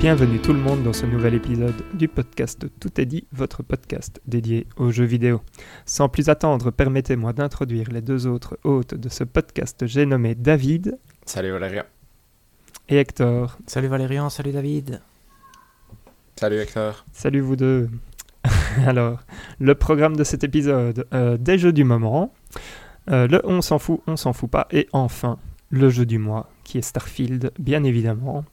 Bienvenue tout le monde dans ce nouvel épisode du podcast Tout est dit, votre podcast dédié aux jeux vidéo. Sans plus attendre, permettez-moi d'introduire les deux autres hôtes de ce podcast. J'ai nommé David Salut Valérian. et Hector. Salut Valérian, salut David. Salut Hector. Salut vous deux. Alors, le programme de cet épisode, euh, des jeux du moment, euh, le on s'en fout, on s'en fout pas, et enfin, le jeu du mois, qui est Starfield, bien évidemment.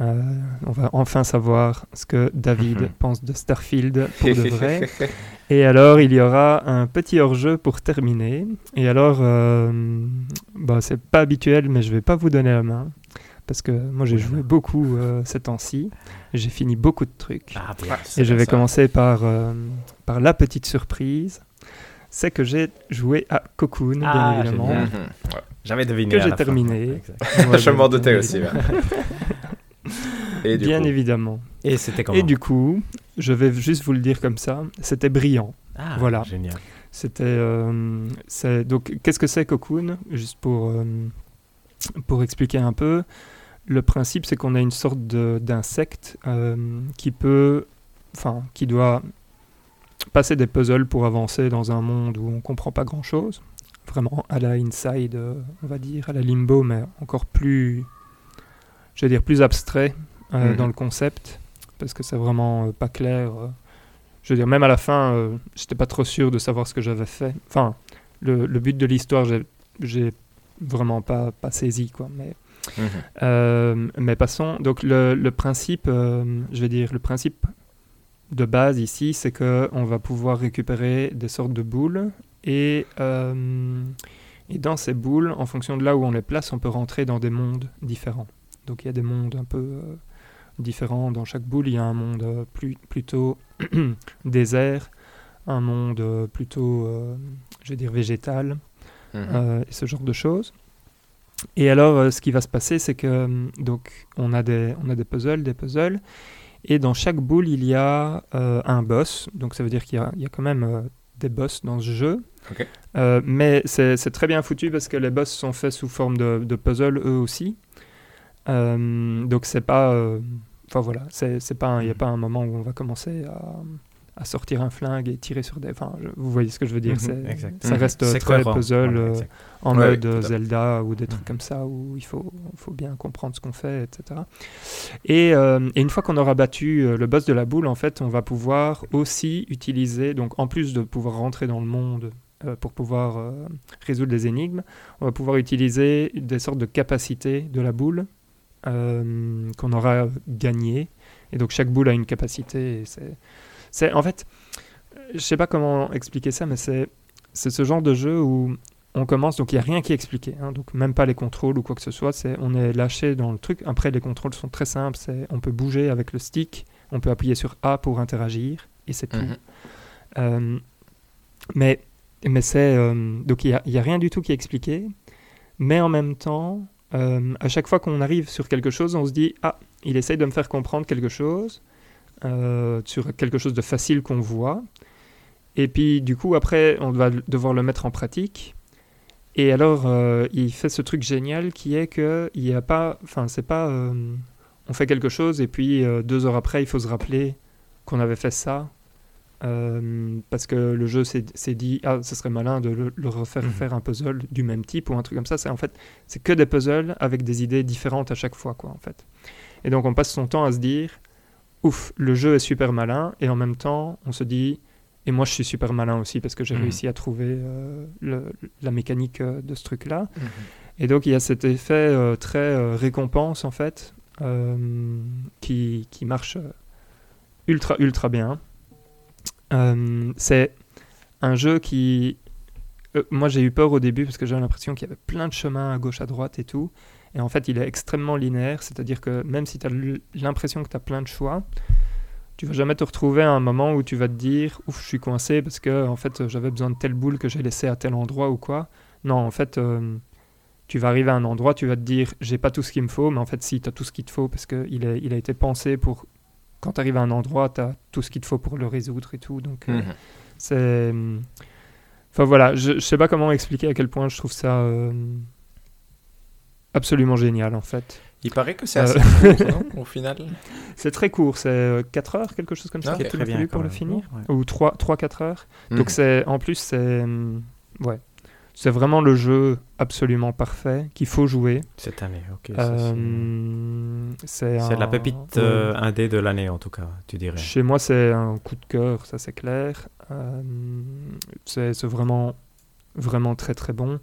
Euh, on va enfin savoir ce que David Mhm. pense de Starfield pour de vrai. Et alors, il y aura un petit hors-jeu pour terminer. Et alors, euh, bah, c'est pas habituel, mais je vais pas vous donner la main. Parce que moi, j'ai joué beaucoup euh, ces temps-ci. J'ai fini beaucoup de trucs. Ah c'est Et je vais ça. commencer par, euh, par la petite surprise. C'est que j'ai joué à Cocoon, bien Ah, évidemment. Mhm. J'avais deviné. Que j'ai terminé. Ouais, Je m'en doutais aussi. Et Bien coup, évidemment. Et c'était comment Et du coup, je vais juste vous le dire comme ça, c'était brillant. Ah, voilà. Génial. C'était euh, donc qu'est-ce que c'est Cocoon Juste pour euh, pour expliquer un peu, le principe c'est qu'on a une sorte d'insecte euh, qui peut, enfin qui doit passer des puzzles pour avancer dans un monde où on comprend pas grand chose, vraiment à la inside, euh, on va dire à la limbo, mais encore plus, je vais dire plus abstrait euh, Mhm. dans le concept parce que c'est vraiment euh, pas clair. euh, je veux dire, même à la fin, j'étais pas trop sûr de savoir ce que j'avais fait. Enfin, le, le but de l'histoire, j'ai- vraiment pas, pas saisi, quoi. Mais, Mhm. mais passons. Donc, le, le principe, je vais dire, le principe de base ici, c'est que on va pouvoir récupérer des sortes de boules et, euh, et dans ces boules, en fonction de là où on les place, on peut rentrer dans des mondes différents. Donc, il y a des mondes un peu euh, différents dans chaque boule. Il y a un monde euh, plus, plutôt désert, un monde euh, plutôt, je vais dire, végétal, Mhm. et ce genre de choses. Et alors, ce qui va se passer, c'est que donc on a des on a des puzzles, des puzzles, et dans chaque boule il y a euh, un boss. Donc ça veut dire qu'il y y a quand même euh, des boss dans ce jeu. Ok. Euh, mais c'est très bien foutu parce que les boss sont faits sous forme de, de puzzle eux aussi. Euh, donc c'est pas, euh, enfin voilà, c'est pas, il n'y a pas un moment où on va commencer à, à sortir un flingue et tirer sur des. Enfin, je- vous voyez ce que je veux dire. C'est- exact. Ça Mhm. reste très cohérent. puzzle Voilà, euh, en Ouais, mode. Zelda ou des trucs Mhm. comme ça où il faut, faut bien comprendre ce qu'on fait, etc. Et, euh, et une fois qu'on aura battu le boss de la boule, en fait, on va pouvoir aussi utiliser, donc en plus de pouvoir rentrer dans le monde euh, pour pouvoir résoudre les énigmes, on va pouvoir utiliser des sortes de capacités de la boule euh, qu'on aura gagnées. Et donc chaque boule a une capacité. C'est, en fait, je sais pas comment expliquer ça, mais c'est, c'est ce genre de jeu où on commence, donc il n'y a rien qui est expliqué, hein, donc même pas les contrôles ou quoi que ce soit, c'est, on est lâché dans le truc. Après, les contrôles sont très simples, c'est, on peut bouger avec le stick, on peut appuyer sur A pour interagir, et c'est tout. Mhm. Euh, mais mais c'est, euh, donc il n'y a, a rien du tout qui est expliqué, mais en même temps, euh, à chaque fois qu'on arrive sur quelque chose, on se dit, ah, il essaye de me faire comprendre quelque chose, euh, sur quelque chose de facile qu'on voit. Et puis, du coup, après, on va devoir le mettre en pratique. Et alors, euh, il fait ce truc génial qui est que il n'y a pas, enfin, c'est pas, on fait quelque chose et puis deux heures après, il faut se rappeler qu'on avait fait ça. Euh, parce que le jeu s'est dit, ah, ce serait malin de le, le refaire Mhm. faire un puzzle du même type ou un truc comme ça. C'est en fait, c'est que des puzzles avec des idées différentes à chaque fois, quoi, en fait. Et donc, on passe son temps à se dire, ouf, le jeu est super malin, et en même temps, on se dit, et moi, je suis super malin aussi parce que j'ai Mhm. réussi à trouver euh, le- la mécanique euh, de ce truc-là. Mhm. Et donc, il y a cet effet très récompense, en fait, qui, qui marche ultra, ultra bien. Euh, c'est un jeu qui... euh, moi, j'ai eu peur au début parce que j'avais l'impression qu'il y avait plein de chemins à gauche, à droite et tout. Et en fait, il est extrêmement linéaire, c'est-à-dire que même si tu as l'impression que tu as plein de choix, tu vas jamais te retrouver à un moment où tu vas te dire ouf, je suis coincé parce que en fait, j'avais besoin de telle boule que j'ai laissée à tel endroit ou quoi. Non, en fait, euh, tu vas arriver à un endroit, tu vas te dire j'ai pas tout ce qu'il me faut, mais en fait, si tu as tout ce qu'il te faut parce qu'il il a été pensé pour quand tu arrives à un endroit, tu as tout ce qu'il te faut pour le résoudre et tout. Donc, euh, Mhm. c'est. Enfin voilà, je, je sais pas comment expliquer à quel point je trouve ça euh, absolument génial en fait. Il paraît que c'est Euh, assez court, non, au final. C'est très court, c'est 4 heures, quelque chose comme ça, qu'il a très bien pour le finir. Ouais. Ou 3-4 heures. Mhm. Donc c'est en plus c'est ouais, c'est vraiment le jeu absolument parfait qu'il faut jouer. Cette année, ok. c'est- Euh, c'est la pépite euh, indé de l'année, en tout cas, tu dirais. Chez moi, c'est un coup de cœur, ça c'est clair. Euh, c'est vraiment, vraiment très très bon.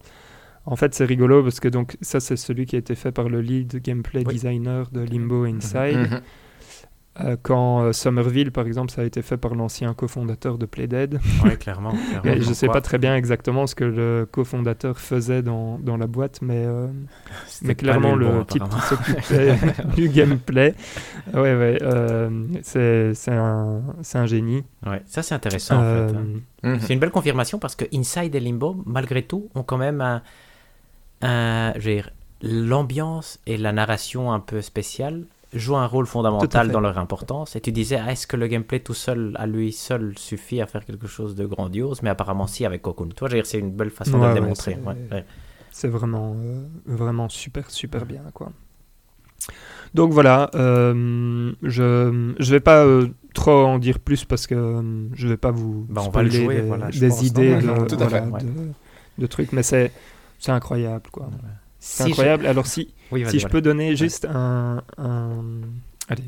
En fait, c'est rigolo parce que donc ça c'est celui qui a été fait par le lead gameplay Oui. designer de Limbo Inside. Mhm. Euh, quand euh, Somerville, par exemple, ça a été fait par l'ancien cofondateur de Playdead. Oui, clairement. clairement. Et je sais Pourquoi pas très bien exactement ce que le cofondateur faisait dans, dans la boîte, mais, euh, mais clairement le bon, type qui s'occupait du gameplay, ouais, ouais, euh, c'est c'est un, c'est un génie. Ouais, ça, c'est intéressant, en fait. hein. Mhm. C'est une belle confirmation parce que Inside et Limbo, malgré tout, ont quand même un, un- l'ambiance et la narration un peu spéciale jouent un rôle fondamental dans leur importance. Et tu disais, ah, est-ce que le gameplay tout seul, à lui seul, suffit à faire quelque chose de grandiose? Mais apparemment, si, avec Cocoon. Toi, c'est une belle façon de le ouais, démontrer. c'est- Ouais, vraiment, euh, vraiment super, super bien, quoi. Donc voilà, euh, je je vais pas euh, trop en dire plus parce que euh, je vais pas vous Bah, on va le spoiler jouer, des, voilà, idées non de, non, voilà, trucs, mais c'est c'est incroyable, quoi. C'est Si je- incroyable. Alors si Oui, si je voilà. peux donner juste un, un- allez,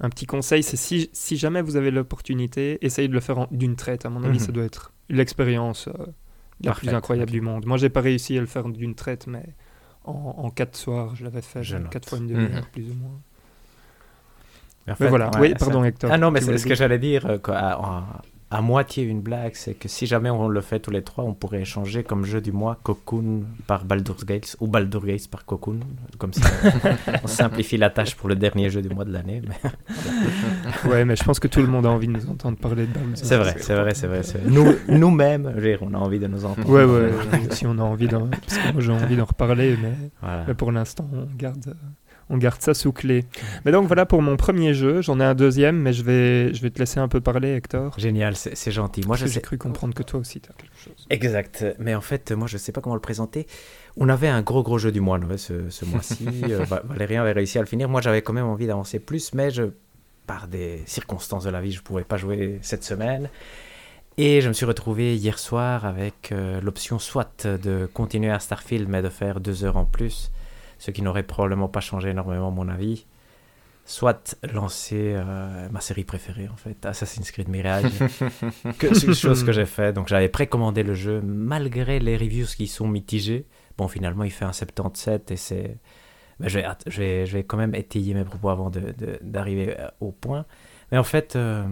un petit conseil, c'est si, si jamais vous avez l'opportunité, essayez de le faire d'une traite. À mon avis, Mhm. ça doit être l'expérience euh, la plus incroyable du monde. Moi, j'ai pas réussi à le faire d'une traite, mais en, en quatre soirs, je l'avais fait Je quatre fois une demi-heure, Mhm. plus ou moins. En Mais voilà, ouais, oui, pardon Hector. Ah non, mais c'est ce que j'allais dire, euh, quoi, à- moitié une blague, c'est que si jamais on le fait tous les trois, on pourrait échanger comme jeu du mois Cocoon par Baldur's Gate ou Baldur's Gate par Cocoon. Comme ça, on simplifie la tâche pour le dernier jeu du mois de l'année. mais- Ouais, mais je pense que tout le monde a envie de nous entendre parler de Baldur's C'est vrai, c'est vrai, c'est vrai. c'est vrai. Nous, nous-mêmes, on a envie de nous entendre. Ouais, ouais, si on a envie d'en... Parce que moi, j'ai envie d'en reparler, mais... Voilà. Mais pour l'instant, on garde, on garde ça sous clé. Mais donc voilà pour mon premier jeu. J'en ai un deuxième, mais je vais, je vais te laisser un peu parler, Hector. Génial, c'est gentil. Moi, j'ai sais. cru comprendre que toi aussi, tu as quelque chose. Exact. Mais en fait, moi, je sais pas comment le présenter. On avait un gros, gros jeu du mois ce, ce mois-ci. Euh, Va- Valérien avait réussi à le finir. Moi, j'avais quand même envie d'avancer plus, mais je, par des circonstances de la vie, je pouvais pas jouer cette semaine. Et je me suis retrouvé hier soir avec euh, l'option soit de continuer à Starfield, mais de faire deux heures en plus, ce qui n'aurait probablement pas changé énormément mon avis. Soit lancer euh, ma série préférée, en fait, Assassin's Creed Mirage. que, c'est une chose que j'ai fait. Donc j'avais précommandé le jeu, malgré les reviews qui sont mitigées. Bon, finalement, il fait un 77 et c'est. Ben, je, vais, je, vais, je vais quand même étayer mes propos avant de- de- d'arriver euh, au point. Mais en fait, euh,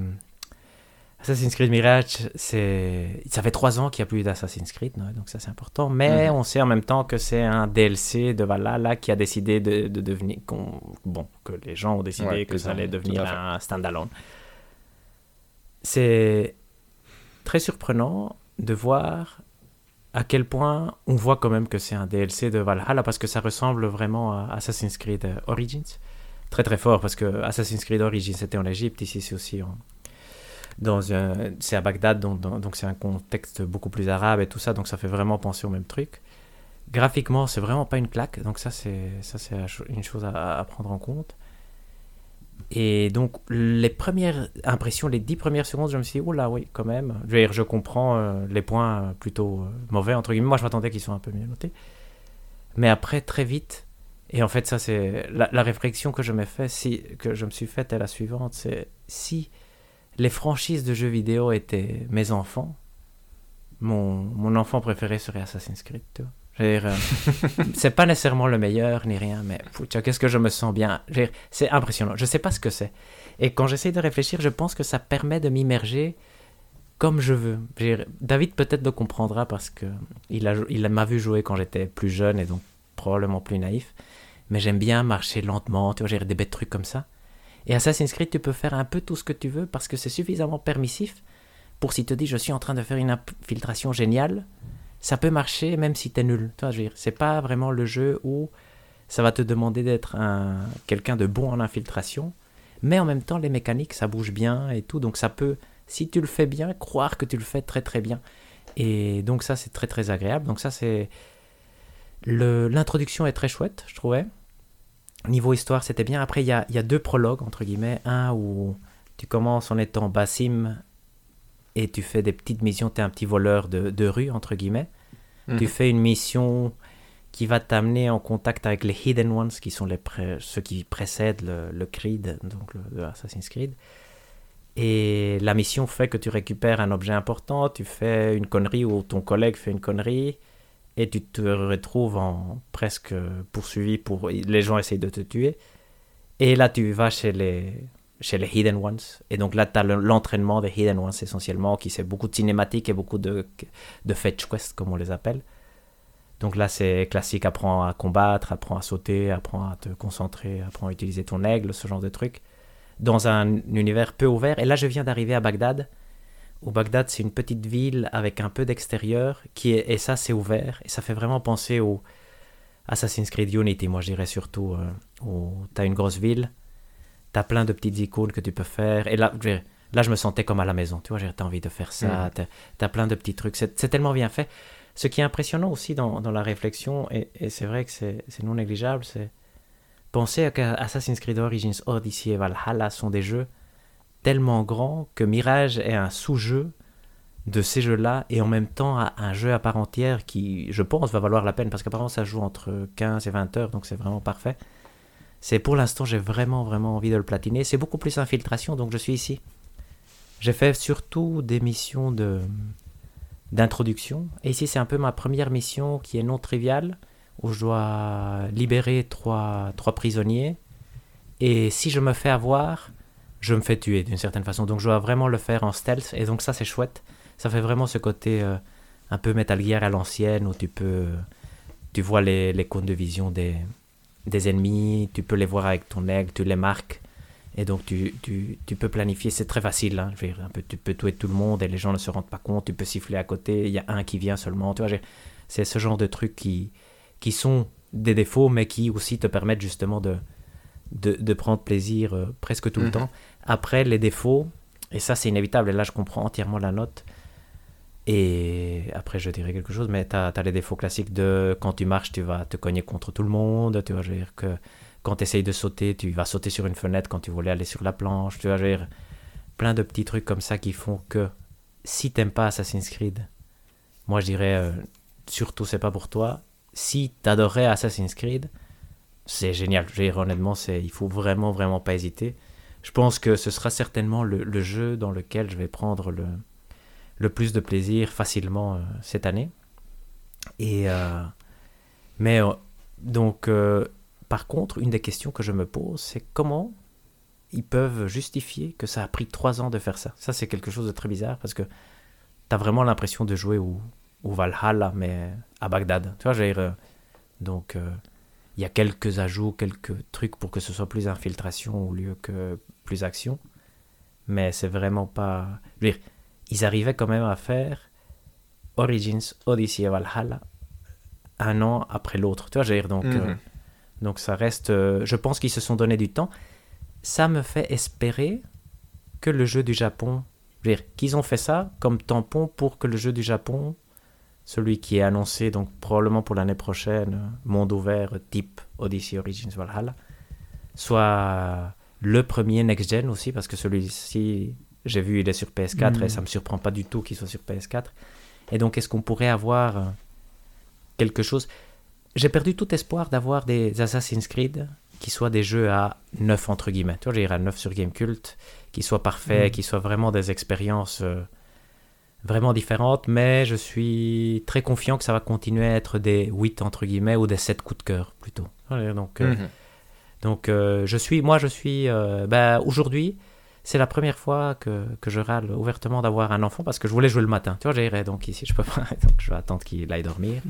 Assassin's Creed Mirage, c'est ça fait trois ans qu'il n'y a plus d'Assassin's Creed, non, donc ça c'est important. Mais Mhm. on sait en même temps que c'est un DLC de Valhalla qui a décidé de, de devenir, qu'on- bon, que les gens ont décidé Ouais, que ça allait devenir un standalone. C'est très surprenant de voir à quel point on voit quand même que c'est un DLC de Valhalla parce que ça ressemble vraiment à Assassin's Creed Origins. Très très fort parce que Assassin's Creed Origins c'était en Égypte, ici c'est aussi en, dans c'est à Bagdad donc, donc c'est un contexte beaucoup plus arabe et tout ça donc ça fait vraiment penser au même truc. Graphiquement c'est vraiment pas une claque donc ça c'est ça c'est une chose à, prendre en compte. Et donc, les premières impressions, les dix premières secondes, je me suis dit, oula, oui, quand même. Je veux dire, je comprends euh, les points euh, plutôt euh, mauvais, entre guillemets. Moi, je m'attendais qu'ils soient un peu mieux notés. Mais après, très vite, et en fait, ça, c'est la, réflexion que je, me fais, si, que je me suis faite est la suivante c'est si les franchises de jeux vidéo étaient mes enfants, mon, mon enfant préféré serait Assassin's Creed, euh, c'est pas nécessairement le meilleur ni rien, mais qu'est-ce que je me sens bien. C'est impressionnant. Je sais pas ce que c'est. Et quand j'essaie de réfléchir, je pense que ça permet de m'immerger comme je veux. David peut-être le comprendra parce que il a, il m'a vu jouer quand j'étais plus jeune et donc probablement plus naïf. Mais j'aime bien marcher lentement, tu vois, j'ai des bêtes trucs comme ça. Et Assassin's Creed, tu peux faire un peu tout ce que tu veux parce que c'est suffisamment permissif pour si tu te dis je suis en train de faire une infiltration géniale, ça peut marcher même si nul. Tu vois, je veux dire, c'est pas vraiment le jeu où ça va te demander d'être un quelqu'un de bon en infiltration, mais en même temps les mécaniques ça bouge bien et tout, donc ça peut, si tu le fais bien, croire que tu le fais très très bien. Et donc ça c'est très très agréable. Donc ça c'est l'introduction est très chouette, je trouvais. Niveau histoire, c'était bien. Après, il y a, il y a deux prologues, entre guillemets. Un où tu commences en étant Bassim et tu fais des petites missions. Tu es un petit voleur de, de rue, entre guillemets. Mhm. Tu fais une mission qui va t'amener en contact avec les Hidden Ones, qui sont les ceux qui précèdent le, le Creed, donc le, le Assassin's Creed. Et la mission fait que tu récupères un objet important, tu fais une connerie ou ton collègue fait une connerie, et tu te retrouves en presque poursuivi pour... Les gens essayent de te tuer. Et là, tu vas chez les, chez les Hidden Ones. Et donc là, tu as l'entraînement des Hidden Ones essentiellement, qui c'est beaucoup de cinématiques et beaucoup de, de fetch quests, comme on les appelle. Donc là, c'est classique, apprends à combattre, apprends à sauter, apprends à te concentrer, apprends à utiliser ton aigle, ce genre de trucs, dans un univers peu ouvert. Et là, je viens d'arriver à Bagdad. Où Bagdad, c'est une petite ville avec un peu d'extérieur, qui est, et ça, c'est ouvert. Et ça fait vraiment penser au Assassin's Creed Unity, moi, je dirais surtout, euh, où tu as une grosse ville, tu as plein de petites icônes que tu peux faire. Et là, là je me sentais comme à la maison, tu vois, j'ai envie de faire ça, tu as, plein de petits trucs. C'est tellement bien fait. Ce qui est impressionnant aussi dans, dans la réflexion, et, et c'est vrai que c'est non négligeable, c'est penser que Assassin's Creed Origins, Odyssey et Valhalla sont des jeux tellement grands que Mirage est un sous-jeu de ces jeux-là et en même temps un jeu à part entière qui, je pense, va valoir la peine parce qu'apparemment ça joue entre 15 et 20 heures, donc c'est vraiment parfait. C'est pour l'instant, j'ai vraiment, vraiment envie de le platiner. C'est beaucoup plus infiltration, donc je suis ici. J'ai fait surtout des missions de d'introduction. Et ici, c'est un peu ma première mission qui est non triviale, où je dois libérer trois, trois prisonniers. Et si je me fais avoir, je me fais tuer d'une certaine façon. Donc je dois vraiment le faire en stealth. Et donc ça, c'est chouette. Ça fait vraiment ce côté euh, un peu Metal Gear à l'ancienne, où tu peux... Tu vois les, les cônes de vision des, des ennemis, tu peux les voir avec ton aigle, tu les marques. Et donc tu, tu, tu peux planifier, c'est très facile. Hein, je veux dire, un peu, tu peux tuer tout le monde et les gens ne se rendent pas compte. Tu peux siffler à côté, il y a un qui vient seulement. Tu vois, c'est ce genre de trucs qui, qui sont des défauts, mais qui aussi te permettent justement de, de, de prendre plaisir euh, presque tout le Mhm. temps. Après, les défauts, et ça c'est inévitable, et là je comprends entièrement la note. Et après, je dirais quelque chose, mais tu as, les défauts classiques de quand tu marches, tu vas te cogner contre tout le monde. Tu veux dire que quand tu essayes de sauter, tu vas sauter sur une fenêtre quand tu voulais aller sur la planche. Tu veux dire, plein de petits trucs comme ça qui font que si t'aimes pas Assassin's Creed, moi je dirais euh, surtout c'est pas pour toi. Si t'adorais Assassin's Creed, c'est génial. Je veux dire, honnêtement, c'est, il faut vraiment, vraiment pas hésiter. Je pense que ce sera certainement le, jeu dans lequel je vais prendre le, le plus de plaisir facilement euh, cette année. Et euh, mais euh, donc par contre, une des questions que je me pose, c'est comment ils peuvent justifier que ça a pris trois ans de faire ça? Ça, c'est quelque chose de très bizarre parce que tu as vraiment l'impression de jouer au, Valhalla, mais à Bagdad. Tu vois, donc il y a quelques ajouts, quelques trucs pour que ce soit plus infiltration au lieu que plus action. Mais c'est vraiment pas. Je veux dire, ils arrivaient quand même à faire Origins, Odyssey et Valhalla un an après l'autre. Tu vois, je veux dire, donc, euh, Mhm. donc ça reste. euh, je pense qu'ils se sont donné du temps. Ça me fait espérer que le jeu du Japon. je veux dire, qu'ils ont fait ça comme tampon pour que le jeu du Japon, celui qui est annoncé donc probablement pour l'année prochaine, euh, monde ouvert type Odyssey Origins Valhalla, soit le premier next-gen aussi, parce que celui-ci, j'ai vu, il est sur PS4 Mhm. et ça me surprend pas du tout qu'il soit sur PS4. Et donc, est-ce qu'on pourrait avoir euh, quelque chose? J'ai perdu tout espoir d'avoir des Assassin's Creed qui soient des jeux à 9 entre guillemets. Tu vois, je dirais à 9 sur Gamecult, qui soient parfaits, Mhm. qui soient vraiment des expériences euh, vraiment différentes, mais je suis très confiant que ça va continuer à être des 8 entre guillemets ou des 7 coups de cœur plutôt. Ouais, Donc, euh, Mhm. Donc euh, je suis, moi je suis, bah, aujourd'hui, c'est la première fois que, que je râle ouvertement d'avoir un enfant parce que je voulais jouer le matin. Tu vois, j'irai donc ici, je peux pas, donc je vais attendre qu'il aille dormir.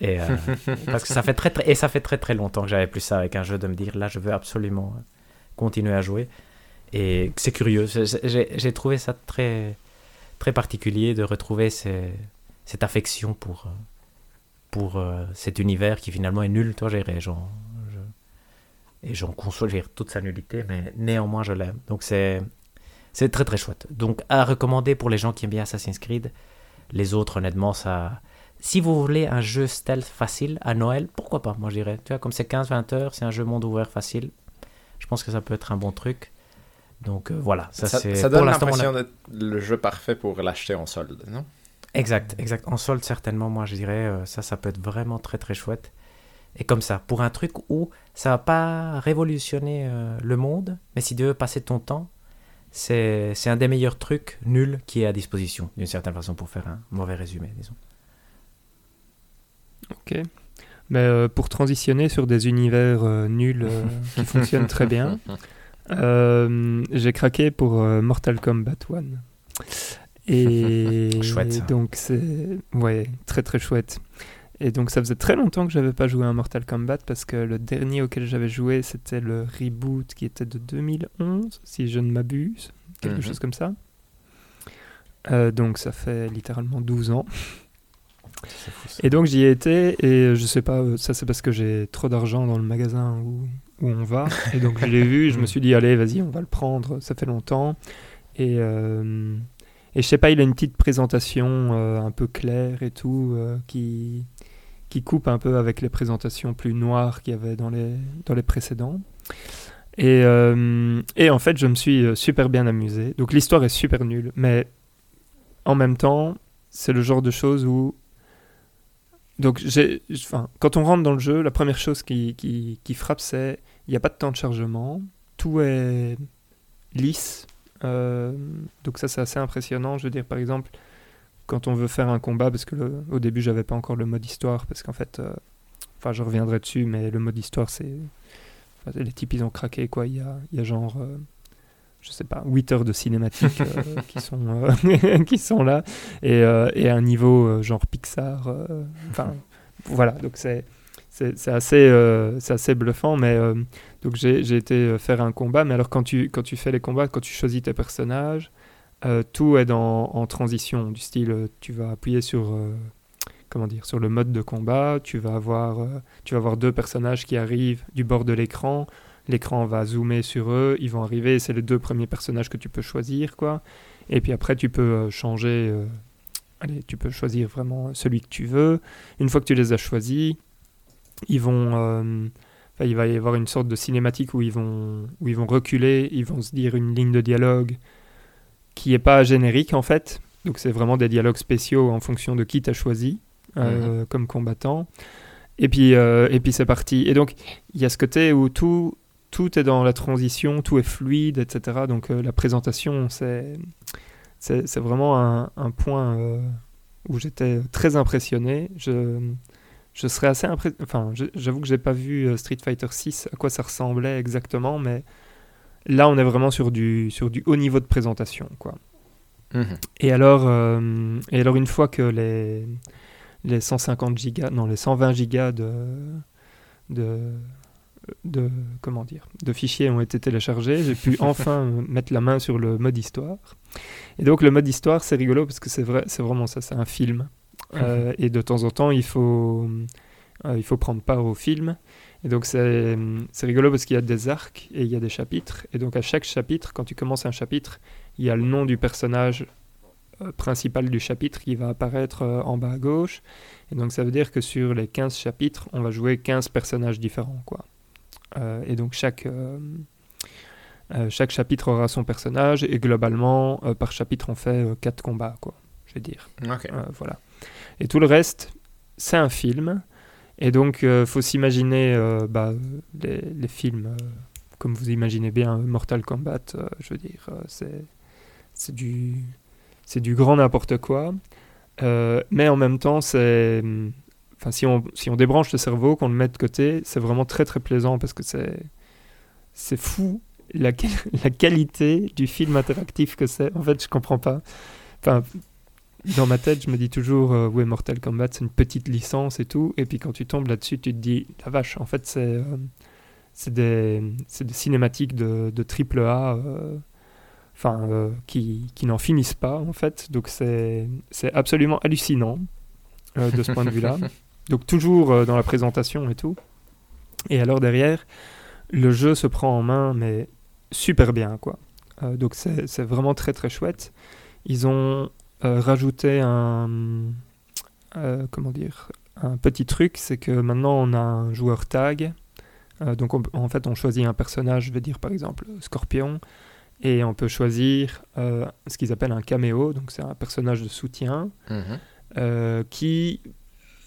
Et, euh, parce que ça fait très, très, et ça fait très très longtemps que j'avais plus ça avec un jeu de me dire là, je veux absolument continuer à jouer. Et c'est curieux, j'ai trouvé ça très, très particulier de retrouver ces- cette affection pour, pour cet univers qui finalement est nul. Toi, j'irai, j'en, je- et j'en conçois toute sa nullité, mais néanmoins je l'aime. Donc c'est c'est très très chouette. Donc à recommander pour les gens qui aiment bien Assassin's Creed. Les autres, honnêtement, ça si vous voulez un jeu stealth facile à Noël, pourquoi pas, moi je dirais. Tu vois, comme c'est 15-20 heures, c'est un jeu monde ouvert facile. Je pense que ça peut être un bon truc. Donc euh, voilà, ça, Ça, c'est ça donne a- l'impression d'être le jeu parfait pour l'acheter en solde, non? Exact, exact. En solde, certainement, moi, je dirais, euh, ça, ça peut être vraiment très, très chouette. Et comme ça, pour un truc où ça va pas révolutionner euh, le monde, mais si tu veux passer ton temps, c'est un des meilleurs trucs nuls qui est à disposition, d'une certaine façon, pour faire un mauvais résumé, disons. Ok. Mais euh, pour transitionner sur des univers euh, nuls qui fonctionnent très bien, j'ai craqué pour Mortal Kombat 1. Et Chouette, ça. donc c'est ouais très très chouette. Et donc ça faisait très longtemps que j'avais pas joué à un Mortal Kombat parce que le dernier auquel j'avais joué c'était le reboot qui était de 2011 si je ne m'abuse, quelque Mhm. chose comme ça. Euh, donc ça fait littéralement 12 ans. Fou. Et donc j'y ai été et je sais pas, euh, ça c'est parce que j'ai trop d'argent dans le magasin où, où on va. Et donc je l'ai vu, je me suis dit allez vas-y on va le prendre, ça fait longtemps. Et, euh, et je sais pas, il a une petite présentation euh, un peu claire et tout qui, qui coupe un peu avec les présentations plus noires qu'il y avait dans les, dans les précédents. Et, euh, et en fait je me suis euh, super bien amusé. Donc l'histoire est super nulle, mais en même temps c'est le genre de choses où donc, j'ai, enfin, quand on rentre dans le jeu, la première chose qui, qui, frappe, c'est il n'y a pas de temps de chargement, tout est lisse. euh, donc ça, c'est assez impressionnant. Je veux dire, par exemple, quand on veut faire un combat, parce que le- au début, j'avais pas encore le mode histoire, parce qu'en fait, euh, enfin, je reviendrai dessus, mais le mode histoire, c'est, les types, ils ont craqué, quoi. Il y a, il y a genre, euh, je sais pas, 8 heures de cinématiques euh, qui sont euh, qui sont là et, et un niveau genre Pixar. Enfin, voilà, donc c'est c'est assez, assez bluffant, mais donc j'ai été faire un combat, mais alors quand tu, quand tu fais les combats, quand tu choisis tes personnages, euh, tout est en transition, du style euh, tu vas appuyer sur, euh, comment dire, sur le mode de combat, tu vas, avoir, tu vas avoir deux personnages qui arrivent du bord de l'écran, l'écran va zoomer sur eux, ils vont arriver, c'est les deux premiers personnages que tu peux choisir, quoi. Et puis après, tu peux changer. allez, tu peux choisir vraiment celui que tu veux. Une fois que tu les as choisis, ils vont. enfin, il va y avoir une sorte de cinématique où ils vont, où ils vont reculer, ils vont se dire une ligne de dialogue qui n'est pas générique en fait. Donc c'est vraiment des dialogues spéciaux en fonction de qui tu as choisi euh, comme combattant. Et puis, euh, et puis c'est parti. Et donc il y a ce côté où tout, tout est dans la transition, tout est fluide, etc. Donc euh, la présentation, c'est c'est c'est vraiment un, un point où j'étais très impressionné. Je, je serais assez impressionné. Enfin, je- j'avoue que j'ai pas vu Street Fighter 6 à quoi ça ressemblait exactement, mais là on est vraiment sur du, sur du haut niveau de présentation, quoi. Mhm. Et alors, euh, et alors une fois que les, les 150 gigas, non, les 120 gigas de, de, de, comment dire, de fichiers ont été téléchargés, j'ai pu enfin mettre la main sur le mode histoire. Et donc le mode histoire, c'est rigolo parce que c'est vrai, c'est vraiment ça, c'est un film. Euh, et de temps en temps, il faut, euh, il faut prendre part au film. Et donc c'est c'est rigolo parce qu'il y a des arcs et il y a des chapitres. Et donc à chaque chapitre, quand tu commences un chapitre, il y a le nom du personnage euh, principal du chapitre qui va apparaître euh, en bas à gauche. Et donc ça veut dire que sur les 15 chapitres, on va jouer 15 personnages différents. Quoi. Euh, et donc chaque, euh, euh, chaque chapitre aura son personnage et globalement, euh, par chapitre, on fait 4 combats, quoi, je vais dire. Ok. Euh, voilà. Et tout le reste, c'est un film. Et donc, il faut s'imaginer euh, bah, les, films, euh, comme vous imaginez bien, Mortal Kombat, euh, je veux dire, euh, c'est, du, du grand n'importe quoi. Euh, mais en même temps, c'est. Enfin, si on, si on débranche le cerveau, qu'on le met de côté, c'est vraiment très très plaisant parce que c'est, c'est fou la, la qualité du film interactif que c'est. En fait, je comprends pas. Enfin, dans ma tête, je me dis toujours, euh, ouais, Mortal Kombat, c'est une petite licence et tout. Et puis quand tu tombes là-dessus, tu te dis, la vache, en fait, c'est euh, des, des cinématiques de, de triple A, euh, enfin, euh, qui, qui n'en finissent pas, en fait. Donc c'est absolument hallucinant de ce point de vue-là. Donc toujours dans la présentation et tout. Et alors derrière, le jeu se prend en main, mais super bien, quoi. Donc c'est c'est vraiment très très chouette. Ils ont euh, rajouté un, euh, comment dire, un petit truc, c'est que maintenant on a un joueur tag. Euh, donc on- en fait, on choisit un personnage, je vais dire par exemple Scorpion, et on peut choisir ce qu'ils appellent un caméo. Donc c'est un personnage de soutien Mhm. qui,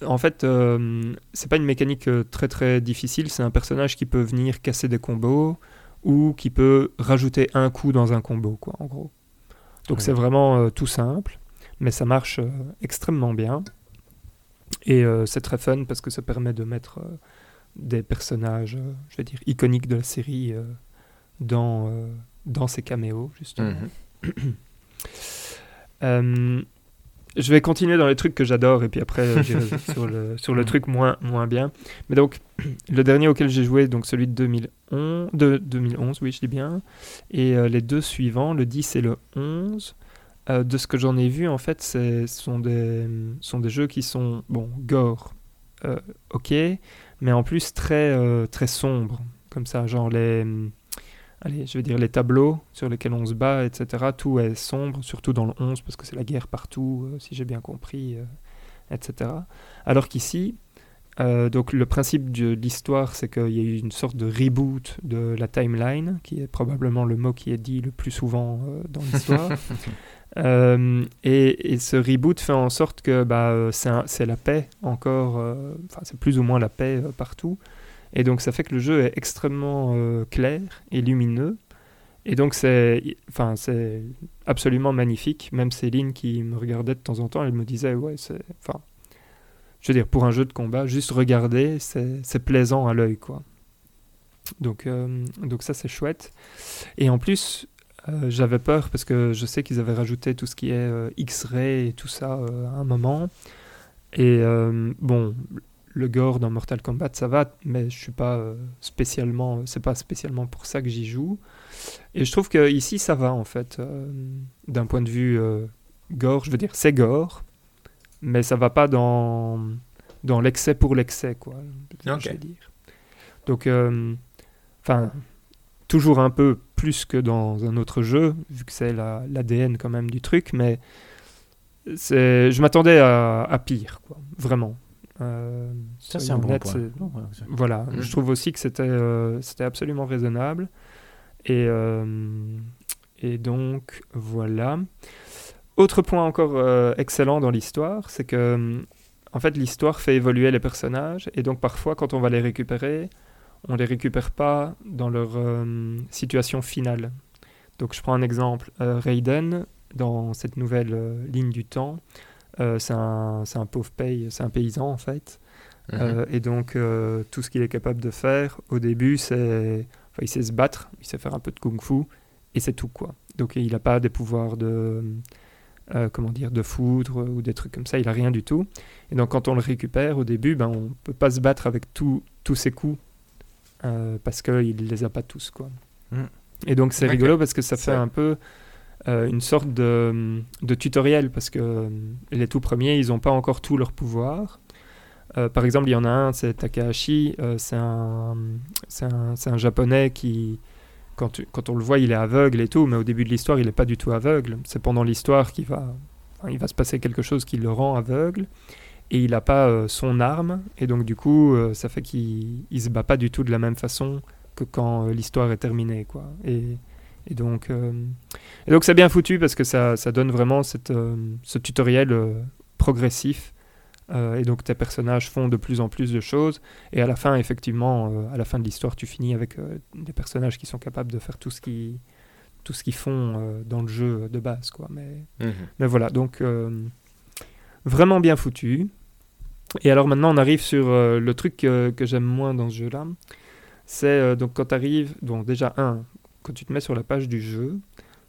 en fait, euh, c'est pas une mécanique très très difficile. C'est un personnage qui peut venir casser des combos ou qui peut rajouter un coup dans un combo, quoi, en gros. Donc Ouais. c'est vraiment euh, tout simple, mais ça marche euh, extrêmement bien. Et euh, c'est très fun parce que ça permet de mettre euh, des personnages, je vais dire, iconiques de la série dans, dans ces caméos, justement. Mhm. Je vais continuer dans les trucs que j'adore et puis après sur le, sur le truc moins, moins bien. Mais donc, le dernier auquel j'ai joué, donc celui de 2011, de 2011 oui, je dis bien, et euh, les deux suivants, le 10 et le 11, euh, de ce que j'en ai vu, en fait, ce sont des, sont des jeux qui sont, bon, gore, euh, ok, mais en plus très, euh, très sombres, comme ça, genre les allez, je vais dire les tableaux sur lesquels on se bat, etc. Tout est sombre, surtout dans le 11, parce que c'est la guerre partout, si j'ai bien compris, etc. Alors qu'ici, donc le principe de l'histoire, c'est qu'il y a eu une sorte de reboot de la timeline, qui est probablement le mot qui est dit le plus souvent dans l'histoire. Euh, et, ce reboot fait en sorte que bah, euh, c'est la paix encore, euh, c'est plus ou moins la paix euh, partout. Et donc ça fait que le jeu est extrêmement clair et lumineux. Et donc c'est absolument magnifique. Même Céline qui me regardait de temps en temps, elle me disait, ouais, c'est... Enfin, je veux dire, pour un jeu de combat, juste regarder, c'est plaisant à l'œil, quoi. Donc, donc ça, c'est chouette. Et en plus, euh, j'avais peur parce que je sais qu'ils avaient rajouté tout ce qui est euh, X-ray et tout ça euh, à un moment. Et bon, le gore dans Mortal Kombat, ça va, mais je suis pas spécialement, c'est pas spécialement pour ça que j'y joue. Et je trouve que ici, ça va en fait, d'un point de vue gore. Je veux dire, c'est gore, mais ça va pas dans dans l'excès pour l'excès, quoi. Je Ok. vais dire. Donc, enfin, toujours un peu plus que dans un autre jeu, vu que c'est la- l'ADN quand même du truc, mais c'est, je m'attendais à, à pire, quoi, vraiment. Euh, Ça, c'est un bon point. Non, ouais, voilà, Mhm. je trouve aussi que c'était euh, c'était absolument raisonnable. Et, euh, et donc, voilà. Autre point encore euh, excellent dans l'histoire, c'est que, en fait, l'histoire fait évoluer les personnages. Et donc, parfois, quand on va les récupérer, on les récupère pas dans leur euh, situation finale. Donc, je prends un exemple. Euh, Raiden, dans cette nouvelle euh, ligne du temps, c'est un, un pauvre paye, c'est un paysan, en fait. Mhm. Et donc, tout ce qu'il est capable de faire au début, c'est. Enfin, il sait se battre, il sait faire un peu de kung-fu, et c'est tout, quoi. Donc, il n'a pas des pouvoirs de. euh, comment dire, de foudre ou des trucs comme ça, il a rien du tout. Et donc, quand on le récupère au début, ben, on peut pas se battre avec tous ses coups, euh, parce qu'il les a pas tous, quoi. Mm. Et donc, c'est rigolo parce que ça fait un peu. euh, une sorte de, de tutoriel parce que euh, les tout premiers ils n'ont pas encore tous leurs pouvoirs euh, par exemple, il y en a un, c'est Takahashi, c'est un, un, un japonais qui, quand, tu- quand on le voit, il est aveugle et tout, mais au début de l'histoire, il n'est pas du tout aveugle. C'est pendant l'histoire qu'il va, il va se passer quelque chose qui le rend aveugle, et il n'a pas euh, son arme, et donc du coup, euh, ça fait qu'il ne se bat pas du tout de la même façon que quand euh, l'histoire est terminée, quoi. Et, et donc, et donc c'est bien foutu parce que ça, ça donne vraiment cette, ce tutoriel progressif et donc tes personnages font de plus en plus de choses. Et à la fin, effectivement, à la fin de l'histoire, tu finis avec des personnages qui sont capables de faire tout ce qui tout ce qu'ils font dans le jeu de base, quoi. Mais, Mhm. mais voilà, donc vraiment bien foutu. Et alors maintenant, on arrive sur euh, le truc que, que j'aime moins dans ce jeu-là. C'est euh, donc quand tu arrives, donc déjà un, quand tu te mets sur la page du jeu,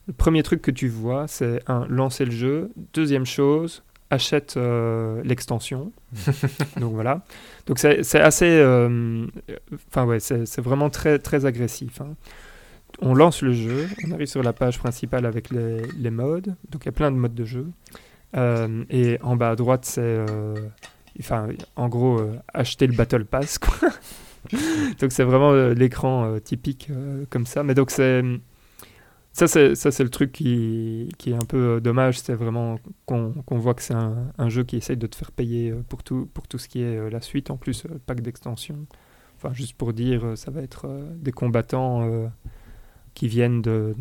le premier truc que tu vois, c'est un, lancer le jeu. Deuxième chose, achète euh, l'extension. donc voilà. Donc c'est assez, enfin ouais, c'est vraiment très très agressif. hein. On lance le jeu, on arrive sur la page principale avec les, les modes. Donc il y a plein de modes de jeu. Et en bas à droite, c'est, enfin, en gros, euh, acheter le Battle Pass. Quoi. donc c'est vraiment euh, l'écran euh, typique comme ça. Mais donc c'est ça, c'est, ça, c'est le truc qui, qui est un peu dommage. C'est vraiment qu'on, voit que c'est un, un jeu qui essaye de te faire payer pour tout, pour tout ce qui est la suite. En plus, euh, pack d'extension. Enfin, juste pour dire, ça va être des combattants euh, qui viennent de.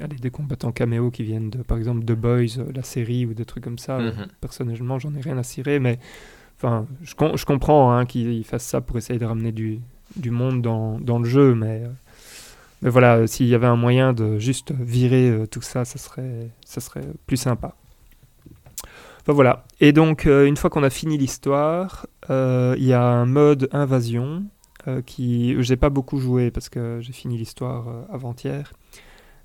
Allez, des combattants caméo qui viennent de, par exemple, The Boys, la série ou des trucs comme ça. Mhm. Personnellement, j'en ai rien à cirer, mais je, com- je comprends hein, qu'ils fassent ça pour essayer de ramener du, monde dans, le jeu, mais, euh, voilà, euh, s'il y avait un moyen de juste virer euh, tout ça, ça serait, ça serait plus sympa. Enfin voilà. Et donc, une fois qu'on a fini l'histoire, il y a un mode invasion qui j'ai pas beaucoup joué parce que j'ai fini l'histoire avant-hier.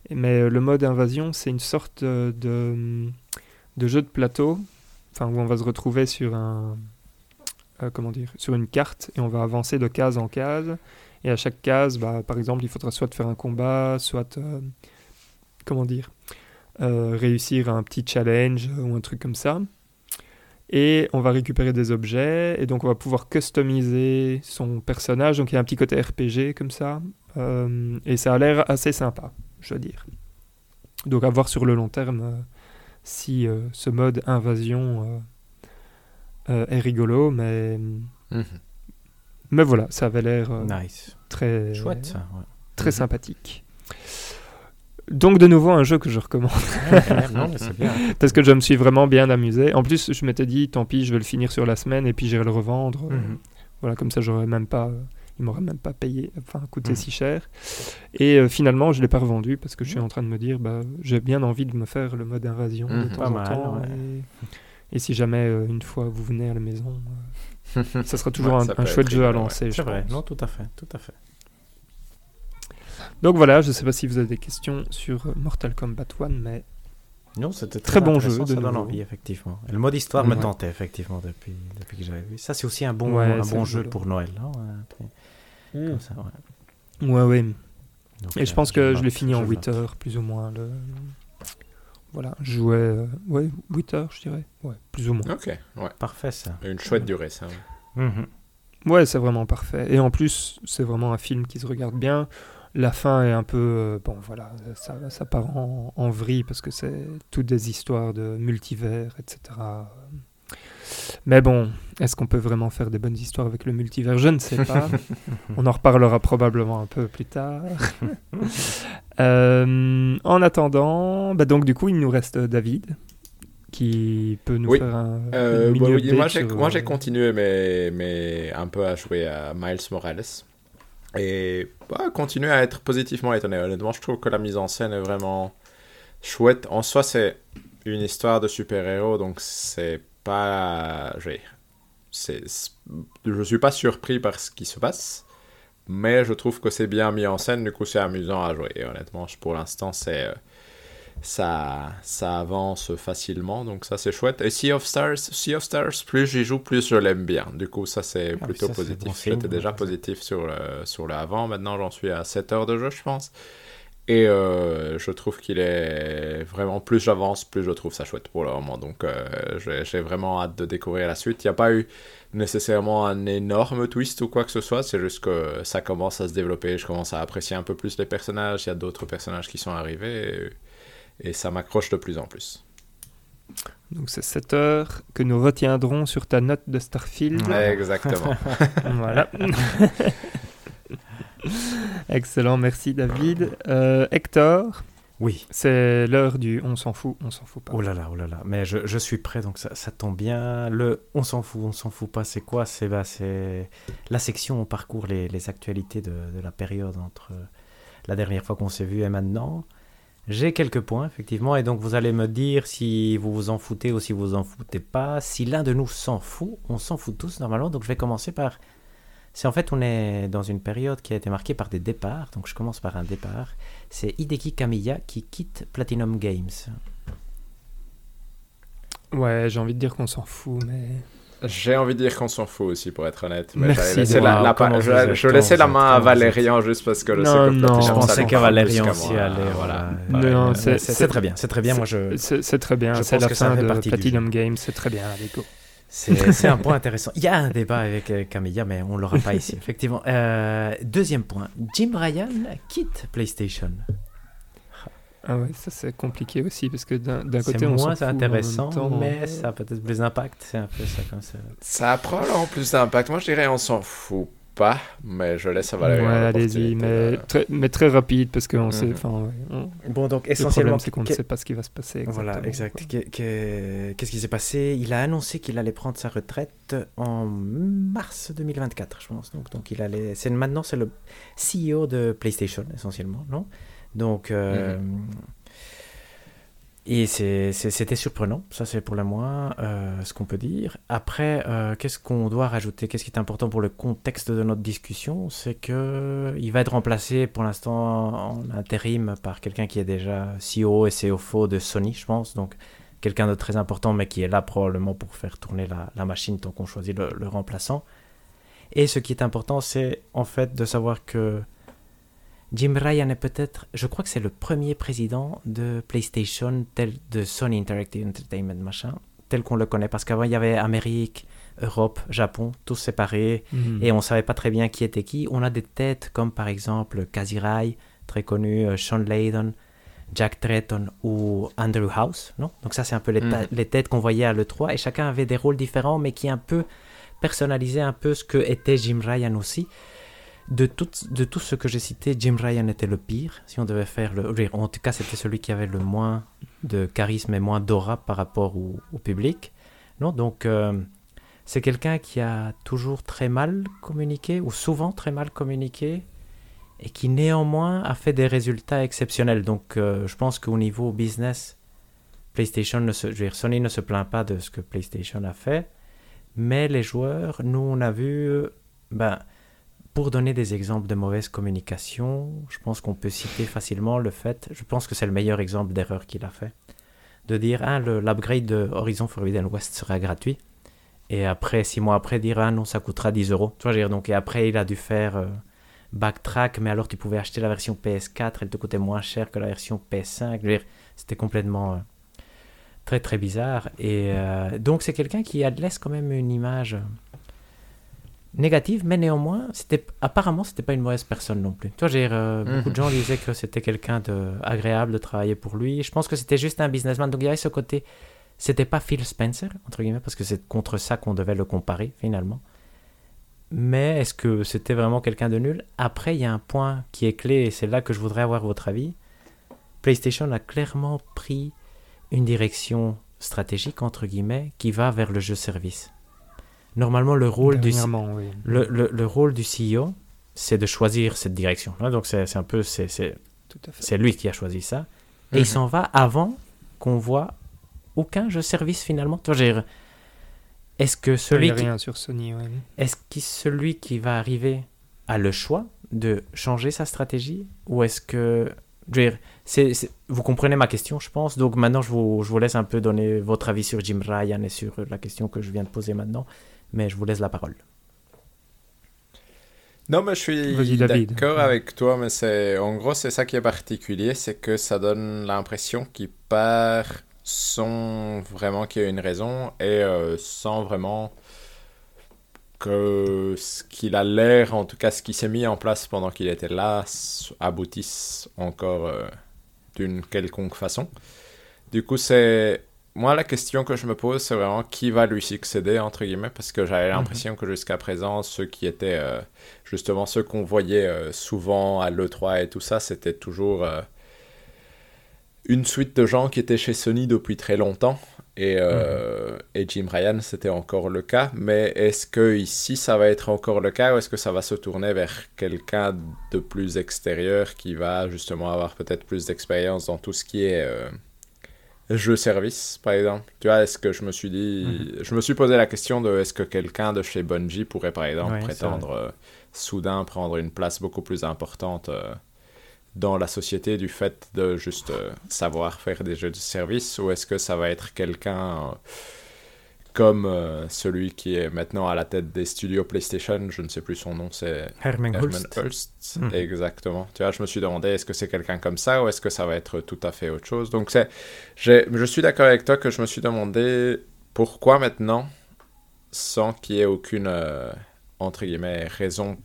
Mais le mode invasion, c'est une sorte de, de jeu de plateau, enfin où on va se retrouver sur un euh, sur une carte et on va avancer de case en case. Et à chaque case, bah, par exemple, il faudra soit faire un combat, soit euh, comment dire, euh, réussir un petit challenge ou un truc comme ça. Et on va récupérer des objets, et donc on va pouvoir customiser son personnage. Donc il y a un petit côté RPG comme ça, et ça a l'air assez sympa, je dois dire. Donc à voir sur le long terme si ce mode invasion est rigolo, mais, Mhm. mais voilà, ça avait l'air euh, Nice. très, Chouette, ça. ouais. très Mhm. sympathique. Donc de nouveau un jeu que je recommande non, bien. parce que je me suis vraiment bien amusé. En plus, je m'étais dit tant pis, je vais le finir sur la semaine et puis j'irai le revendre. Euh, Mhm. Voilà, comme ça, j'aurais même pas, euh, il m'aurait même pas payé, enfin coûté si cher. Et euh, finalement, je l'ai pas revendu parce que je suis en train de me dire, bah, j'ai bien envie de me faire le mode invasion de temps Pas en mal, temps. ouais. Et, et si jamais euh, une fois vous venez à la maison, euh, ça sera toujours Ouais, un, ça un peut chouette jeu à lancer. C'est vrai. pense. Non, tout à fait. Tout à fait. Donc voilà, je sais pas si vous avez des questions sur Mortal Kombat 1, mais Non, c'était Très bon intéressant, jeu, de Ça donne envie, effectivement. Et le mode histoire me tentait, effectivement, depuis, depuis que j'avais vu. Ça, c'est aussi un bon, Ouais, un bon jeu pour Noël. hein, truc comme ça, ouais. ouais, ouais. Donc, Et je euh, pense que je l'ai fini en je 8 note. heures, plus ou moins. Le... Voilà, je jouais, euh, ouais, 8 heures, je dirais. Ouais, plus ou moins. Ok, ouais. Parfait, ça. Une chouette durée, ça. ouais. Mhm. Ouais, c'est vraiment parfait. Et en plus, c'est vraiment un film qui se regarde bien. La fin est un peu. euh, bon, voilà, ça, ça part en, en vrille parce que c'est toutes des histoires de multivers, etc. Mais bon, est-ce qu'on peut vraiment faire des bonnes histoires avec le multivers? Je ne sais pas. On en reparlera probablement un peu plus tard. Euh, en attendant, bah donc du coup, il nous reste David qui peut nous Oui. faire un. Euh, une bah mini oui, update moi, j'ai, sur, moi, j'ai euh, continué, mais, mais un peu à jouer à Miles Morales. Et bah, continuer à être positivement étonné. Honnêtement, je trouve que la mise en scène est vraiment chouette. En soi, c'est une histoire de super-héros, donc c'est pas. C'est, je suis pas surpris par ce qui se passe, mais je trouve que c'est bien mis en scène, du coup, c'est amusant à jouer. Et honnêtement, pour l'instant, c'est. euh, ça, ça avance facilement, donc ça c'est chouette. Et Sea of Stars, Sea of Stars, plus j'y joue, plus je l'aime bien. Du coup, ça c'est Ah, plutôt ça, positif. bon J'étais déjà positif sur le, sur le avant, maintenant j'en suis à 7 heures de jeu, je pense. Et euh, je trouve qu'il est vraiment, plus j'avance, plus je trouve ça chouette pour le moment. Donc euh, j'ai vraiment hâte de découvrir la suite. Il n'y a pas eu nécessairement un énorme twist ou quoi que ce soit, c'est juste que ça commence à se développer, je commence à apprécier un peu plus les personnages, il y a d'autres personnages qui sont arrivés, et, et ça m'accroche de plus en plus. Donc c'est 7 heures que nous retiendrons sur ta note de Starfield. Exactement. voilà. Excellent, merci David. Euh, Hector, Oui. c'est l'heure du on s'en fout, on s'en fout pas. Oh là là, oh là là. Mais je, je suis prêt, donc ça, ça tombe bien. Le on s'en fout, on s'en fout pas, c'est quoi? C'est bah, c'est la section où on parcourt les, les actualités de, de la période entre la dernière fois qu'on s'est vu et maintenant. J'ai quelques points, effectivement, et donc vous allez me dire si vous vous en foutez ou si vous vous en foutez pas. Si l'un de nous s'en fout, on s'en fout tous normalement, donc je vais commencer par... C'est en fait, on est dans une période qui a été marquée par des départs, donc je commence par un départ. C'est Hideki Kamiya qui quitte Platinum Games. Ouais, j'ai envie de dire qu'on s'en fout, mais. J'ai envie de dire qu'on s'en fout aussi, pour être honnête. Mais Merci de- la, la- je, laissais la main à Valérian juste parce que je sais Non, que non. Je pensais prend Valérian qu'à aussi allait, voilà. Non, ouais. c'est- très bien, c'est très bien. Moi, je, C'est très bien, je c'est pense la que ça fin de Platinum Games, c'est très bien, allez go. C'est un point intéressant. Il y a un débat avec euh, Camilla, mais on l'aura pas ici, effectivement. Euh, deuxième point, Jim Ryan quitte PlayStation. Ah ouais, ça c'est compliqué aussi parce que d'un côté on s'en moins intéressant, temps, mais ça a peut-être plus d'impact. C'est un peu ça comme ça. Ça a probablement plus d'impact. Moi, je dirais on s'en fout pas, mais je laisse à Ouais, Valérie. allez-y, mais très, mais très rapide parce qu'on sait. Mhm. Enfin, ouais, on- Bon, donc le essentiellement, problème c'est qu'on ne sait pas ce qui va se passer. Voilà, exactement, exact. Que- que- Qu'est-ce qui s'est passé? Il a annoncé qu'il allait prendre sa retraite en mars 2024, je pense. Donc, donc il allait. C'est maintenant c'est le CEO de PlayStation essentiellement, non? Donc euh, et c'est- c'est- c'était surprenant. Ça c'est pour le moins euh, ce qu'on peut dire. Après, euh, qu'est-ce qu'on doit rajouter? Qu'est-ce qui est important pour le contexte de notre discussion? C'est que il va être remplacé pour l'instant en intérim par quelqu'un qui est déjà CEO et CFO de Sony, je pense. Donc quelqu'un de très important, mais qui est là probablement pour faire tourner la, machine tant qu'on choisit le remplaçant. Et ce qui est important, c'est en fait de savoir que Jim Ryan est peut-être, je crois que c'est le premier président de PlayStation, tel de Sony Interactive Entertainment, machin, tel qu'on le connaît. Parce qu'avant, il y avait Amérique, Europe, Japon, tous séparés. Mhm. Et on savait pas très bien qui était qui. On a des têtes comme par exemple Kazirai, très connu, euh, Sean Layden, Jack Tretton ou Andrew House. Non? Donc ça, c'est un peu les, Mhm. les têtes qu'on voyait à l'E3. Et chacun avait des rôles différents, mais qui un peu personnalisaient un peu ce que était Jim Ryan aussi. De tout, de tout ce que j'ai cité, Jim Ryan était le pire. Si on devait faire le... En tout cas, c'était celui qui avait le moins de charisme et moins d'aura par rapport au, public. Non Donc... euh, c'est quelqu'un qui a toujours très mal communiqué, ou souvent très mal communiqué, et qui néanmoins a fait des résultats exceptionnels. Donc euh, je pense qu'au niveau business, PlayStation ne se, Sony ne se plaint pas de ce que PlayStation a fait, mais les joueurs, nous on a vu, ben, pour donner des exemples de mauvaise communication, je pense qu'on peut citer facilement le fait, je pense que c'est le meilleur exemple d'erreur qu'il a fait, de dire, ah, l'upgrade de Horizon Forbidden West sera gratuit. Et après, six mois après, dire ah non, ça coûtera 10 euros. Tu vois, donc, et après, il a dû faire euh, backtrack, mais alors tu pouvais acheter la version PS4, elle te coûtait moins cher que la version PS5. Je veux dire, c'était complètement euh, très très bizarre. Et euh, donc, c'est quelqu'un qui laisse quand même une image négative, mais néanmoins, c'était apparemment, c'était pas une mauvaise personne non plus. Tu vois, euh, beaucoup de gens disaient que c'était quelqu'un de agréable de travailler pour lui. Je pense que c'était juste un businessman. Donc, il y avait ce côté c'était pas Phil Spencer, entre guillemets, parce que c'est contre ça qu'on devait le comparer, finalement. Mais est-ce que c'était vraiment quelqu'un de nul? Après, il y a un point qui est clé, et c'est là que je voudrais avoir votre avis. PlayStation a clairement pris une direction stratégique, entre guillemets, qui va vers le jeu-service. Normalement, le rôle du, oui. le, le- le rôle du CEO, c'est de choisir cette direction. hein. Donc, c'est un peu... c'est- lui qui a choisi ça. Et Mhm. il s'en va avant qu'on voit aucun jeu service finalement. Est-ce que celui qui, rien sur Sony, ouais. est-ce que celui qui va arriver a le choix de changer sa stratégie? Ou est-ce que je veux dire, vous comprenez ma question, je pense. Donc maintenant, je vous, je vous laisse un peu donner votre avis sur Jim Ryan et sur la question que je viens de poser maintenant. Mais je vous laisse la parole. Non, mais je suis d'accord avec toi, mais c'est en gros c'est ça qui est particulier, c'est que ça donne l'impression qu'il part sans vraiment qu'il y ait une raison et euh, sans vraiment que ce qu'il a l'air, en tout cas ce qui s'est mis en place pendant qu'il était là, aboutisse encore euh, d'une quelconque façon. Du coup, c'est moi la question que je me pose, c'est vraiment qui va lui succéder entre guillemets, parce que j'avais l'impression que jusqu'à présent ceux qui étaient euh, justement ceux qu'on voyait euh, souvent à l'E3 et tout ça, c'était toujours euh, une suite de gens qui étaient chez Sony depuis très longtemps. Et, euh, et Jim Ryan, c'était encore le cas. Mais est-ce que ici, ça va être encore le cas ou est-ce que ça va se tourner vers quelqu'un de plus extérieur qui va justement avoir peut-être plus d'expérience dans tout ce qui est euh, jeu-service, par exemple. Tu vois, est-ce que je me suis dit... Je me suis posé la question de est-ce que quelqu'un de chez Bungie pourrait, par exemple, Ouais, prétendre euh, soudain prendre une place beaucoup plus importante euh, dans la société du fait de juste euh, savoir faire des jeux de service ou est-ce que ça va être quelqu'un comme euh, celui qui est maintenant à la tête des studios PlayStation, je ne sais plus son nom, c'est Herman Hulst. Hulst, Mhm. exactement. Tu vois, je me suis demandé est-ce que c'est quelqu'un comme ça ou est-ce que ça va être tout à fait autre chose? Donc c'est, je suis d'accord avec toi que je me suis demandé pourquoi maintenant, sans qu'il y ait aucune euh, entre guillemets raison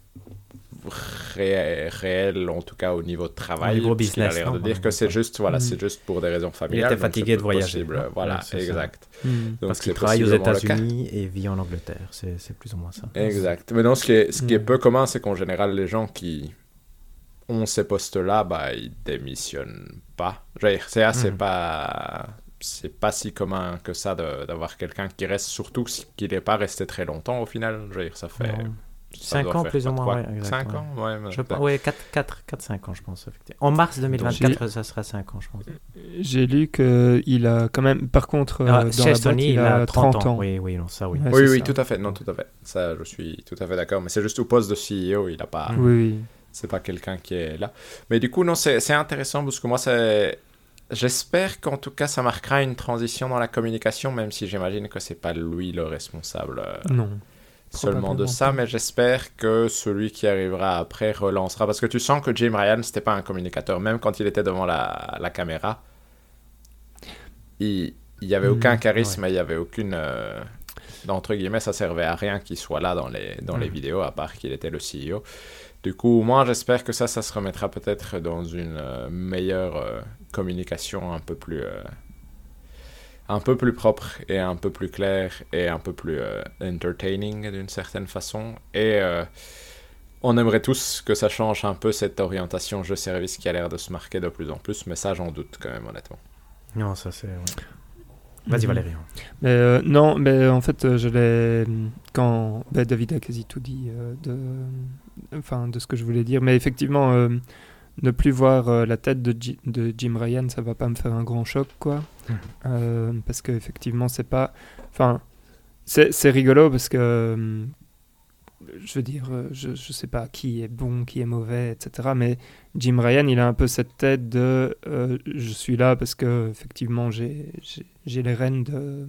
ré- réel, en tout cas au niveau de travail. niveau parce qu'il a business, l'air non, de dire que c'est juste, voilà, Mm. c'est juste pour des raisons familiales. était donc c'est fatigué de voyager, possible. Voilà, Ouais, c'est exact. Hmm. Donc Parce qu'il c'est travaille aux. États-Unis et vit en Angleterre. C'est c'est plus ou moins ça. Exact. Mais non, ce qui est, ce qui est Mm. peu commun, c'est qu'en général, les gens qui ont ces postes-là, bah, ils démissionnent pas. C'est assez Mhm. pas. C'est pas si commun que ça d'avoir quelqu'un qui reste, surtout qu'il n'est pas resté très longtemps au final. Je veux dire, ça fait. Non. Ça Cinq doit ans, faire plus ou moins, ouais, exact, Cinq ouais. ans Ouais, Je peut-être. pense, ouais, 4, 4, 4, 5 ans, je pense. En mars 2024, ça sera 5 ans, je pense. J'ai lu qu'il a quand même, par contre, euh, Ah, dans chez la boîte, Sony, il a 30 ans. Oui, oui, non, ça, oui. Ouais, Oui, oui, ça. tout à fait. Non, tout à fait. Ça, je suis tout à fait d'accord. Mais c'est juste au poste de CEO, il n'a pas. Oui, oui. c'est pas quelqu'un qui est là. Mais du coup, non, c'est c'est intéressant parce que moi, c'est. J'espère qu'en tout cas, ça marquera une transition dans la communication, même si j'imagine que c'est pas lui le responsable euh, Non. Seulement de ça, mais j'espère que celui qui arrivera après relancera. Parce que tu sens que Jim Ryan, c'était pas un communicateur, même quand il était devant la, la caméra. Il il y avait Mhm, aucun charisme, il y avait aucune. euh, entre guillemets, ça servait à rien qu'il soit là dans les, dans les Mhm. vidéos, à part qu'il était le CEO. Du coup, moi, j'espère que ça, ça se remettra peut-être dans une euh, meilleure euh, communication un peu plus. Un peu plus propre et un peu plus clair et un peu plus euh, entertaining d'une certaine façon. Et euh, on aimerait tous que ça change un peu cette orientation jeu-service qui a l'air de se marquer de plus en plus, mais ça j'en doute quand même honnêtement. Non, ça, c'est. ouais. Vas-y, Mhm. Valérian. Mais euh, non, mais en fait, je l'ai. Quand bah, David a quasi tout dit euh, de, enfin, de ce que je voulais dire, mais effectivement, euh, ne plus voir euh, la tête de, Ji- de Jim Ryan, ça va pas me faire un grand choc, quoi. Mhm. Euh, parce qu'effectivement, c'est pas. Enfin, c'est rigolo parce que. euh, Je veux dire, euh, je, je sais pas qui est bon, qui est mauvais, etc. Mais Jim Ryan, il a un peu cette tête de je suis là parce que effectivement j'ai les rênes de,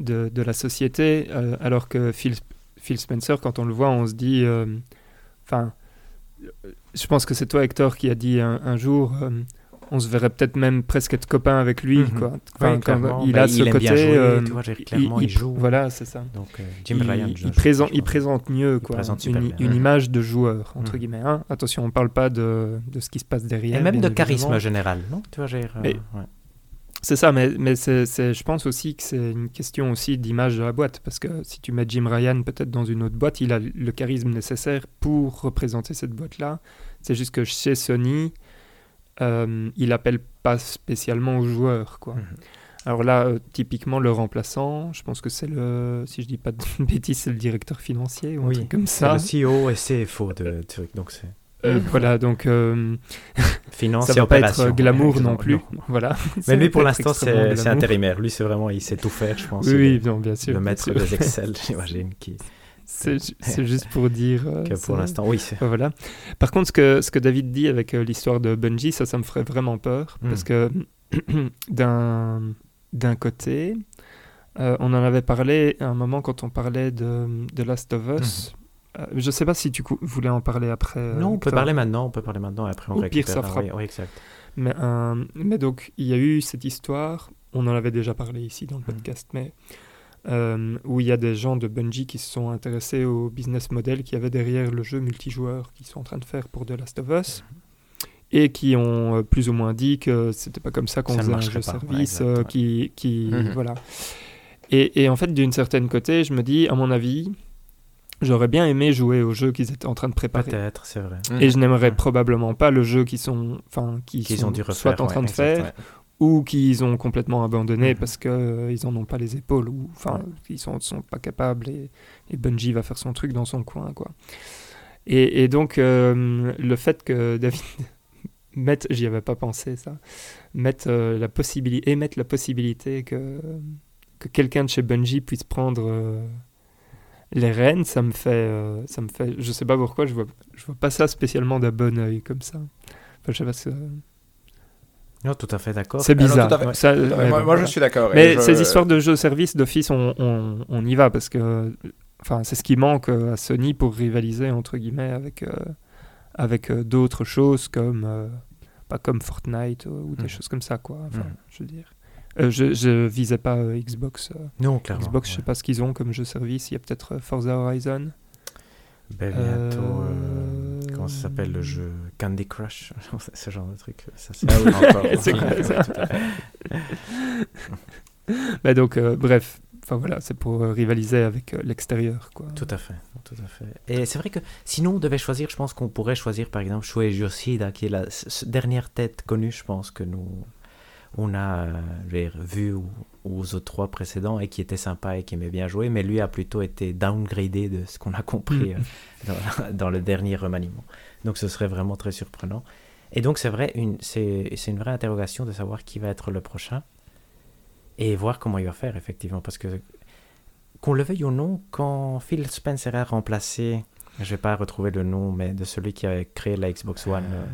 de, de la société, alors que Phil, Phil Spencer, quand on le voit, on se dit, enfin, je pense que c'est toi Hector qui a dit un, un jour, euh, on se verrait peut-être même presque être copain avec lui, Mhm. quoi. Enfin, Oui, quand clairement. il Bah, a ce aime côté, jouer, euh, vois, clairement, il, joue. Voilà, c'est ça. Donc, euh, Jim il, Ryan. présente, il mieux quoi, présente super une, bien. une Mhm. image de joueur, entre Mhm. guillemets. hein. Attention, on parle pas de, de ce qui se passe derrière. Et même de charisme général, non? Tu vois, euh, Mais- ouais. C'est ça, mais, mais c'est, c'est- je pense aussi que c'est une question aussi d'image de la boîte, parce que si tu mets Jim Ryan peut-être dans une autre boîte, il a le charisme nécessaire pour représenter cette boîte-là. C'est juste que chez Sony, euh, il appelle pas spécialement aux joueurs, quoi. Mhm. Alors là, euh, typiquement, le remplaçant, je pense que c'est le, si je dis pas de bêtises, c'est le directeur financier ou un Oui, truc comme C'est ça. le CEO et CFO de donc c'est Euh, voilà, donc euh, finance ça et va pas être glamour Ouais, non plus. non. Voilà. Mais lui, pour l'instant, c'est intérimaire. Lui, c'est vraiment, il sait tout faire, je pense. Oui, Il oui, non, bien sûr. le bien maître sûr. des Excel, j'imagine, qui C'est ju- c'est juste pour dire. euh, que pour l'instant, oui, c'est. Voilà. Par contre, ce que, ce que David dit avec euh, l'histoire de Bungie, ça, ça me ferait vraiment peur. Mm. Parce que d'un d'un côté, euh, on en avait parlé à un moment quand on parlait de, de Last of Us. Euh, je sais pas si tu voulais en parler après. euh. Non, on peut parler maintenant, on peut parler maintenant, et après on Au pire, récupère. ça fera- Oui, oui, exact. Mais, euh, mais donc, il y a eu cette histoire, on en avait déjà parlé ici dans le Mhm. podcast, mais où il y a des gens de Bungie qui se sont intéressés au business model qu'il y avait derrière le jeu multijoueur qu'ils sont en train de faire pour The Last of Us. Mhm. Et qui ont plus ou moins dit que c'était pas comme ça qu'on ne faisait un jeu pas, service ouais. qui, qui Mhm. voilà. Et, et en fait, d'une certaine côté, je me dis, à mon avis, j'aurais bien aimé jouer au jeu qu'ils étaient en train de préparer. Peut-être, c'est vrai. Et je n'aimerais probablement pas le jeu qu'ils sont, enfin, qui Qu'ils sont ont dû refaire. soit en train ouais, de exact, faire, ouais. ou qu'ils ont complètement abandonné Mhm. parce que euh, ils en ont pas les épaules ou enfin ils sont sont pas capables et, et Bungie va faire son truc dans son coin quoi. Et, et donc euh, le fait que David mette, j'y avais pas pensé ça, mettre euh, la possibilité émettre la possibilité que que quelqu'un de chez Bungie puisse prendre euh, les rênes, ça me fait euh, ça me fait je sais pas pourquoi je vois je vois pas ça spécialement d'un bon œil comme ça. Enfin, je sais pas si- Non, tout à fait d'accord. c'est bizarre. Ça- ouais, moi, moi, voilà. je suis d'accord. Mais je- ces histoires de jeux service d'office, on, on, on y va parce que enfin, c'est ce qui manque euh, à Sony pour rivaliser entre guillemets avec, euh, avec euh, d'autres choses comme pas comme Fortnite ou des Mhm. choses comme ça quoi. Enfin, Mhm. je veux dire. Euh, je, je visais pas euh, Xbox. euh, Non, clairement. Xbox, je sais ouais. pas ce qu'ils ont comme jeu service. Il y a peut-être euh, Forza Horizon. Ben, bientôt. Euh, euh, comment ça s'appelle le jeu Candy Crush, ce genre de truc. Ça, c'est Ah oui, encore. C'est quoi, Ouais, ça? Tout. Bah donc, euh, bref, enfin voilà, c'est pour euh, rivaliser avec euh, l'extérieur, quoi. Tout à fait, tout à fait. Et c'est vrai que sinon on devait choisir, je pense qu'on pourrait choisir par exemple Shuei Yoshida, qui est la dernière tête connue, je pense que nous on a euh, vu aux, autres trois précédents et qui était sympa et qui aimait bien jouer, mais lui a plutôt été downgradé de ce qu'on a compris Mm. euh, dans, dans le dernier remaniement. Donc ce serait vraiment très surprenant. Et donc c'est vrai, c'est une vraie interrogation de savoir qui va être le prochain et voir comment il va faire effectivement, parce que qu'on le veuille ou non, quand Phil Spencer a remplacé, je vais pas retrouver le nom, mais de celui qui a créé la Xbox One, euh,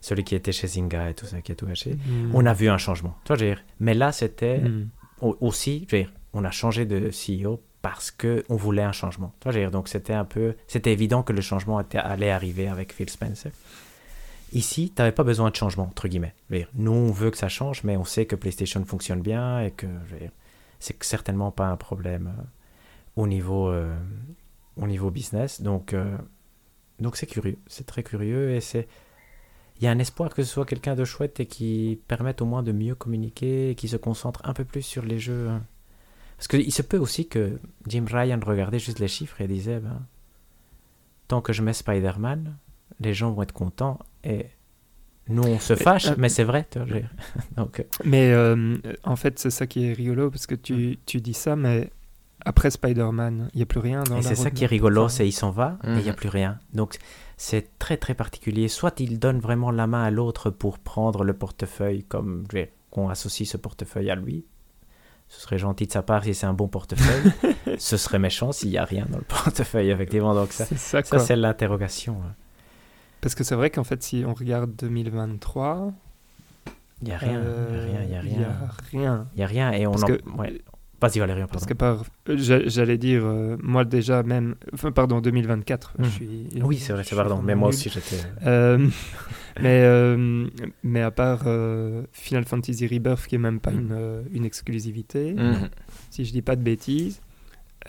celui qui était chez Zynga et tout ça, qui a tout acheté, Mm. on a vu un changement. Tu vois, je veux dire, mais là, c'était Mm. au- aussi, je veux dire, on a changé de CEO parce que on voulait un changement. Tu vois, je veux dire, donc c'était un peu, c'était évident que le changement était- allait arriver avec Phil Spencer. Ici, tu n'avais pas besoin de changement, entre guillemets. Je veux dire, nous, on veut que ça change, mais on sait que PlayStation fonctionne bien et que c'est certainement pas un problème euh, au, niveau, euh, au niveau business. Donc, euh, donc c'est curieux, c'est très curieux et c'est. Il y a un espoir que ce soit quelqu'un de chouette et qui permette au moins de mieux communiquer et qui se concentre un peu plus sur les jeux. hein. Parce qu'il se peut aussi que Jim Ryan regardait juste les chiffres et disait ben, Tant que je mets Spider-Man, les gens vont être contents et nous on se fâche, euh, mais c'est vrai. Donc, euh, Mais euh, en fait, c'est ça qui est rigolo, parce que tu, tu dis ça, mais après Spider-Man, il n'y a plus rien dans et la c'est ça qui est rigolo, c'est il s'en va et il n'y a Mhm. plus rien. Donc c'est très très particulier. Soit il donne vraiment la main à l'autre pour prendre le portefeuille, comme qu'on associe ce portefeuille à lui. Ce serait gentil de sa part si c'est un bon portefeuille. Ce serait méchant s'il n'y a rien dans le portefeuille, effectivement. Donc ça, ça, ça c'est l'interrogation. hein. Parce que c'est vrai qu'en fait, si on regarde 2023, Il n'y a rien, il n'y a rien, il n'y y a rien. a rien. Il n'y a rien et on Parce en... que- ouais. Vas-y Valérian, Parce pardon. que par, j'a- j'allais dire, euh, moi déjà même, enfin pardon, 2024, je Mhm. suis... Oui, c'est vrai, c'est pardon. Mais moi aussi, j'étais... Euh, mais, euh, mais à part euh, Final Fantasy Rebirth, qui est même pas Mhm. une, une exclusivité, Mhm. si je dis pas de bêtises,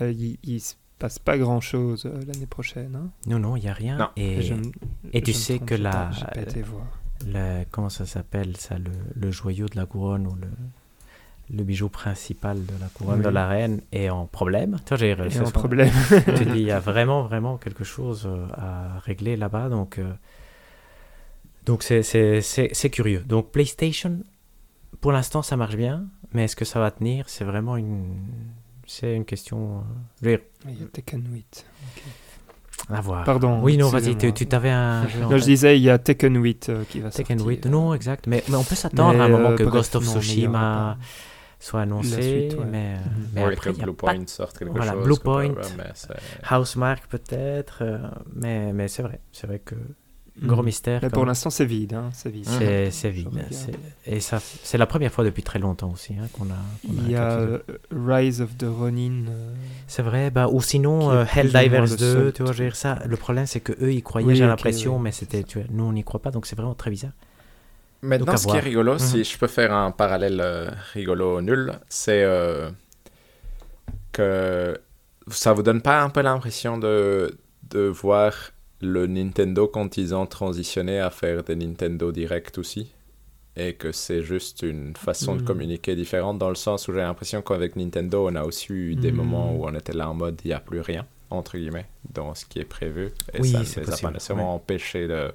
euh, il, il se passe pas grand chose l'année prochaine. hein. Non, non, il n'y a rien. Non. Et, Je et tu je sais que la- pas- J'ai pas été voir. le- comment ça s'appelle ça, le, le joyau de la couronne ou le, le bijou principal de la couronne Oui. de la reine est en problème. Tu vois, j'ai- Il y c'est a un ce qu'on- problème. tu dis, il y a vraiment, vraiment quelque chose euh, à régler là-bas. Donc, euh, donc c'est, c'est, c'est, c'est curieux. Donc, PlayStation, pour l'instant, ça marche bien. Mais est-ce que ça va tenir? C'est vraiment une, c'est une question euh, je veux dire, Il y a Tekken 8. à voir. Pardon. Oui, non, vas-y, tu, t'avais un jeu en Non, je disais, il y a Tekken 8 euh, qui va Tekken sortir. 8, non, exact. Mais, mais on peut s'attendre Mais, à un moment euh, que bref, Ghost of non, Tsushima. Soit annoncé. Suite, ouais. Mais, Mhm. mais Oui, après, que il y a Blue pas Point sorte quelque Voilà, chose. Blue que- ouais, Point. mais c'est- Housemark peut-être. euh, mais mais c'est vrai. C'est vrai que Mhm. gros mystère. Mais pour l'instant, c'est vide. Hein, c'est vide. C'est c'est vide. Et ça, c'est la première fois depuis très longtemps aussi hein, qu'on a. qu'on Il y a euh, Rise of the Ronin. euh, C'est vrai, bah, ou sinon euh, Helldivers le 2, seul tu vois, je veux dire ça. Le problème, c'est que eux, ils croyaient, Oui, j'ai l'impression, oui, mais c'était, ça. tu vois, nous, on n'y croit pas, donc c'est vraiment très bizarre. Maintenant, ce qui est rigolo, Mhm. si je peux faire un parallèle euh, rigolo nul, c'est euh, que ça vous donne pas un peu l'impression de, de voir le Nintendo quand ils ont transitionné à faire des Nintendo Direct aussi? Et que c'est juste une façon de Mhm. communiquer différente dans le sens où j'ai l'impression qu'avec Nintendo on a aussi eu des Mhm. moments où on était là en mode il n'y a plus rien entre guillemets dans ce qui est prévu et Oui, ça ne les a pas nécessairement empêchés de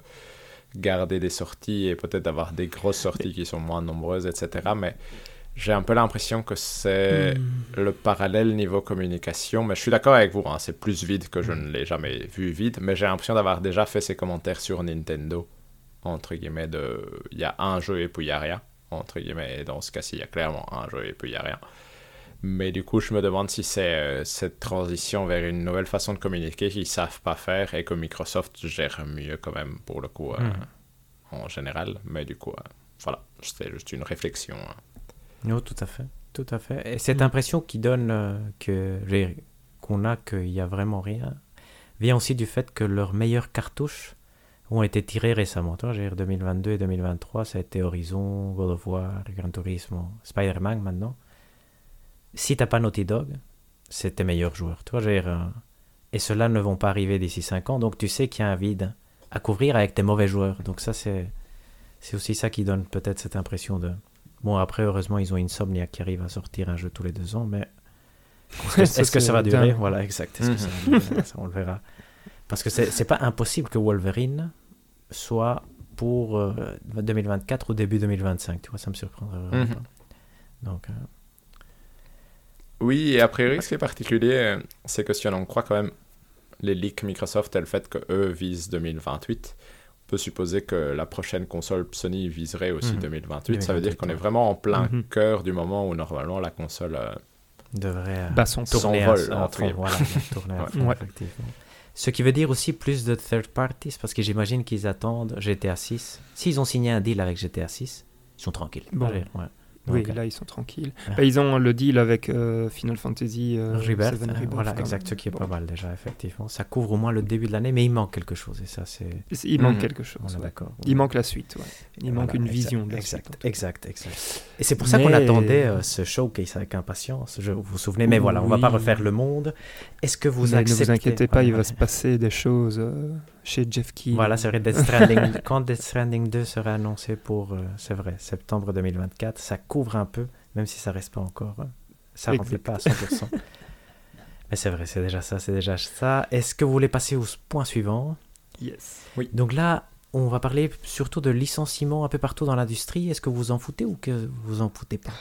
garder des sorties et peut-être d'avoir des grosses sorties qui sont moins nombreuses, etc. Mais j'ai un peu l'impression que c'est hmm. le parallèle niveau communication. Mais je suis d'accord avec vous, hein, c'est plus vide que je ne l'ai jamais vu vide. Mais j'ai l'impression d'avoir déjà fait ces commentaires sur Nintendo, entre guillemets, de il y a un jeu et puis il n'y a rien, entre guillemets. Et dans ce cas-ci, il y a clairement un jeu et puis il n'y a rien. Mais du coup, je me demande si c'est euh, cette transition vers une nouvelle façon de communiquer qu'ils savent pas faire et que Microsoft gère mieux quand même pour le coup euh, Mhm. en général. Mais du coup, euh, voilà, c'était juste une réflexion. hein. Non, tout à fait, tout à fait. Et cette Mm. impression qui donne que qu'on a qu'il n'y a vraiment rien vient aussi du fait que leurs meilleures cartouches ont été tirées récemment. Toi, dire, 2022 et 2023, ça a été Horizon, God of War, Gran Turismo, Spider-Man maintenant. Si t'as pas Naughty Dog, c'est tes meilleurs joueurs. Toi, euh, et ceux-là ne vont pas arriver d'ici 5 ans, donc tu sais qu'il y a un vide à couvrir avec tes mauvais joueurs. Donc ça, c'est c'est aussi ça qui donne peut-être cette impression de... Bon, après, heureusement, ils ont Insomnia qui arrive à sortir un jeu tous les deux ans, mais est-ce que, ça va durer Voilà, exact. Est-ce que ça va durer ça, On le verra. Parce que c'est pas impossible que Wolverine soit pour 2024 ou début 2025. Tu vois, ça me surprendrait vraiment mhm. Donc... Euh, oui, et a priori, ce qui est particulier, euh, c'est que si on en croit quand même les leaks Microsoft et le fait qu'eux visent 2028, on peut supposer que la prochaine console Sony viserait aussi 2028. Mhm. Ça veut dire qu'on est vraiment en plein mhm. cœur du moment où normalement la console euh, devrait euh, bah, son s'envole. Voilà, Ce qui veut dire aussi plus de third parties, parce que j'imagine qu'ils attendent GTA 6. S'ils ont signé un deal avec GTA 6, ils sont tranquilles. Bon. Ouais. Oui, là ils sont tranquilles. Bah, ils ont le deal avec euh, Final Fantasy euh, Rebirth. voilà, exact, ce qui est pas mal déjà, effectivement. Ça couvre au moins le début de l'année, mais il manque quelque chose, et ça c'est. Il manque mhm. quelque chose. d'accord. Il manque la suite, ouais. Il manque une vision. De exact, exact, exact. Et c'est pour ça qu'on attendait euh, ce showcase avec impatience. Je, vous vous souvenez, mais voilà, on va pas refaire le monde. Est-ce que vous acceptez Ne vous inquiétez pas, il va se passer des choses chez Jeff Key. Voilà, c'est vrai, Death Stranding. quand Death Stranding 2 sera annoncé pour, euh, c'est vrai, septembre 2024, ça couvre un peu, même si ça reste pas encore, euh, ça ne remplit pas à 100%. Mais c'est vrai, c'est déjà ça, c'est déjà ça. Est-ce que vous voulez passer au point suivant? Yes. Oui. Donc là, on va parler surtout de licenciements un peu partout dans l'industrie. Est-ce que vous en foutez ou que vous en foutez pas?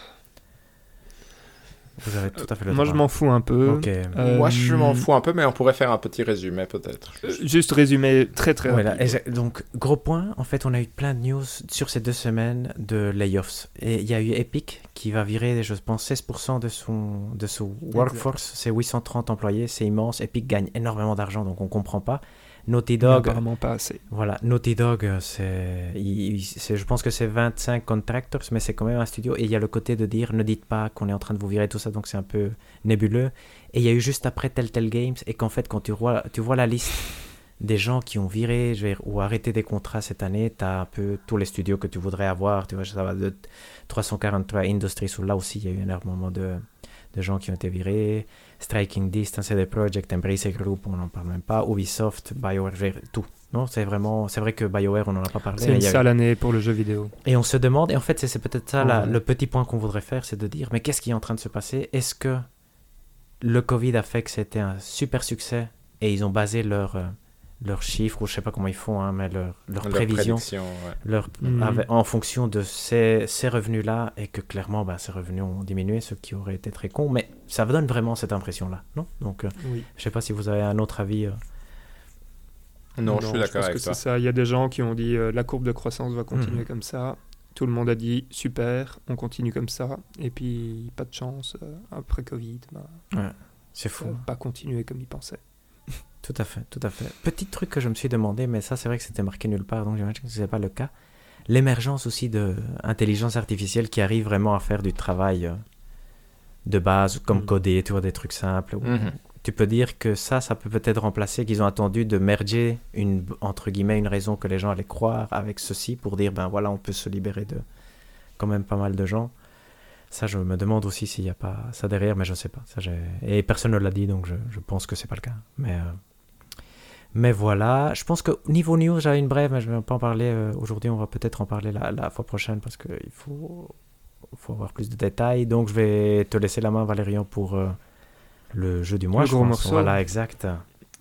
Vous avez tout à fait le Moi, je m'en fous un peu. Euh, Moi, je m'en fous un peu, mais on pourrait faire un petit résumé peut-être. Euh, juste résumé très très voilà. Donc, gros point, en fait, on a eu plein de news sur ces deux semaines de layoffs. Et il y a eu Epic qui va virer, je pense, 16% de son, de son workforce. C'est 830 employés, c'est immense. Epic gagne énormément d'argent, donc on comprend pas. Naughty Dog. Apparemment pas assez. Voilà, Naughty Dog, euh, c'est, je pense que c'est 25 contractors, mais c'est quand même un studio. Et il y a le côté de dire ne dites pas qu'on est en train de vous virer tout ça, donc c'est un peu nébuleux. Et il y a eu juste après Telltale Games, et qu'en fait, quand tu vois, tu vois la liste des gens qui ont viré je ou arrêté des contrats cette année, tu as un peu tous les studios que tu voudrais avoir. Tu vois, ça va de 343 Industries, où là aussi il y a eu énormément de, de gens qui ont été virés. Striking Distance, CD Projekt, Embrace Group, on n'en parle même pas. Ubisoft, BioWare, tout. Non, c'est vraiment, c'est vrai que BioWare, on n'en a pas parlé. C'est une sale année pour le jeu vidéo. Et on se demande, et en fait, c'est peut-être ça le petit point qu'on voudrait faire, c'est de dire, mais qu'est-ce qui est en train de se passer? Est-ce que le Covid a fait que c'était un super succès et ils ont basé leur euh, leurs chiffres, ou je sais pas comment ils font, hein, mais leurs leur prévisions, leur, mhm. en fonction de ces, ces revenus-là, et que clairement, bah, ces revenus ont diminué, ce qui aurait été très con, mais ça donne vraiment cette impression-là, non? Donc, euh, oui. je sais pas si vous avez un autre avis. Euh. Non, je suis d'accord avec ça. ça. Il y a des gens qui ont dit euh, la courbe de croissance va continuer mhm. comme ça. Tout le monde a dit super, on continue comme ça. Et puis, pas de chance, après Covid, bah, c'est fou. Pas continuer comme ils pensaient. Tout à fait, tout à fait. Petit truc que je me suis demandé, mais ça c'est vrai que c'était marqué nulle part, donc j'imagine que ce n'est pas le cas. L'émergence aussi de intelligence artificielle qui arrive vraiment à faire du travail euh, de base, comme mm. coder, tu vois, des trucs simples. Mm-hmm. Tu peux dire que ça, ça peut peut-être remplacer, qu'ils ont attendu de merger, une, entre guillemets, une raison que les gens allaient croire avec ceci pour dire, ben voilà, on peut se libérer de quand même pas mal de gens. Ça, je me demande aussi s'il n'y a pas ça derrière, mais je ne sais pas. Ça, et personne ne l'a dit, donc je, je pense que c'est pas le cas. Mais euh, mais voilà, je pense que niveau news, j'avais une brève, mais je ne vais pas en parler euh, aujourd'hui. On va peut-être en parler la, la fois prochaine parce qu'il faut, faut avoir plus de détails. Donc je vais te laisser la main, Valérian, pour euh, le jeu du mois. Le gros morceau. Voilà, exact.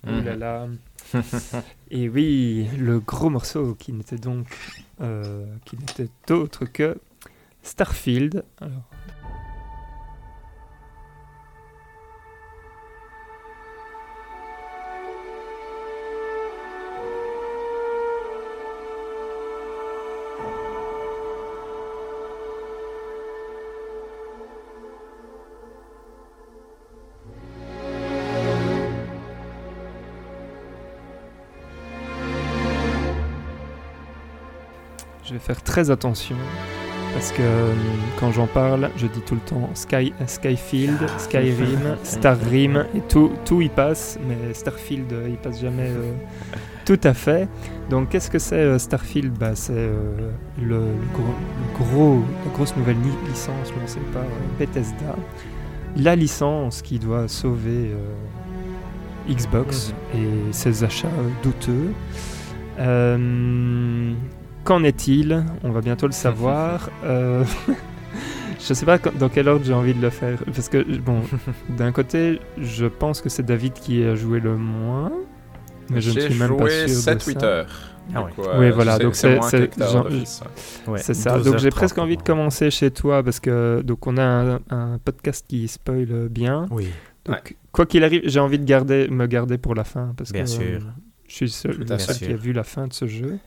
Et oui, le gros morceau qui n'était donc euh, qui n'était autre que Starfield. Alors, faire très attention parce que euh, quand j'en parle, je dis tout le temps Sky, Skyfield, Skyrim, Starrim, et tout, tout y passe, mais Starfield, euh, il passe jamais euh, tout à fait. Donc, qu'est-ce que c'est Starfield? Bah, C'est le, gros, la grosse nouvelle licence lancée par Bethesda. La licence qui doit sauver Xbox mhm. et ses achats douteux. Euh, Qu'en est-il? On va bientôt le savoir. Euh, je sais pas dans quel ordre j'ai envie de le faire. Parce que, bon, d'un côté, je pense que c'est David qui a joué le moins. Mais je ne J'ai suis même pas joué sûr de 7-8 ça. heures. Ah ouais. coup, Oui, voilà, donc c'est d'office, ouais. Ça. Donc j'ai 12h30 presque envie de commencer chez toi parce que donc on a un, un podcast qui spoil bien. Oui, Donc quoi qu'il arrive, j'ai envie de garder me garder pour la fin parce Bien que sûr. euh, je suis seul, le seul qui a vu la fin de ce jeu.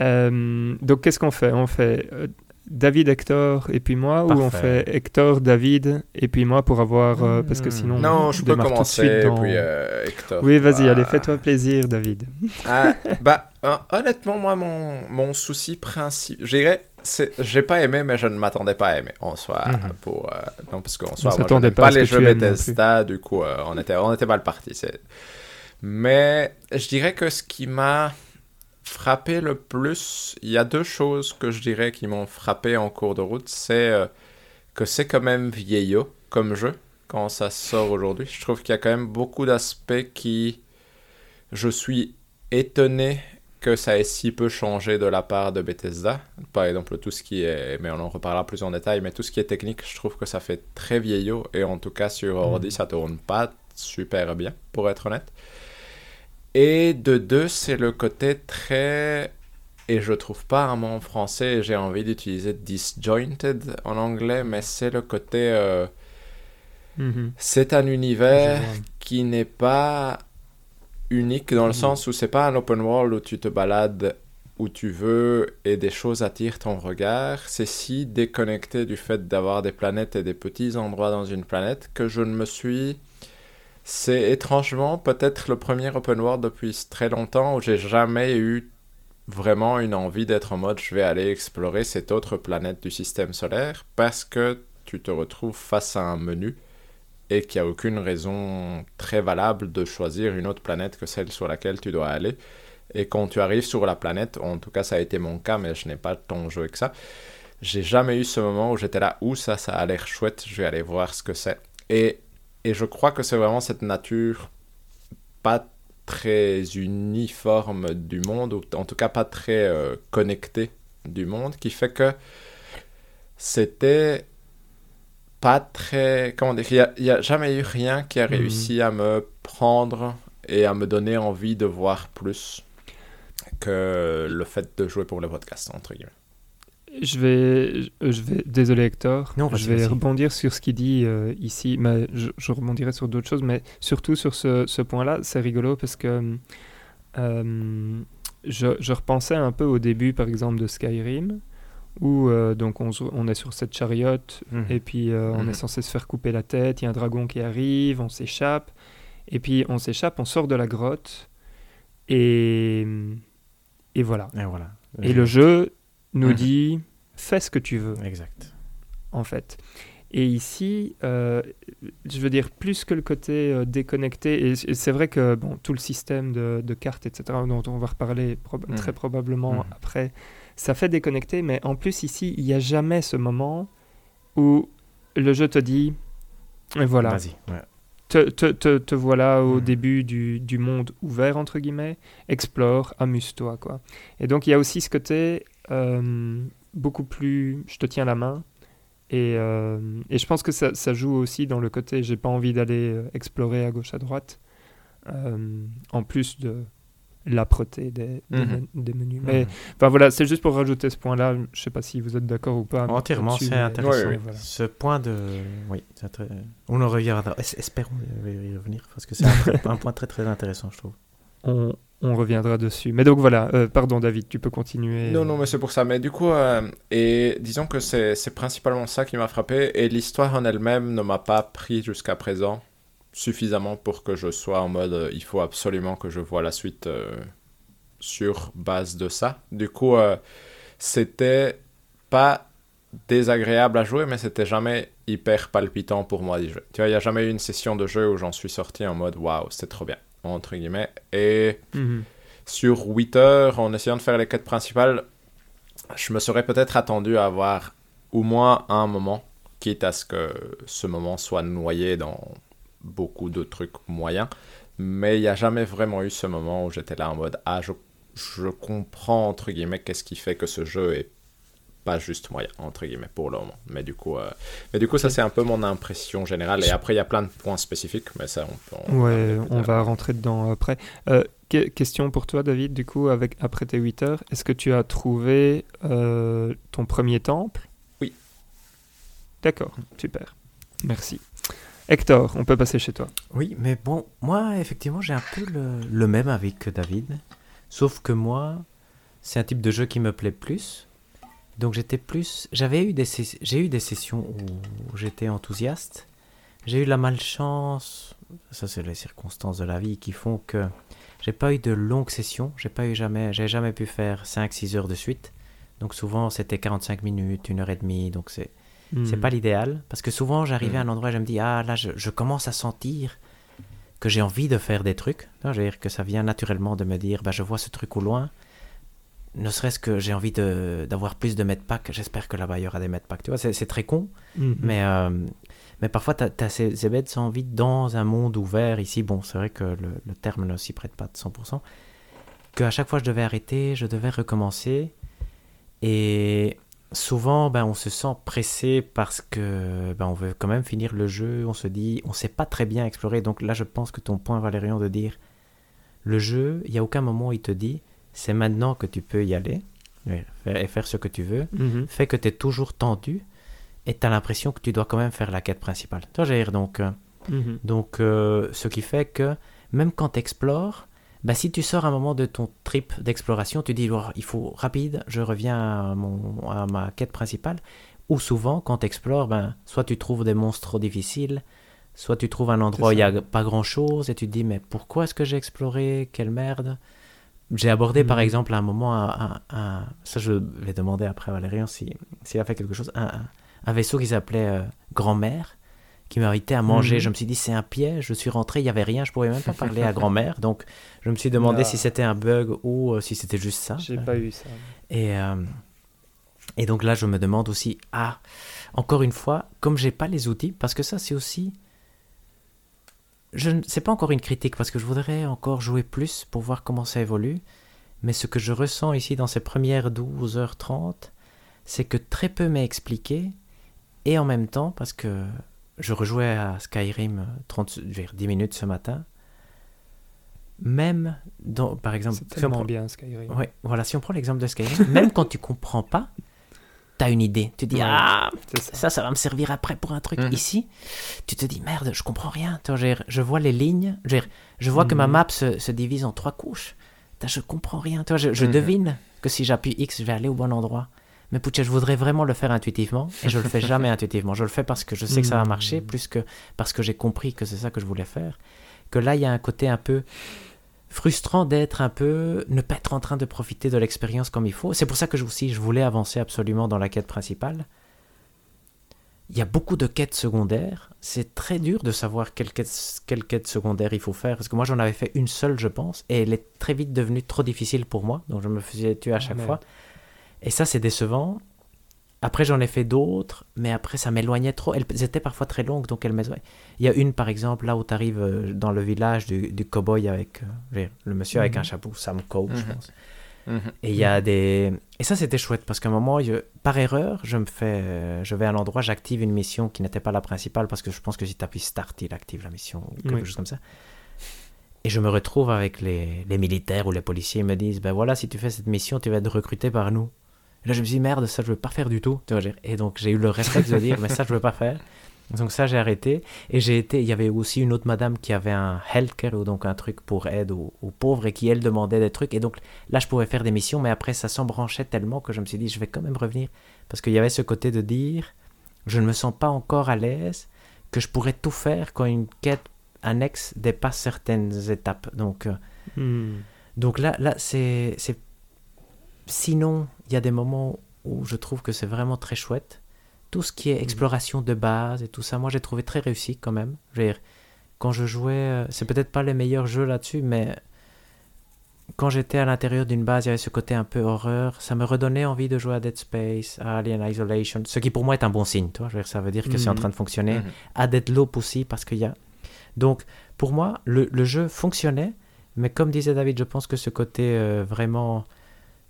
Euh, donc qu'est-ce qu'on fait? On fait euh, David Hector et puis moi ou on fait Hector David et puis moi pour avoir euh, parce que Hmm. sinon Non, on je peux commencer, dans- puis euh, Hector. Oui, vas-y, va- allez, fais-toi plaisir, David. Ah, bah, honnêtement, moi, mon, mon souci principal, je dirais, c'est, j'ai pas aimé, mais je ne m'attendais pas à aimer en soi. Mhm. Pour, euh, non, parce qu'en soi, moi, je pas pas, à ce les que jeux Bethesda, du coup, euh, on, était, on était mal parti. Mais je dirais que ce qui m'a frappé le plus, il y a deux choses que je dirais qui m'ont frappé en cours de route. C'est euh, que c'est quand même vieillot comme jeu quand ça sort aujourd'hui. Je trouve qu'il y a quand même beaucoup d'aspects qui. Je suis étonné que ça ait si peu changé de la part de Bethesda. Par exemple, tout ce qui est. Mais on en reparlera plus en détail. Mais tout ce qui est technique, je trouve que ça fait très vieillot. Et en tout cas, sur ordi, Mhm. ça tourne pas super bien, pour être honnête. Et de deux, c'est le côté très. Et je trouve pas un mot en français, j'ai envie d'utiliser disjointed en anglais, mais c'est le côté. euh, Mhm. c'est un univers qui n'est pas unique dans le Mhm. sens où c'est pas un open world où tu te balades où tu veux et des choses attirent ton regard. C'est si déconnecté du fait d'avoir des planètes et des petits endroits dans une planète que je ne me suis. C'est étrangement peut-être le premier open world depuis très longtemps où j'ai jamais eu vraiment une envie d'être en mode je vais aller explorer cette autre planète du système solaire parce que tu te retrouves face à un menu et qu'il n'y a aucune raison très valable de choisir une autre planète que celle sur laquelle tu dois aller. Et quand tu arrives sur la planète, en tout cas ça a été mon cas, mais je n'ai pas tant joué que ça, j'ai jamais eu ce moment où j'étais là, où ça, ça a l'air chouette, je vais aller voir ce que c'est. Et, et je crois que c'est vraiment cette nature pas très uniforme du monde, ou en tout cas pas très euh, connectée du monde, qui fait que c'était pas très. Comment dire Il n'y a, jamais eu rien qui a Mhm. réussi à me prendre et à me donner envie de voir plus que le fait de jouer pour le podcast, entre guillemets. Je vais, je vais, désolé Hector, Non, je vais rebondir sur ce qu'il dit euh, ici, mais je, je rebondirai sur d'autres choses, mais surtout sur ce, ce point-là, c'est rigolo parce que euh, je, je repensais un peu au début, par exemple, de Skyrim, où euh, donc on, est sur cette chariote Mhm. et puis on Mhm. est censé se faire couper la tête, il y a un dragon qui arrive, on s'échappe, et puis on s'échappe, on sort de la grotte, et, et voilà. Et voilà. Et le jeu nous Mhm. dit fais ce que tu veux, Exact. en fait. Et ici, euh, je veux dire, plus que le côté euh, déconnecté, et c'est vrai que bon, tout le système de, de cartes, etc., dont on va reparler prob- Mhm. très probablement Mhm. après, ça fait déconnecter, mais en plus ici, il n'y a jamais ce moment où le jeu te dit, et voilà, Vas-y. ouais. te, te, te, te voilà au début du, du monde ouvert, entre guillemets, explore, amuse-toi, quoi. Et donc, il y a aussi ce côté beaucoup plus, je te tiens la main, et, euh, et je pense que ça, ça joue aussi dans le côté, j'ai pas envie d'aller euh, explorer à gauche, à droite, euh, en plus de l'âpreté des, des, Mhm. des menus. Mais Mhm. enfin voilà, c'est juste pour rajouter ce point-là, je sais pas si vous êtes d'accord ou pas. Entièrement, c'est mais- intéressant. Oui, oui. voilà. Ce point de. Oui, très... on en. Es- Espérons y revenir parce que c'est un, point très très intéressant, je trouve. on, on reviendra dessus. Mais donc voilà, euh, pardon David, tu peux continuer. Non, non, mais c'est pour ça. Mais du coup, euh, et disons que c'est principalement ça qui m'a frappé. Et l'histoire en elle-même ne m'a pas pris jusqu'à présent suffisamment pour que je sois en mode euh, il faut absolument que je vois la suite sur base de ça. Du coup, c'était pas désagréable à jouer, mais c'était jamais hyper palpitant pour moi. Tu vois, il n'y a jamais eu une session de jeu où j'en suis sorti en mode waouh, c'était trop bien, entre guillemets. Et sur 8 heures, en essayant de faire les quêtes principales, je me serais peut-être attendu à avoir au moins un moment, quitte à ce que ce moment soit noyé dans beaucoup de trucs moyens. Mais il n'y a jamais vraiment eu ce moment où j'étais là en mode Ah, je je comprends, entre guillemets, qu'est-ce qui fait que ce jeu est pas juste moyen, entre guillemets, pour le moment. Mais du coup, euh, mais du coup ça, c'est un peu mon impression générale. Et après, il y a plein de points spécifiques, mais ça, on peut... ouais, on va rentrer dedans après. Euh, question pour toi, David, du coup, avec, après tes 8 heures, est-ce que tu as trouvé euh, ton premier temple? Oui. D'accord, super. Merci. Hector, on peut passer chez toi. Oui, mais bon, moi, effectivement, j'ai un peu le, le même avis que David. Sauf que moi, c'est un type de jeu qui me plaît plus. Donc j'étais plus, j'avais eu des, j'ai eu des sessions où j'étais enthousiaste. J'ai eu la malchance, ça c'est les circonstances de la vie qui font que j'ai pas eu de longues sessions. J'ai pas eu jamais, j'ai jamais pu faire 5-6 heures de suite. Donc souvent c'était 45 minutes, une heure et demie. Donc c'est, c'est hmm. pas l'idéal parce que souvent j'arrivais à un hmm. endroit et je me dis ah là je, je commence à sentir que j'ai envie de faire des trucs. Je veux dire que ça vient naturellement de me dire, bah, je vois ce truc au loin. Ne serait-ce que j'ai envie d'avoir plus de medpacks. J'espère que là-bas, il y aura des medpacks. Tu vois, c'est très con. Mhm. Mais, euh, mais parfois, tu as, ces, ces, bêtes sans envie dans un monde ouvert. Ici, bon, c'est vrai que le, le terme ne s'y prête pas de 100%. Qu'à chaque fois, je devais arrêter, je devais recommencer. Et souvent, ben, on se sent pressé parce que ben, on veut quand même finir le jeu. On se dit, on sait pas très bien explorer. Donc là, je pense que ton point, Valérian, de dire le jeu, il y a aucun moment où il te dit c'est maintenant que tu peux y aller et faire ce que tu veux, mhm. fait que tu es toujours tendu et tu as l'impression que tu dois quand même faire la quête principale. Tu vois, donc, euh, mhm. donc euh, ce qui fait que même quand tu explores, bah, si tu sors un moment de ton trip d'exploration, tu dis il faut rapide, je reviens à, mon, à ma quête principale. Ou souvent, quand tu explores, ben, soit tu trouves des monstres trop difficiles, soit tu trouves un endroit où il n'y a pas grand chose et tu te dis mais pourquoi est-ce que j'ai exploré? Quelle merde J'ai abordé par mm. exemple à un moment, un, ça je vais demander après à Valérian s'il a fait quelque chose, un, vaisseau qui s'appelait euh, Grand-mère qui m'invitait à manger. Mhm. Je me suis dit, c'est un piège. Je suis rentré, il n'y avait rien. Je ne pouvais même pas parler à grand-mère. Donc, je me suis demandé si c'était un bug ou euh, si c'était juste ça. J'ai pas eu ça. Et, euh, et donc là, je me demande aussi, ah, encore une fois, comme j'ai pas les outils, parce que ça, c'est aussi. Je ne sais pas encore une critique parce que je voudrais encore jouer plus pour voir comment ça évolue. Mais ce que je ressens ici dans ces premières 12h30, c'est que très peu m'est expliqué. Et en même temps, parce que je rejouais à Skyrim 30, 10 minutes ce matin. Même, dans, par exemple... C'est tellement bien Skyrim. Ouais, voilà, si on prend l'exemple de Skyrim, même quand tu comprends pas, tu as une idée. Tu dis, ah, ça. ça. va me servir après pour un truc. Mhm. Ici, tu te dis, merde, je comprends rien. Je vois les lignes, je vois que ma mhm. map se, divise en trois couches. Je comprends rien. Je, je mhm. devine que si j'appuie X, je vais aller au bon endroit. Mais Poucha, je voudrais vraiment le faire intuitivement et je le fais jamais intuitivement. Je le fais parce que je sais que ça va marcher, plus que parce que j'ai compris que c'est ça que je voulais faire. Que là, il y a un côté un peu frustrant d'être un peu, ne pas être en train de profiter de l'expérience comme il faut. C'est pour ça que je, aussi, je voulais avancer absolument dans la quête principale. Il y a beaucoup de quêtes secondaires. C'est très dur de savoir quelle quête, quelle quête secondaire il faut faire. Parce que moi, j'en avais fait une seule, je pense. Et elle est très vite devenue trop difficile pour moi. Donc, je me faisais tuer à chaque fois. Et ça, c'est décevant. Après, j'en ai fait d'autres, mais après, ça m'éloignait trop. Elles étaient parfois très longues, donc elles m'éloignaient. Il y a une, par exemple, là où tu arrives euh, dans le village du, du cow-boy avec euh, le monsieur avec un mhm. chapeau, Sam Coe, je mhm. pense. Mhm. Et il y a des... Et ça, c'était chouette, parce qu'à un moment, par erreur, je me fais... Euh, je vais à l'endroit, j'active une mission qui n'était pas la principale, parce que je pense que si tu appuies Start, il active la mission, ou quelque chose comme ça. Et je me retrouve avec les, les militaires ou les policiers, ils me disent, ben voilà, si tu fais cette mission, tu vas être recruté par nous. Et là, je me suis dit, merde, ça, je veux pas faire du tout. Et donc, j'ai eu le réflexe de dire, mais ça, je veux pas faire. Donc, ça, j'ai arrêté. Et j'ai été, il y avait aussi une autre madame qui avait un healthcare, ou donc un truc pour aide aux, pauvres, et qui, elle, demandait des trucs. Et donc, là, je pouvais faire des missions, mais après, ça s'embranchait tellement que je me suis dit, je vais quand même revenir. Parce qu'il y avait ce côté de dire, je ne me sens pas encore à l'aise, que je pourrais tout faire quand une quête annexe dépasse certaines étapes. Donc, euh, hmm. donc là, là c'est Sinon, il y a des moments où je trouve que c'est vraiment très chouette. Tout ce qui est mm. exploration de base et tout ça, moi j'ai trouvé très réussi quand même. quand je jouais, euh, c'est peut-être pas les meilleurs jeux là-dessus, mais quand j'étais à l'intérieur d'une base, il y avait ce côté un peu horreur. Ça me redonnait envie de jouer à Dead Space, à Alien Isolation, ce qui pour moi est un bon signe. Toi. Je veux dire, ça veut dire que c'est en mm. train de fonctionner. Mm-hmm. À Deadloop aussi, parce qu'il y a. Donc, pour moi, le, le, jeu fonctionnait, Mais comme disait David, je pense que ce côté euh, vraiment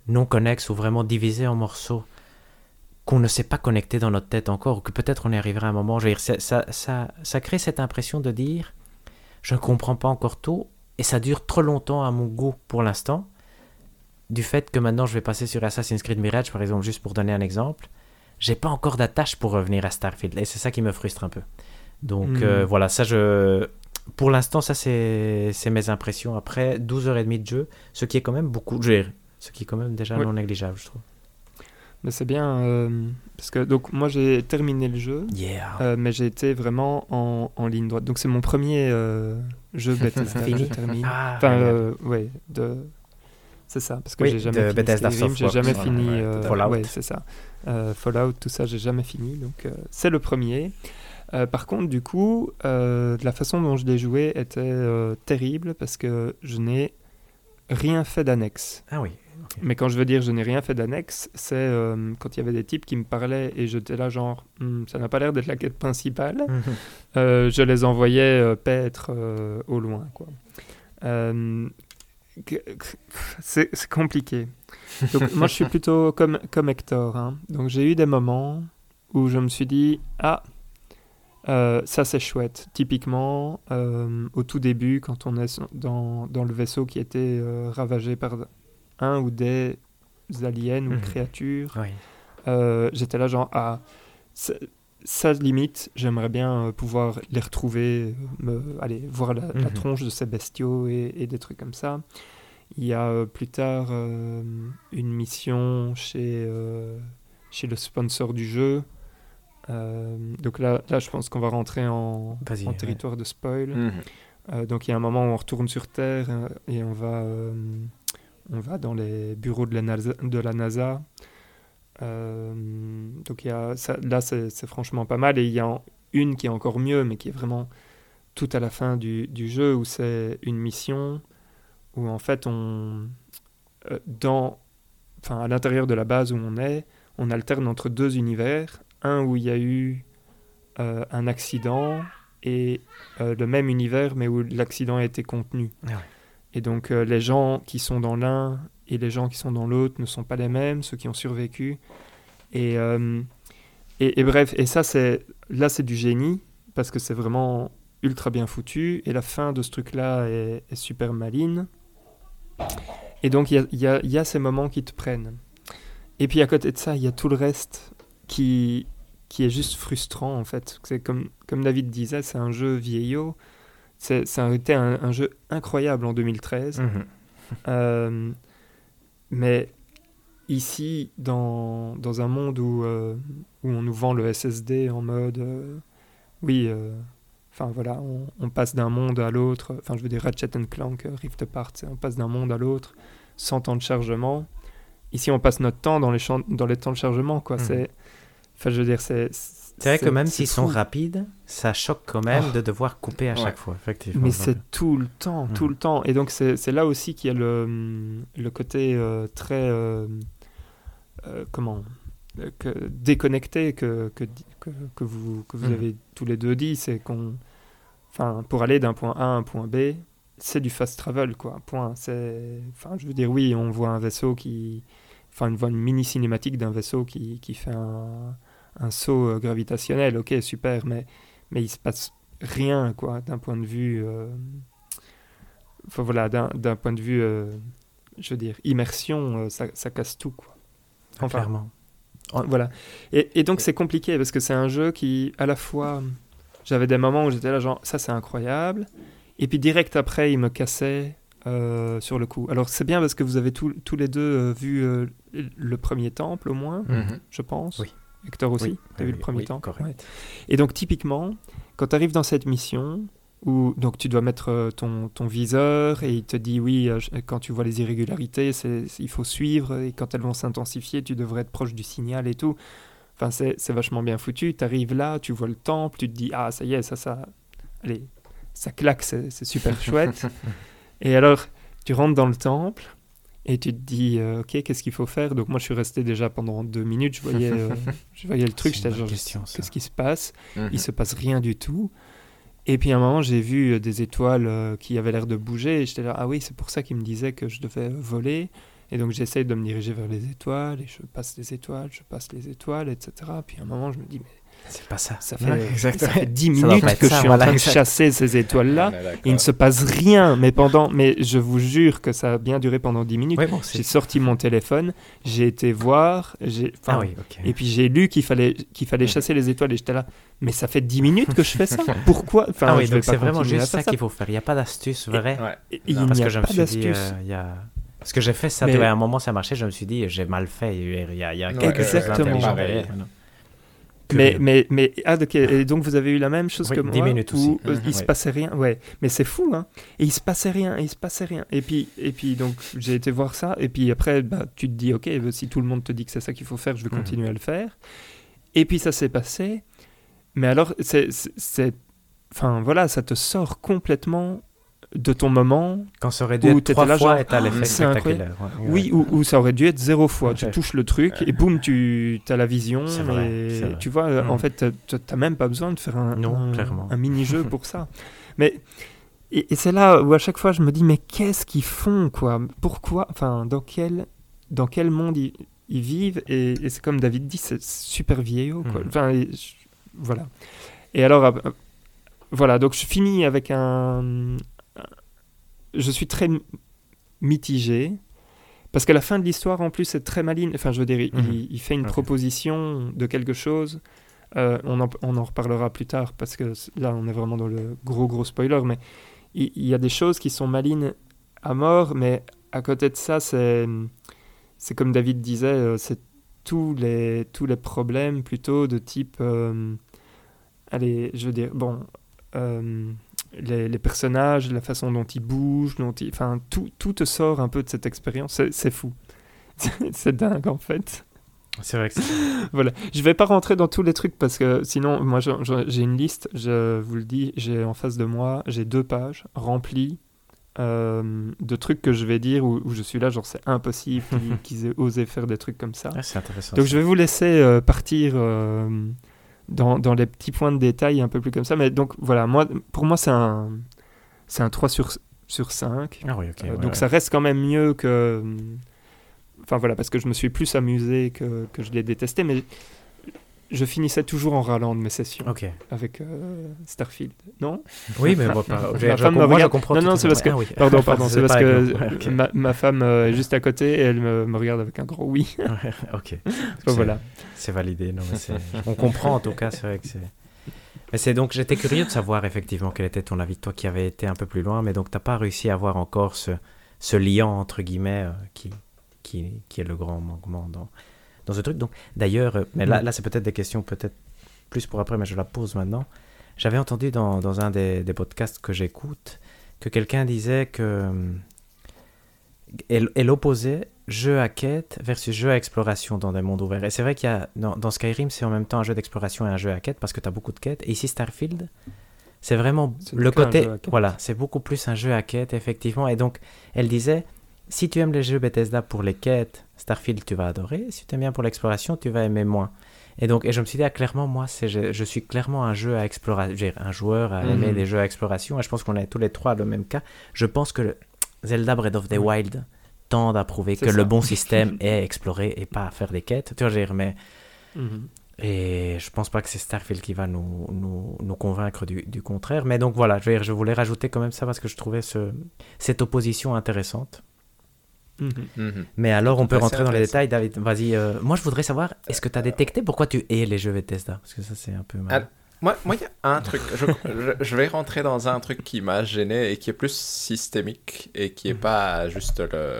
non connexe ou vraiment divisé en morceaux qu'on ne sait pas connecter dans notre tête encore, ou que peut-être on y arrivera à un moment, je veux dire, ça, ça, ça, ça crée cette impression de dire je ne comprends pas encore tout, et ça dure trop longtemps à mon goût pour l'instant, du fait que maintenant je vais passer sur Assassin's Creed Mirage, par exemple, juste pour donner un exemple, j'ai pas encore d'attache pour revenir à Starfield, et c'est ça qui me frustre un peu. Donc Hmm. euh, voilà, ça je... Pour l'instant, ça c'est mes impressions. Après 12h30 de jeu, ce qui est quand même beaucoup, je ce qui est quand même déjà Oui. non négligeable, je trouve. Mais c'est bien, euh, parce que donc moi j'ai terminé le jeu, Yeah euh, mais j'ai été vraiment en, en ligne droite. Donc c'est mon premier euh, jeu Bethesda que je termine. Ah, Enfin, ouais, de... c'est ça, parce que Oui, j'ai jamais de fini Bethesda Skyrim, j'ai jamais fini ouais, Fallout. ouais, c'est ça. Fallout, tout ça, j'ai jamais fini, donc c'est le premier. Par contre, du coup, la façon dont je l'ai joué était terrible parce que je n'ai rien fait d'annexe. Ah oui. Mais quand je veux dire je n'ai rien fait d'annexe, c'est euh, quand il y avait des types qui me parlaient et j'étais là genre, Hmm, ça n'a pas l'air d'être la quête principale. Euh, je les envoyais euh, paître euh, au loin. Quoi. C'est compliqué. Donc, moi, je suis plutôt comme, comme Hector. hein. Donc, j'ai eu des moments où je me suis dit Ah, euh, ça c'est chouette. Typiquement, euh, au tout début, quand on est dans, dans le vaisseau qui était euh, ravagé par un ou des aliens ou Mhm. créatures, Oui. euh, j'étais là genre ah ça, ça, limite j'aimerais bien euh, pouvoir les retrouver euh, me, aller voir la, la Mhm. tronche de ces bestiaux et, et des trucs comme ça il y a plus tard euh, une mission chez euh, chez le sponsor du jeu donc là, là je pense qu'on va rentrer en, en ouais. territoire de spoil Mhm. donc il y a un moment où on retourne sur Terre et on va, on va dans les bureaux de la NASA. De la NASA. Euh, donc là c'est franchement pas mal et il y a une qui est encore mieux mais qui est vraiment tout à la fin du, du jeu où c'est une mission où en fait on euh, dans enfin à l'intérieur de la base où on est on alterne entre deux univers un où il y a eu euh, un accident et le même univers, mais où l'accident a été contenu. Ah. Et donc euh, les gens qui sont dans l'un et les gens qui sont dans l'autre ne sont pas les mêmes, ceux qui ont survécu. Et, euh, et, et bref, et ça c'est là c'est du génie parce que c'est vraiment ultra bien foutu et la fin de ce truc-là est, super maline. Et donc il y y, y a ces moments qui te prennent. Et puis à côté de ça, il y a tout le reste qui, qui est juste frustrant en fait. C'est comme, comme David disait, c'est un jeu vieillot. C'est, ça a été un, un jeu incroyable en 2013. Mhm. Euh, mais ici, dans, dans un monde où, euh, où on nous vend le SSD en mode euh, oui, enfin voilà, on, on passe d'un monde à l'autre. Enfin, je veux dire Ratchet Clank, Rift Apart, on passe d'un monde à l'autre sans temps de chargement. Ici, on passe notre temps dans les, dans les temps de chargement, quoi. Mhm. C'est, enfin, je veux dire, c'est. C'est vrai que même s'ils sont rapides, ça choque quand même Oh. de devoir couper à Ouais. chaque fois, effectivement. Mais c'est tout le temps, tout Mhm. le temps. Et donc, c'est là aussi qu'il y a le, le côté euh, très. euh, euh, comment que, Déconnecté que, que, que, vous, que vous Mhm. avez tous les deux dit. C'est qu'on. Enfin, pour aller d'un point A à un point B, c'est du fast travel, quoi. Point. Enfin, je veux dire, oui, on voit un vaisseau qui. Enfin, on voit une mini cinématique d'un vaisseau qui, qui fait un, un saut euh, gravitationnel. Ok, super, mais, mais il se passe rien, quoi, d'un point de vue. euh, Enfin, voilà, d'un point de vue. euh, je veux dire, immersion, ça, ça casse tout, quoi. enfin, clairement. Voilà. Et, et donc c'est compliqué parce que c'est un jeu qui, à la fois, j'avais des moments où j'étais là, genre, ça c'est incroyable. Et puis direct après, il me cassait euh, sur le coup. Alors c'est bien parce que vous avez tous tous les deux vu le premier temple au moins, Mhm. je pense. Oui. Hector aussi, Oui, t'as oui, vu le premier oui. Ouais. Et donc typiquement, quand tu arrives dans cette mission, où donc tu dois mettre euh, ton, ton viseur et il te dit oui, euh, quand tu vois les irrégularités, c'est- il faut suivre et quand elles vont s'intensifier, tu devrais être proche du signal et tout. Enfin, c'est, c'est vachement bien foutu. Tu arrives là, tu vois le temple, tu te dis ah, ça y est, ça, ça, allez, ça claque, c'est, c'est super chouette. et alors, tu rentres dans le temple et tu te dis euh, ok, qu'est-ce qu'il faut faire? Donc moi, je suis resté déjà pendant deux minutes, je voyais, euh, je voyais le truc, j'étais genre qu'est-ce qui se passe? Mhm. il se passe rien du tout. Et puis à un moment, j'ai vu des étoiles euh, qui avaient l'air de bouger. Et j'étais là, ah oui, c'est pour ça qu'il me disait que je devais voler. Et donc j'essaye de me diriger vers les étoiles. Et je passe les étoiles, je passe les étoiles, etc. Puis à un moment, je me dis, mais C'est pas ça. ça fait, Ouais, exactement. ça fait 10 Ça doit minutes que ça, je suis voilà, en train exact. de chasser ces étoiles-là. D'accord. Il ne se passe rien. Mais, pendant, mais je vous jure que ça a bien duré pendant 10 minutes. Bon, J'ai sorti mon téléphone, j'ai été voir, Ah oui, et puis j'ai lu qu'il fallait, qu'il fallait chasser les étoiles et j'étais là, mais ça fait 10 minutes que je fais ça, pourquoi? Enfin, ah oui, je vais donc pas c'est vraiment juste ça qu'il faut faire. Il n'y a pas d'astuce vraie. Ouais. Il Parce n'y a que je me pas suis dit, d'astuce. euh, il y a... Parce que j'ai fait ça, à un moment ça marchait, je me suis dit, j'ai mal fait, il y a, il y a Ouais, quelque chose exactement. Mais, mais, mais, ah, ok, et donc vous avez eu la même chose Oui, que moi 10 minutes aussi. où, euh, il se Ouais. passait rien, ouais, mais c'est fou, hein, et il se passait rien, et il se passait rien, et puis, et puis donc j'ai été voir ça, et puis après, bah, tu te dis, ok, bah, si tout le monde te dit que c'est ça qu'il faut faire, je vais Mhm. continuer à le faire, et puis ça s'est passé, mais alors, c'est, enfin voilà, ça te sort complètement de ton moment, Quand ça aurait dû où être trois fois t'as l'effet c'est spectaculaire. ouais, ouais. Oui, ou, ou ça aurait dû être zéro fois. Tu touches le truc et boum, tu as la vision. C'est vrai, et tu vois, euh, en Mm. fait, tu n'as même pas besoin de faire un, Non, un- clairement. un mini-jeu pour ça. Mais et, et c'est là où à chaque fois je me dis, mais qu'est-ce qu'ils font, quoi? Pourquoi Enfin, dans quel, dans quel monde ils, ils vivent? Et, et c'est comme David dit, c'est super vieillot, quoi. Mm. Enfin, et voilà. Et alors, euh, voilà, donc je finis avec un. Je suis très mi- mitigé. Parce qu'à la fin de l'histoire, en plus, c'est très maligne. Enfin, je veux dire, il, Mhm. il- il fait une proposition de quelque chose. Euh, on, en, on en reparlera plus tard, parce que là, on est vraiment dans le gros, gros spoiler. Mais il, il y a des choses qui sont malignes à mort, mais à côté de ça, c'est c'est comme David disait, euh, c'est tous les, tous les problèmes plutôt de type. euh, allez, je veux dire, bon. euh, les, les personnages, la façon dont ils bougent, dont ils- enfin tout, tout te sort un peu de cette expérience. C'est- fou. c'est dingue en fait. C'est vrai que c'est- Voilà. Je vais pas rentrer dans tous les trucs parce que sinon, moi j'ai une liste, je vous le dis, j'ai en face de moi, j'ai deux pages remplies euh, de trucs que je vais dire où, où je suis là, genre c'est impossible qu'ils- aient osé faire des trucs comme ça. Ouais, c'est intéressant. Donc ça. je vais vous laisser euh, partir euh, dans, dans les petits points de détail un peu plus comme ça. Mais donc voilà, moi, pour moi c'est un, c'est un 3 sur, sur 5. Ah oui. Euh, ouais, donc ouais. ça reste quand même mieux que... Enfin voilà, parce que je me suis plus amusé que, que je l'ai détesté, mais je finissais toujours en râlant de mes sessions avec euh, Starfield. Non? Oui, mais bon, pas- je, Ma je femme moi, je regarde- comprends. Non, non, c'est parce que- Ah oui. Pardon, pardon, c'est parce que ma, ma femme euh, est juste à côté et elle me, me regarde avec un gros oui. Ouais, ok. Donc, voilà. C'est validé. Non, mais on comprend en tout cas, c'est vrai que c'est. Mais c'est donc, j'étais curieux de savoir effectivement quel était ton avis, toi qui avais été un peu plus loin, mais donc t'as pas réussi à avoir encore ce, ce lien entre guillemets euh, qui, qui, qui est le grand manquement dans, dans ce truc. Donc, d'ailleurs, euh, mais là, Mm. là c'est peut-être des questions peut-être plus pour après, mais je la pose maintenant. J'avais entendu dans, dans un des, des podcasts que j'écoute que quelqu'un disait que hum, elle, elle opposait jeu à quête versus jeu à exploration dans des mondes ouverts. Et c'est vrai qu'il y a dans, dans Skyrim, c'est en même temps un jeu d'exploration et un jeu à quête parce que tu as beaucoup de quêtes. Et ici, Starfield, c'est vraiment le côté. Voilà, c'est beaucoup plus un jeu à quête, effectivement. Et donc, elle disait si tu aimes les jeux Bethesda pour les quêtes, Starfield, tu vas adorer. Si tu aimes bien pour l'exploration, tu vas aimer moins. Et donc, et je me suis dit, ah, clairement, moi, je, je suis clairement un jeu à dire, un joueur à aimer Mhm. des jeux à exploration. Et je pense qu'on est tous les trois le même cas. Je pense que le Zelda Breath of the. Wild tend à prouver que ça. le bon système est explorer et pas faire des quêtes. Tu vois, je mais Mhm. et je pense pas que c'est Starfield qui va nous, nous, nous convaincre du, du contraire. Mais donc voilà, je, je voulais rajouter quand même ça parce que je trouvais ce, cette opposition intéressante. Mhm. Mhm. Mais alors, on peut rentrer dans les détails, David. Vas-y. euh, moi, je voudrais savoir, est-ce que tu as détecté pourquoi tu hais les jeux Bethesda? Parce que ça, c'est un peu mal. Moi, moi, il y a un truc. Je, je- je vais rentrer dans un truc qui m'a gêné et qui est plus systémique et qui est pas juste le.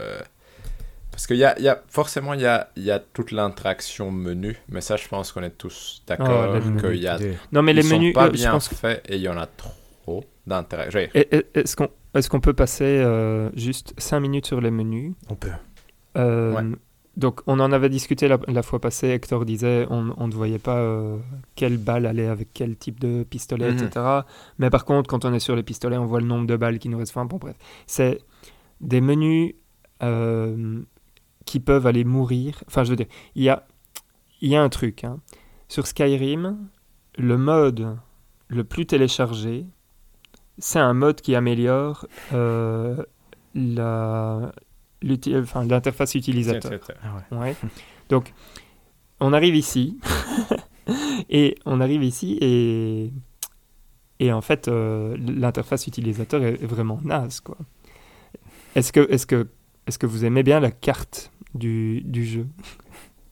Parce qu'il y a, il y a forcément il y a, il y a toute l'interaction menu, mais ça je pense qu'on est tous d'accord Oh, les qu'il y a. Non, mais ils les sont menus, pas euh, bien pense faits et il y en a trop et- Est-ce qu'on est qu'on peut passer euh, juste 5 minutes sur les menus? On peut. Euh, Ouais. Donc, on en avait discuté la, la fois passée. Hector disait on, on ne voyait pas euh, quelle balle allait avec quel type de pistolet, Mhm. etc. Mais par contre, quand on est sur les pistolets, on voit le nombre de balles qui nous restent. Enfin, bon, bref. C'est des menus euh, qui peuvent aller mourir. Enfin, je veux dire, il y a, il y a un truc. hein. Sur Skyrim, le mode le plus téléchargé, c'est un mode qui améliore euh, enfin, l'interface utilisateur. Ah ouais. Ouais. Donc, on arrive ici. et on arrive ici et. Et en fait, euh, l'interface utilisateur est vraiment naze. Est-ce que, est que, est que vous aimez bien la carte du, du jeu?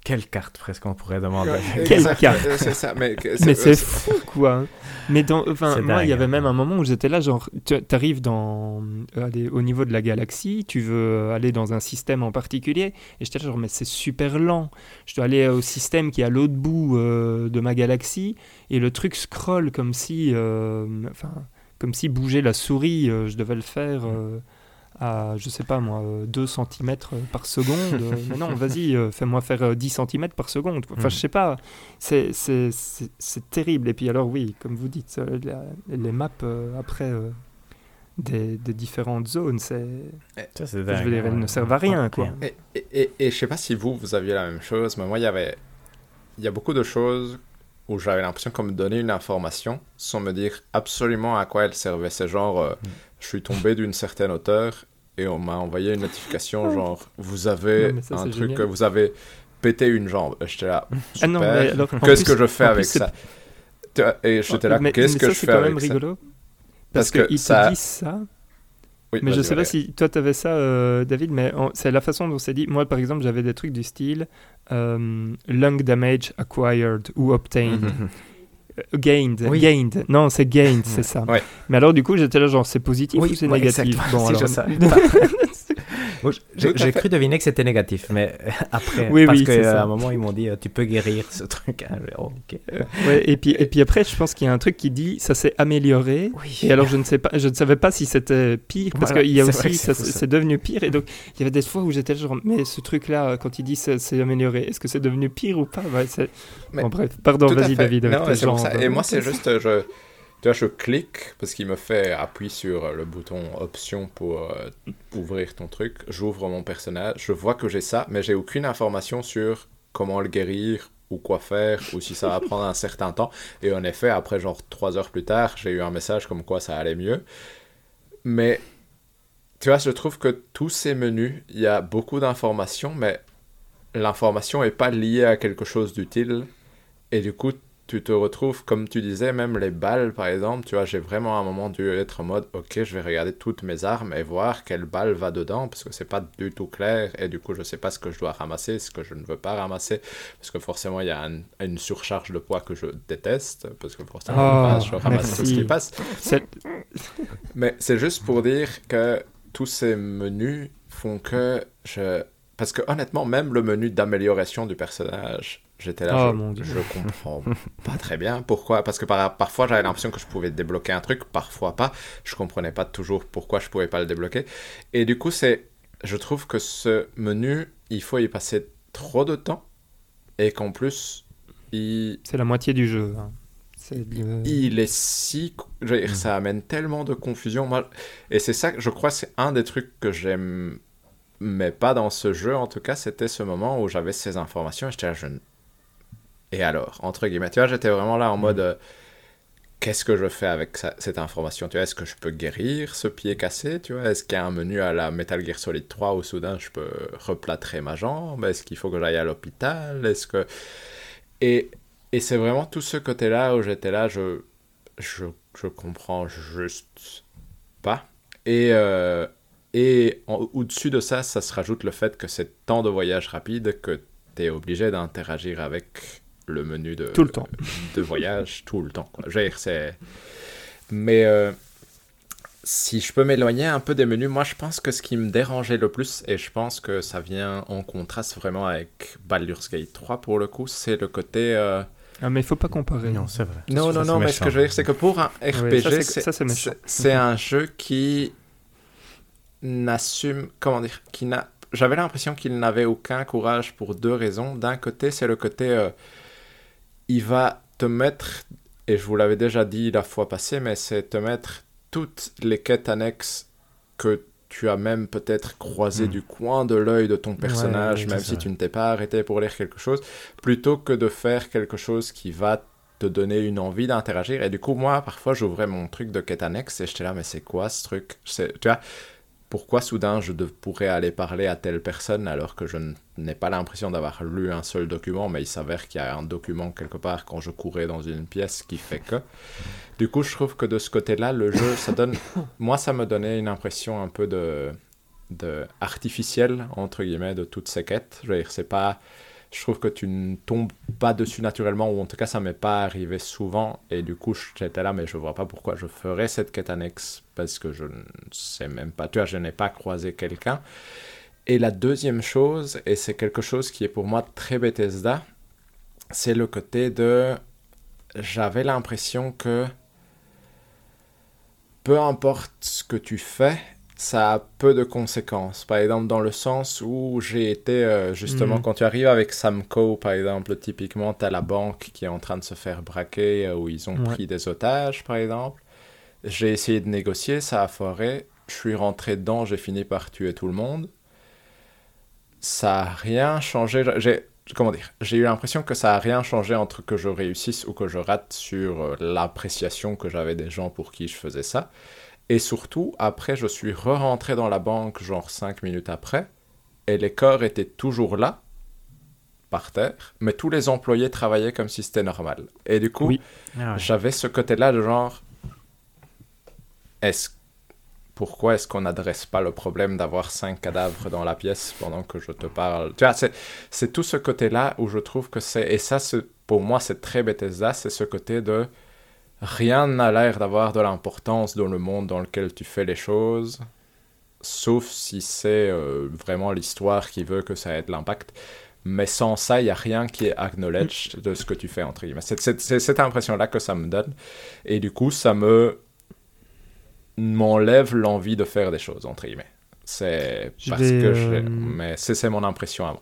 Quelle carte presque on pourrait demander Quelle Exact, carte euh, C'est ça, mais, c'est euh, fou, quoi. Mais dans, enfin, moi, il y avait même un moment où j'étais là, genre, tu arrives dans, euh, au niveau de la galaxie, tu veux aller dans un système en particulier, et j'étais là, genre, mais c'est super lent. Je dois aller au système qui est à l'autre bout euh, de ma galaxie, et le truc scrolle comme si, euh, enfin, comme si bouger la souris, euh, je devais le faire. euh, à, je sais pas moi, euh, 2 cm par seconde. Euh, mais non, vas-y, euh, fais-moi faire euh, 10 cm par seconde. Enfin, Mhm. je sais pas. C'est- C'est c'est- c'est terrible. Et puis alors, oui, comme vous dites, euh, la- les maps euh, après euh, des, des différentes zones, c'est... Ça, c'est Je dingue, veux dire, elles ouais. ne servent à rien, quoi. Et, et, et, et je sais pas si vous, vous aviez la même chose, mais moi, il y avait... Il y a beaucoup de choses où j'avais l'impression qu'on me donnait une information sans me dire absolument à quoi elle servait. C'est genre, euh, je suis tombé d'une certaine hauteur et on m'a envoyé une notification genre, vous avez Non, mais ça, un truc, génial. vous avez pété une jambe. J'étais là, Ah super. Qu'est-ce que je fais avec plus, ça? Tu Et j'étais là, Mais- qu'est-ce que ça, je c'est fais quand même avec ça? rigolo. Parce Parce, que qu'ils ça- te disent ça, Oui, mais je sais pas si toi t'avais ça, euh, David, mais c'est la façon dont c'est dit. Moi, par exemple, j'avais des trucs du style euh, lung damage acquired ou obtained. Mhm. Gained, Oui. gained. Non, c'est gained, c'est ça. Ouais. Mais alors, du coup, j'étais là, genre, c'est positif Oui, ou c'est ouais, négatif? Bon, alors... je J'ai fait. cru deviner que c'était négatif, mais après, Oui, parce oui, c'est qu'à ça. un moment, ils m'ont dit, euh, tu peux guérir ce truc. hein. Oh. Ouais, et, puis, et puis après, je pense qu'il y a un truc qui dit ça s'est amélioré. Oui. Et alors, je ne, sais pas, je ne savais pas si c'était pire, parce Voilà, qu'il y a c'est aussi, c'est c'est devenu pire. Et donc, il y avait des fois où j'étais genre, mais ce truc-là, quand il dit ça s'est amélioré, est-ce que c'est devenu pire ou pas? Ouais, c'est- Mais Bon, bref, pardon, vas-y. David. Non, c'est pour ça. Et moi, c'est juste, euh, je, tu vois, je clique parce qu'il me fait appuyer sur le bouton option pour euh, ouvrir ton truc. J'ouvre mon personnage, je vois que j'ai ça, mais j'ai aucune information sur comment le guérir ou quoi faire ou si ça va prendre un certain temps. Et en effet, après genre trois heures plus tard, j'ai eu un message comme quoi ça allait mieux. Mais tu vois, je trouve que tous ces menus, il y a beaucoup d'informations, mais l'information n'est pas liée à quelque chose d'utile. Et du coup, tu te retrouves, comme tu disais, même les balles, par exemple, tu vois, j'ai vraiment à un moment dû être en mode, ok, je vais regarder toutes mes armes et voir quelle balle va dedans, parce que c'est pas du tout clair, et du coup, je sais pas ce que je dois ramasser, ce que je ne veux pas ramasser, parce que forcément, il y a un- une surcharge de poids que je déteste, parce que forcément, Oh, je ramasse tout ce qui merci. passe. C'est- Mais c'est juste pour dire que tous ces menus font que je... Parce que honnêtement, même le menu d'amélioration du personnage, j'étais là, Oh, je, mon Dieu. je comprends pas très bien pourquoi? Parce que par- parfois j'avais l'impression que je pouvais débloquer un truc, parfois pas. Je comprenais pas toujours pourquoi je pouvais pas le débloquer. Et du coup, c'est, je trouve que ce menu, il faut y passer trop de temps. Et qu'en plus, il, C'est la moitié du jeu. hein. C'est le- il est si. je veux dire, Ça amène tellement de confusion. Moi, et c'est ça je crois, c'est un des trucs que j'aime. Mais pas dans ce jeu, en tout cas, c'était ce moment où j'avais ces informations et j'étais là, je. Et alors, entre guillemets, tu vois, j'étais vraiment là en mode. euh, Qu'est-ce que je fais avec ça- cette information Tu vois, est-ce que je peux guérir ce pied cassé Tu vois, est-ce qu'il y a un menu à la Metal Gear Solid 3 où soudain je peux replâtrer ma jambe? Est-ce qu'il faut que j'aille à l'hôpital? Est-ce que et, et c'est vraiment tout ce côté-là où j'étais là, je, je, je comprends juste pas. Et, euh, et au-dessus de ça, ça se rajoute le fait que c'est tant de voyages rapides que tu es obligé d'interagir avec le menu de, Tout le temps. de voyage tout le temps. Quoi. C'est... Mais euh, si je peux m'éloigner un peu des menus, moi je pense que ce qui me dérangeait le plus, et je pense que ça vient en contraste vraiment avec Baldur's Gate 3 pour le coup, c'est le côté... euh, Ah, mais il faut pas comparer. Non, c'est vrai. non, non, non, mais ce que je veux dire, c'est que pour un RPG, ça, c'est- un jeu qui n'assume, comment dire, qui n'a... J'avais l'impression qu'il n'avait aucun courage pour deux raisons. D'un côté, c'est le côté, euh, il va te mettre, et je vous l'avais déjà dit la fois passée, mais c'est te mettre toutes les quêtes annexes que tu as même peut-être croisées Mm. du coin de l'œil de ton personnage, même si ça. tu ne t'es pas arrêté pour lire quelque chose, plutôt que de faire quelque chose qui va te donner une envie d'interagir. Et du coup, moi, parfois, j'ouvrais mon truc de quête annexe et j'étais là, mais c'est quoi ce truc? Tu vois, pourquoi soudain je pourrais aller parler à telle personne alors que je n'ai pas l'impression d'avoir lu un seul document, mais il s'avère qu'il y a un document quelque part quand je courais dans une pièce qui fait que. Du coup, je trouve que de ce côté-là, le jeu, ça donne. Moi, ça me donnait une impression un peu de, de artificielle, entre guillemets, de toutes ces quêtes. Je veux dire, c'est pas je trouve que tu ne tombes pas dessus naturellement, ou en tout cas ça m'est pas arrivé souvent, et du coup j'étais là, mais je vois pas pourquoi je ferais cette quête annexe, parce que je ne sais même pas, tu vois, je n'ai pas croisé quelqu'un. Et la deuxième chose, et c'est quelque chose qui est pour moi très Bethesda, c'est le côté de... J'avais l'impression que peu importe ce que tu fais, ça a peu de conséquences. Par exemple, dans le sens où j'ai été, euh, justement, mm. quand tu arrives avec Samco, par exemple, typiquement, tu as la banque qui est en train de se faire braquer, euh, où ils ont pris des otages, par exemple. J'ai essayé de négocier, ça a foiré. Je suis rentré dedans, j'ai fini par tuer tout le monde. Ça a rien changé. J'ai, comment dire? J'ai eu l'impression que ça a rien changé entre que je réussisse ou que je rate sur euh, l'appréciation que j'avais des gens pour qui je faisais ça. Et surtout, après, je suis re-rentré dans la banque, genre 5 minutes après, et les corps étaient toujours là, par terre, mais tous les employés travaillaient comme si c'était normal. Et du coup, ah j'avais ce côté-là de genre, est-ce pourquoi est-ce qu'on n'adresse pas le problème d'avoir cinq cadavres dans la pièce pendant que je te parle? Tu vois, c'est tout ce côté-là où je trouve que c'est... Et ça, pour moi, c'est très Bethesda, c'est ce côté de rien n'a l'air d'avoir de l'importance dans le monde dans lequel tu fais les choses, sauf si c'est euh, vraiment l'histoire qui veut que ça ait de l'impact. Mais sans ça, il n'y a rien qui est acknowledged de ce que tu fais, entre guillemets. C'est cette impression-là que ça me donne. Et du coup, ça me m'enlève l'envie de faire des choses, entre guillemets. C'est parce que je... Euh, mais c'est mon impression avant.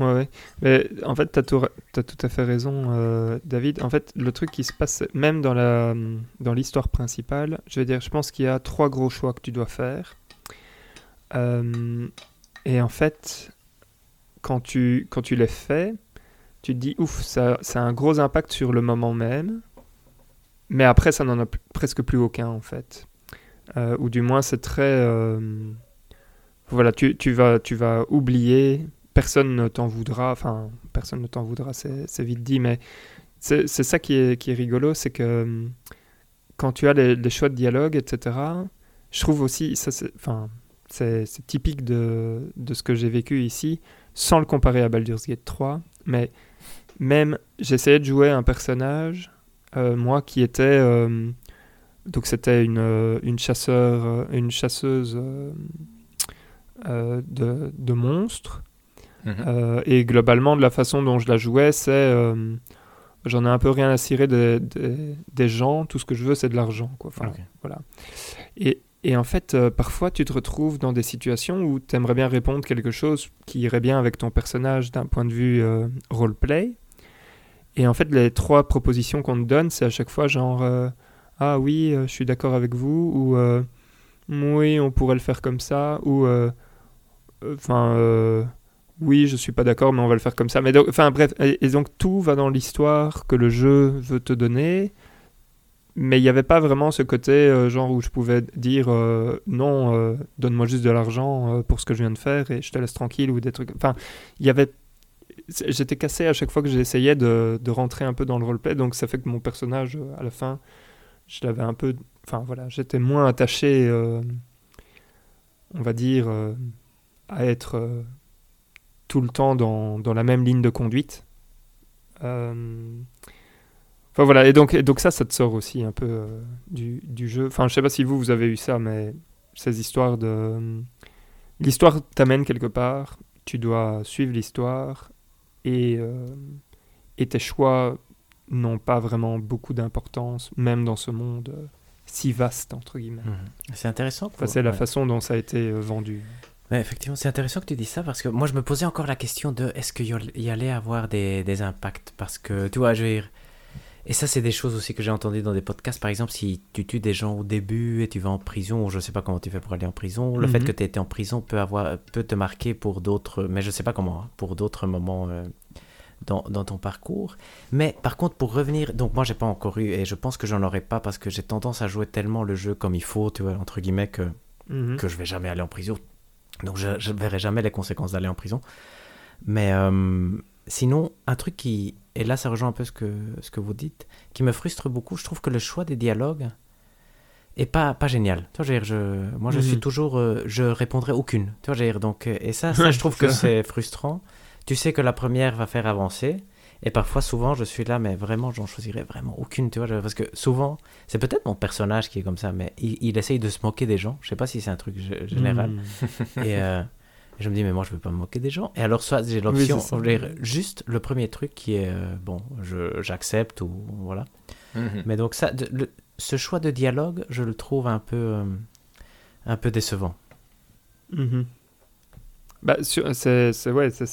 Ouais, Mais en fait, tu as, as, tout à fait raison, euh, David. En fait, le truc qui se passe, même dans la dans l'histoire principale, je veux dire, je pense qu'il y a trois gros choix que tu dois faire. Euh, et en fait, quand tu, quand tu les fais, tu te dis, ouf, ça, ça a un gros impact sur le moment même. Mais après, ça n'en a presque plus aucun, en fait. Euh, ou du moins, c'est très... voilà, tu, tu, vas, tu vas oublier personne ne t'en voudra, enfin, personne ne t'en voudra, c'est vite dit, mais c'est ça qui est, rigolo, c'est que hum, quand tu as les, choix de dialogue, etc., je trouve aussi, c'est typique de, ce que j'ai vécu ici, sans le comparer à Baldur's Gate 3, mais même j'essayais de jouer un personnage, euh, moi qui était, euh, donc c'était une, euh, chasseur, une chasseuse de, de monstres, Mhm. Euh, et globalement, de la façon dont je la jouais, c'est. Euh, j'en ai un peu rien à cirer des, des, gens. Tout ce que je veux, c'est de l'argent. Quoi. voilà. Et, et, en fait, euh, parfois, tu te retrouves dans des situations où tu aimerais bien répondre quelque chose qui irait bien avec ton personnage d'un point de vue roleplay. Et en fait, les trois propositions qu'on te donne, c'est à chaque fois genre Ah oui, je suis d'accord avec vous, ou Oui, on pourrait le faire comme ça, ou Enfin oui, je suis pas d'accord, mais on va le faire comme ça. Mais enfin bref, et, donc tout va dans l'histoire que le jeu veut te donner, mais il n'y avait pas vraiment ce côté euh, genre où je pouvais dire euh, non, euh, donne-moi juste de l'argent pour ce que je viens de faire et je te laisse tranquille ou des trucs. Enfin, il y avait, j'étais cassé à chaque fois que j'essayais de, rentrer un peu dans le roleplay, donc ça fait que mon personnage à la fin, je l'avais un peu, enfin voilà, j'étais moins attaché, on va dire, à être tout le temps dans, dans, la même ligne de conduite. Euh, enfin voilà, et donc, donc ça, ça te sort aussi un peu euh, du, du, jeu. Enfin, je sais pas si vous, vous avez eu ça, mais ces histoires de... L'histoire t'amène quelque part, tu dois suivre l'histoire, et, euh, et tes choix n'ont pas vraiment beaucoup d'importance, même dans ce monde si vaste, entre guillemets. Mmh. C'est intéressant. c'est la façon dont ça a été vendu effectivement, c'est intéressant que tu dises ça parce que moi je me posais encore la question de est-ce qu'il y allait avoir des, des, impacts? Parce que tu vois, je veux dire. Et ça, c'est des choses aussi que j'ai entendues dans des podcasts. Par exemple, si tu tues des gens au début et tu vas en prison, ou je sais pas comment tu fais pour aller en prison, le fait mhm. que tu aies été en prison peut, avoir, peut te marquer pour d'autres, mais je sais pas comment, hein, pour d'autres moments euh, dans, dans, ton parcours. Mais par contre, pour revenir, donc moi j'ai pas encore eu, et je pense que j'en aurai pas parce que j'ai tendance à jouer tellement le jeu comme il faut, tu vois, entre guillemets, que, Mhm. que je vais jamais aller en prison. Donc je ne verrai jamais les conséquences d'aller en prison. Mais euh, sinon, un truc qui, et là ça rejoint un peu ce que, ce que vous dites, qui me frustre beaucoup, je trouve que le choix des dialogues est pas, pas génial. Tu vois, je je, moi je Mhm. suis toujours, euh, je répondrai aucune. Tu vois, donc, euh, et ça, ça je trouve que c'est frustrant. Tu sais que la première va faire avancer. Et parfois, souvent, je suis là, mais vraiment, j'en choisirais vraiment aucune, tu vois, je- parce que souvent, c'est peut-être mon personnage qui est comme ça, mais il, il essaye de se moquer des gens. Je sais pas si c'est un truc général. Et euh, je me dis, mais moi, je veux pas me moquer des gens. Et alors, soit j'ai l'option, juste le premier truc qui est, euh, bon, je- j'accepte ou voilà. Mhm. Mais donc, ça, de- le- ce choix de dialogue, je le trouve un peu, euh, un peu décevant. Mhm. Bah, sur- c'est c'est- ouais, ça,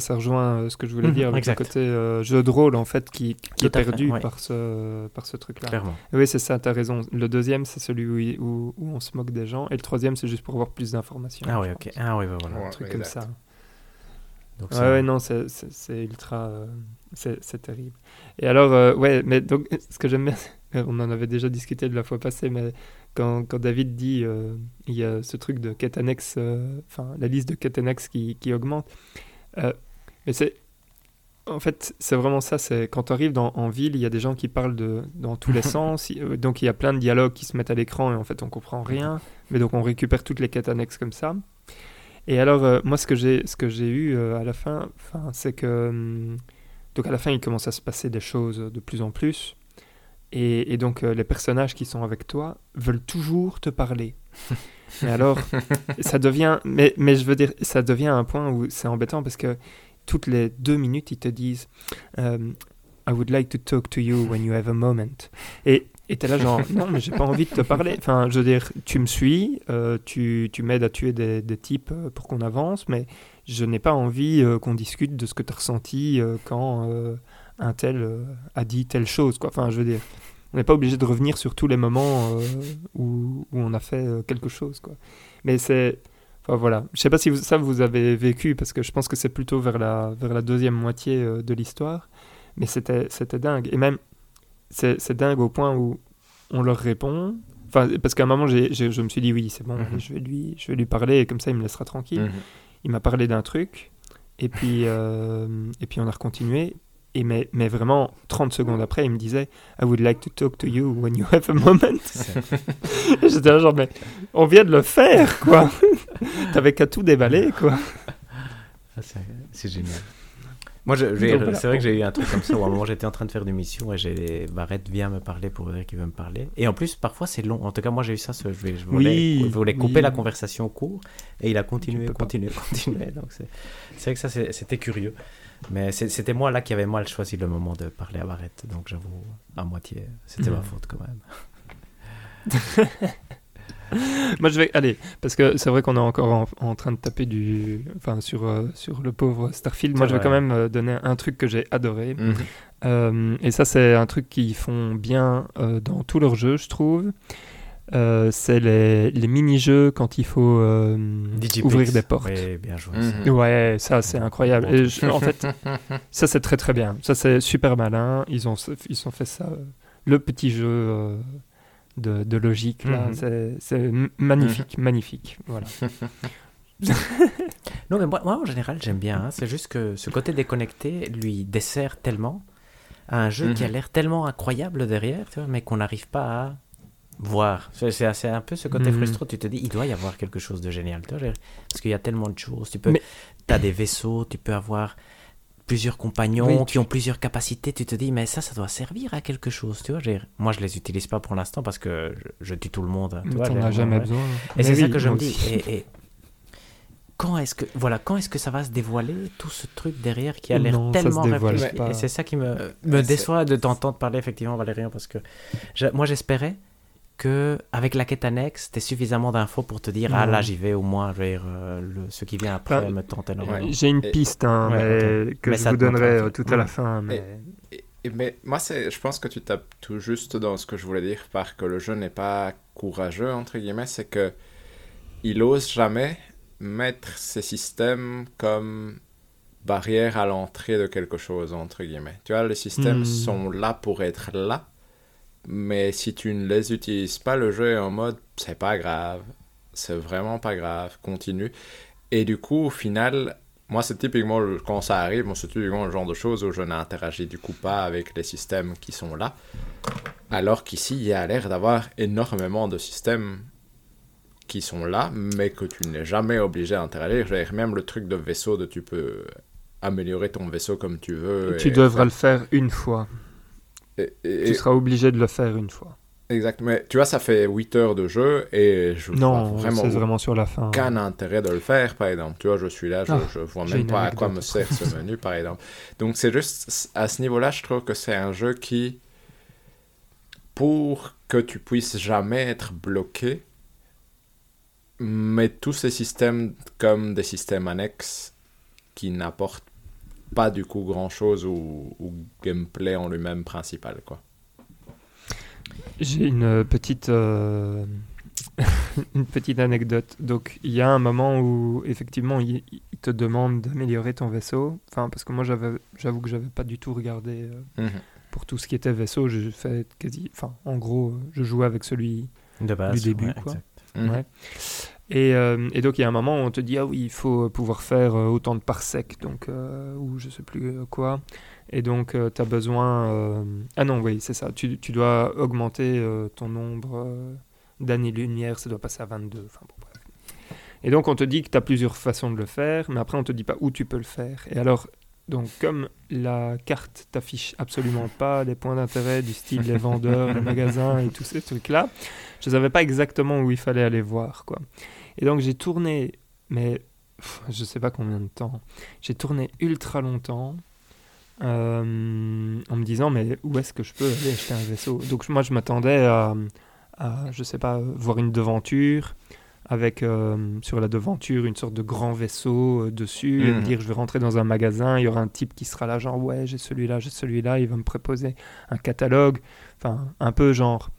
ça rejoint euh, ce que je voulais Mhm, dire, avec exact. le côté euh, jeu de rôle en fait qui, qui est fait, perdu ouais. par ce, par ce truc-là. Oui, c'est ça, t'as raison. Le deuxième, c'est celui où, il- où, où on se moque des gens, et le troisième, c'est juste pour avoir plus d'informations. Ah oui, ok. pense. Ah oui, bah voilà. Ouais, Un truc exact. comme ça. Donc, Ouais, non, c'est- ultra. euh, c'est terrible. Et alors, euh, ouais, mais donc, ce que j'aime bien, on en avait déjà discuté de la fois passée, mais quand, quand David dit euh, il y a ce truc de quête annexe, euh, enfin, la liste de quêtes annexes qui, qui augmente, euh, mais c'est. En fait, c'est vraiment ça. C'est quand tu arrives en ville, il y a des gens qui parlent de, dans tous les sens. euh, Donc, il y a plein de dialogues qui se mettent à l'écran et en fait, on comprend rien. Mais donc, on récupère toutes les quêtes annexes comme ça. Et alors, euh, moi, ce que j'ai, ce que j'ai eu euh, à la fin, enfin, c'est que hum, donc à la fin, il commence à se passer des choses de plus en plus, et, et donc euh, les personnages qui sont avec toi veulent toujours te parler. Et alors, ça devient, mais, mais je veux dire, ça devient un point où c'est embêtant parce que toutes les deux minutes, ils te disent euh, I would like to talk to you when you have a moment. Et et t'es là genre, non, mais j'ai pas envie de te parler. Enfin, je veux dire, tu me suis, euh, tu, tu m'aides à tuer des, des types pour qu'on avance, mais je n'ai pas envie euh, qu'on discute de ce que tu as ressenti euh, quand un tel euh, a dit telle chose. Quoi. Enfin, je veux dire, on n'est pas obligé de revenir sur tous les moments euh, où, où on a fait euh, quelque chose. Quoi. Mais c'est. Enfin voilà, je sais pas si vous, ça vous avez vécu, parce que je pense que c'est plutôt vers la, vers la deuxième moitié euh, de l'histoire, mais c'était dingue. Et même, c'est dingue au point où on leur répond. Enfin, parce qu'à un moment, j'ai- je me suis dit, oui, c'est bon, Mhm. je, vais lui, je vais lui parler, et comme ça, il me laissera tranquille. Mhm. Il m'a parlé d'un truc, et puis, euh, et puis on a continué. Et mais, mais vraiment, 30 secondes après, il me disait I would like to talk to you when you have a moment. J'étais genre, mais on vient de le faire, quoi. T'avais qu'à tout déballer, quoi. Ah, c'est- génial. Moi, c'est vrai que j'ai eu un truc comme ça où à un moment j'étais en train de faire des missions et j'ai Barrett vient me parler pour dire qu'il veut me parler. Et en plus, parfois c'est long. En tout cas, moi j'ai eu ça. ce- Je, vais- je voulais, Oui, je voulais couper oui. la conversation au court et il a continué, continué, continué. Donc c'est vrai que ça c'était curieux. Mais c'était moi là qui avait mal choisi le moment de parler à Barrett. Donc j'avoue, à moitié, c'était ma Mhm. faute quand même. Moi, je vais. Allez, parce que c'est vrai qu'on est encore en, en train de taper du. Enfin, sur, euh, sur le pauvre Starfield. Moi, je vais quand même euh, donner un truc que j'ai adoré. Mhm. Euh, et ça, c'est un truc qu'ils font bien dans tous leurs jeux, je trouve. Euh, c'est les, les mini-jeux quand il faut euh, ouvrir des portes. Oui, bien joué. Mhm. ça. Ouais, ça c'est incroyable. Bon Et truc. je- en fait, ça c'est très très bien. Ça c'est super malin. Ils ont ils ont fait ça. euh, le petit jeu euh, de, de logique là, Mhm. c'est- c'est m- magnifique, magnifique. Voilà. Non, mais moi, moi, en général, j'aime bien. hein. C'est juste que ce côté déconnecté lui dessert tellement à un jeu qui a Mhm. l'air tellement incroyable derrière, tu vois, mais qu'on n'arrive pas à voir. C'est un peu ce côté Mhm. frustrant. Tu te dis, il doit y avoir quelque chose de génial, tu vois, j'ai- parce qu'il y a tellement de choses. Tu peux, Mais- as des vaisseaux, tu peux avoir plusieurs compagnons Oui, qui tu- ont plusieurs capacités. Tu te dis, mais ça, ça doit servir à quelque chose, tu vois. Moi, je les utilise pas pour l'instant parce que je, je tue tout le monde. Tu vois, as jamais ouais. besoin. Et c'est ça que je me dis. Et, et quand est-ce que voilà, quand est-ce que ça va se dévoiler tout ce truc derrière qui a l'air tellement réfléchi. Et c'est ça qui me, Euh, me déçoit de t'entendre parler effectivement Valérian parce que je- moi j'espérais que avec la quête annexe, t'aies suffisamment d'infos pour te dire ah là j'y vais au moins dire, euh, le, ce qui vient après me tente énormément. J'ai une piste hein, Ouais, mais, que Mais je ça vous donnerai euh, tout à la fin. Mais... Et- et- mais moi, c'est, je pense que tu tapes tout juste dans ce que je voulais dire par que le jeu n'est pas courageux, entre guillemets, c'est que il ose jamais mettre ses systèmes comme barrière à l'entrée de quelque chose, entre guillemets. Tu vois, les systèmes Hmm. sont là pour être là, mais si tu ne les utilises pas, le jeu est en mode c'est pas grave, c'est vraiment pas grave, continue. Et du coup, au final, moi, c'est typiquement quand ça arrive, c'est typiquement le genre de choses où je n'interagis du coup pas avec les systèmes qui sont là. Alors qu'ici, il y a l'air d'avoir énormément de systèmes qui sont là, mais que tu n'es jamais obligé d'interagir. Dire, Même le truc de vaisseau, de tu peux améliorer ton vaisseau comme tu veux. Tu devras faire- le faire une fois. Et- et- Tu seras obligé de le faire une fois. Exact. Mais tu vois, ça fait 8 heures de jeu et je vois Non, vraiment c'est vraiment sur la fin. aucun intérêt de le faire, par exemple. Tu vois, je suis là, je, Ah, je vois même pas à quoi me sert ce menu, par exemple. Donc, c'est juste, à ce niveau-là, je trouve que c'est un jeu qui, pour que tu puisses jamais être bloqué, met tous ces systèmes comme des systèmes annexes qui n'apportent pas du coup grand-chose au, au gameplay en lui-même principal, quoi. J'ai une petite, euh, une petite anecdote. Donc, il y a un moment où, effectivement, il, il te demande d'améliorer ton vaisseau. Enfin, parce que moi, j'avais, j'avoue que j'avais pas du tout regardé euh, Mhm. pour tout ce qui était vaisseau. J'ai fait quasi. Enfin, en gros, je jouais avec celui. De base. Du début, ouais, quoi. exact. Mhm. Ouais. Et, euh, et donc, il y a un moment où on te dit Ah oui, il faut pouvoir faire euh, autant de parsecs. Donc, euh, ou je sais plus euh, quoi. Et donc, tu as besoin. euh, Ah non, oui, c'est ça. Tu, tu dois augmenter euh, ton nombre euh, d'années-lumière. Ça doit passer à 22. Enfin. Et donc, on te dit que tu as plusieurs façons de le faire, mais après, on te dit pas où tu peux le faire. Et alors, donc, comme la carte t'affiche absolument pas les points d'intérêt du style les vendeurs, les magasins et tous ces trucs-là, je savais pas exactement où il fallait aller voir, quoi. Et donc, j'ai tourné, mais pff, je sais pas combien de temps. J'ai tourné ultra longtemps euh, en me disant, mais où est-ce que je peux aller acheter un vaisseau? Donc, moi, je m'attendais à, à, je sais pas, voir une devanture avec euh, sur la devanture une sorte de grand vaisseau euh, dessus et me Mhm. dire je vais rentrer dans un magasin, il y aura un type qui sera là genre ouais j'ai celui-là, j'ai celui-là, il va me proposer un catalogue, enfin un peu genre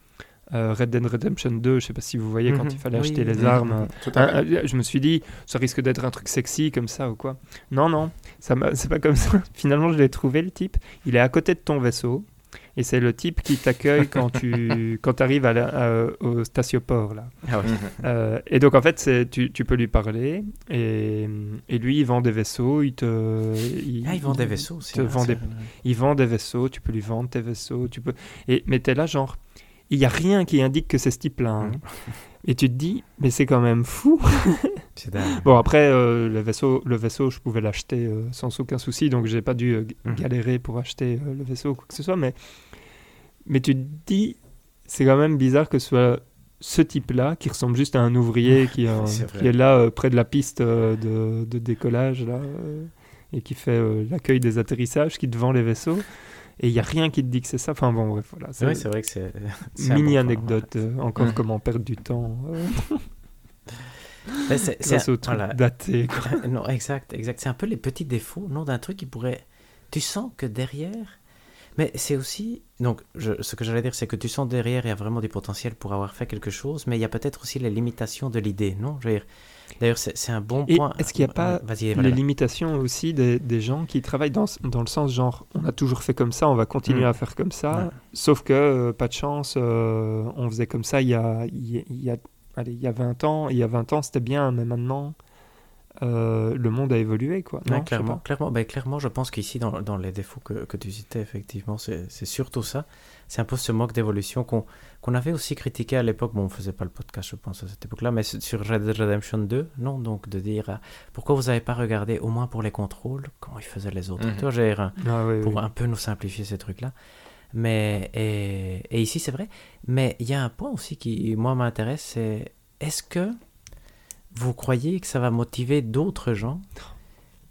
euh, Red Dead Redemption 2, je sais pas si vous voyez quand Mhm. il fallait Oui, acheter oui, les oui. armes. ah, je me suis dit, ça risque d'être un truc sexy comme ça ou quoi. Non, non, ça c'est pas comme ça. Finalement, je l'ai trouvé le type. Il est à côté de ton vaisseau. Et c'est le type qui t'accueille quand tu quand arrives à la- à- au statioport. Là. Ah ouais. Mhm. Euh, et donc, en fait, tu, tu peux lui parler. Et, et lui, il vend des vaisseaux. Il te. Il, Ah, vendent des vaisseaux aussi. te vend c'est- des- il vend des vaisseaux. Tu peux lui vendre tes vaisseaux. Tu peux... et, mais t'es là, genre. Il n'y a rien qui indique que c'est ce type-là. hein. Mhm. Et tu te dis, mais c'est quand même fou. C'est dingue. Bon, après, euh, le, vaisseau, le vaisseau, je pouvais l'acheter euh, sans aucun souci, donc j'ai pas dû euh, Mhm. galérer pour acheter euh, le vaisseau ou quoi que ce soit. Mais, mais tu te dis, c'est quand même bizarre que ce soit ce type-là, qui ressemble juste à un ouvrier qui, euh, est là euh, près de la piste euh, de, de décollage, là, euh, et qui fait l'accueil des atterrissages, qui te vend les vaisseaux. Et il n'y a rien qui te dit que c'est ça. Enfin bon, bref, voilà. C'est vrai, c'est vrai que c'est. mini point, anecdote, encore Mhm. comment perdre du temps ouais. C'est- un- truc voilà. daté. quoi. Non, exact, exact. C'est un peu les petits défauts, non, d'un truc qui pourrait. Tu sens que derrière. Mais c'est aussi. Donc, je- ce que j'allais dire, c'est que tu sens derrière, il y a vraiment du potentiel pour avoir fait quelque chose, mais il y a peut-être aussi les limitations de l'idée, non? Je veux dire, D'ailleurs, c'est un bon Et point. est-ce qu'il n'y a pas les limitations aussi des, des gens qui travaillent dans, dans le sens genre on a toujours fait comme ça, on va continuer Mm. à faire comme ça, Ouais. sauf que euh, pas de chance, euh, on faisait comme ça il y a, il y a- il y a- allez, il y a 20 ans, il y a 20 ans c'était bien, mais maintenant euh, le monde a évolué quoi. Non, clairement, clairement, ben, clairement, je pense qu'ici, dans, dans les défauts que, que tu citais, effectivement, c'est surtout ça. C'est un peu ce manque d'évolution qu'on avait aussi critiqué à l'époque. Bon, on faisait pas le podcast, je pense, à cette époque-là, mais sur Red Dead Redemption 2, non Donc, de dire euh, pourquoi vous n'avez pas regardé, au moins pour les contrôles, comment ils faisaient les autres. Tu vois, j'ai, euh, Ah, oui, pour oui. un peu nous simplifier ces trucs-là. Mais, et, et ici, c'est vrai. Mais il y a un point aussi qui, moi, m'intéresse, c'est est-ce que vous croyez que ça va motiver d'autres gens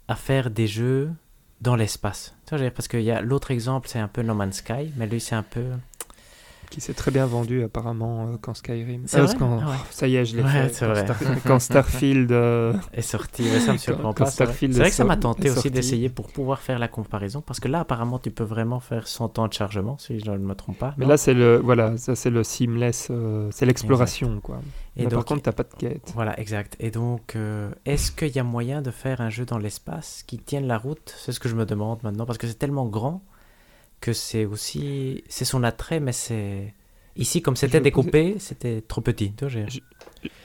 à faire des jeux dans l'espace? Parce a l'autre exemple, c'est un peu No Man's Sky, mais lui, c'est un peu... qui s'est très bien vendu apparemment euh, quand Skyrim. Euh, vrai quand- Ah ouais. oh, ça y est, je l'ai Ouais, fait. quand. Star- quand Starfield. euh, est sorti, mais ça me surprend pas. C'est vrai, que ça m'a tenté aussi d'essayer pour pouvoir faire la comparaison, parce que là, apparemment, tu peux vraiment faire 100 temps de chargement, si je ne me trompe pas. Mais là, c'est le voilà, ça c'est le seamless, c'est l'exploration quoi. Et Mais par contre, t'as pas de quête. Voilà, exact. Et donc, est-ce qu'il y a moyen de faire un jeu dans l'espace qui tienne la route? C'est ce que je me demande maintenant, parce que c'est tellement grand que c'est aussi... C'est son attrait, mais c'est... Ici, comme c'était découpé, c'était trop petit. Je-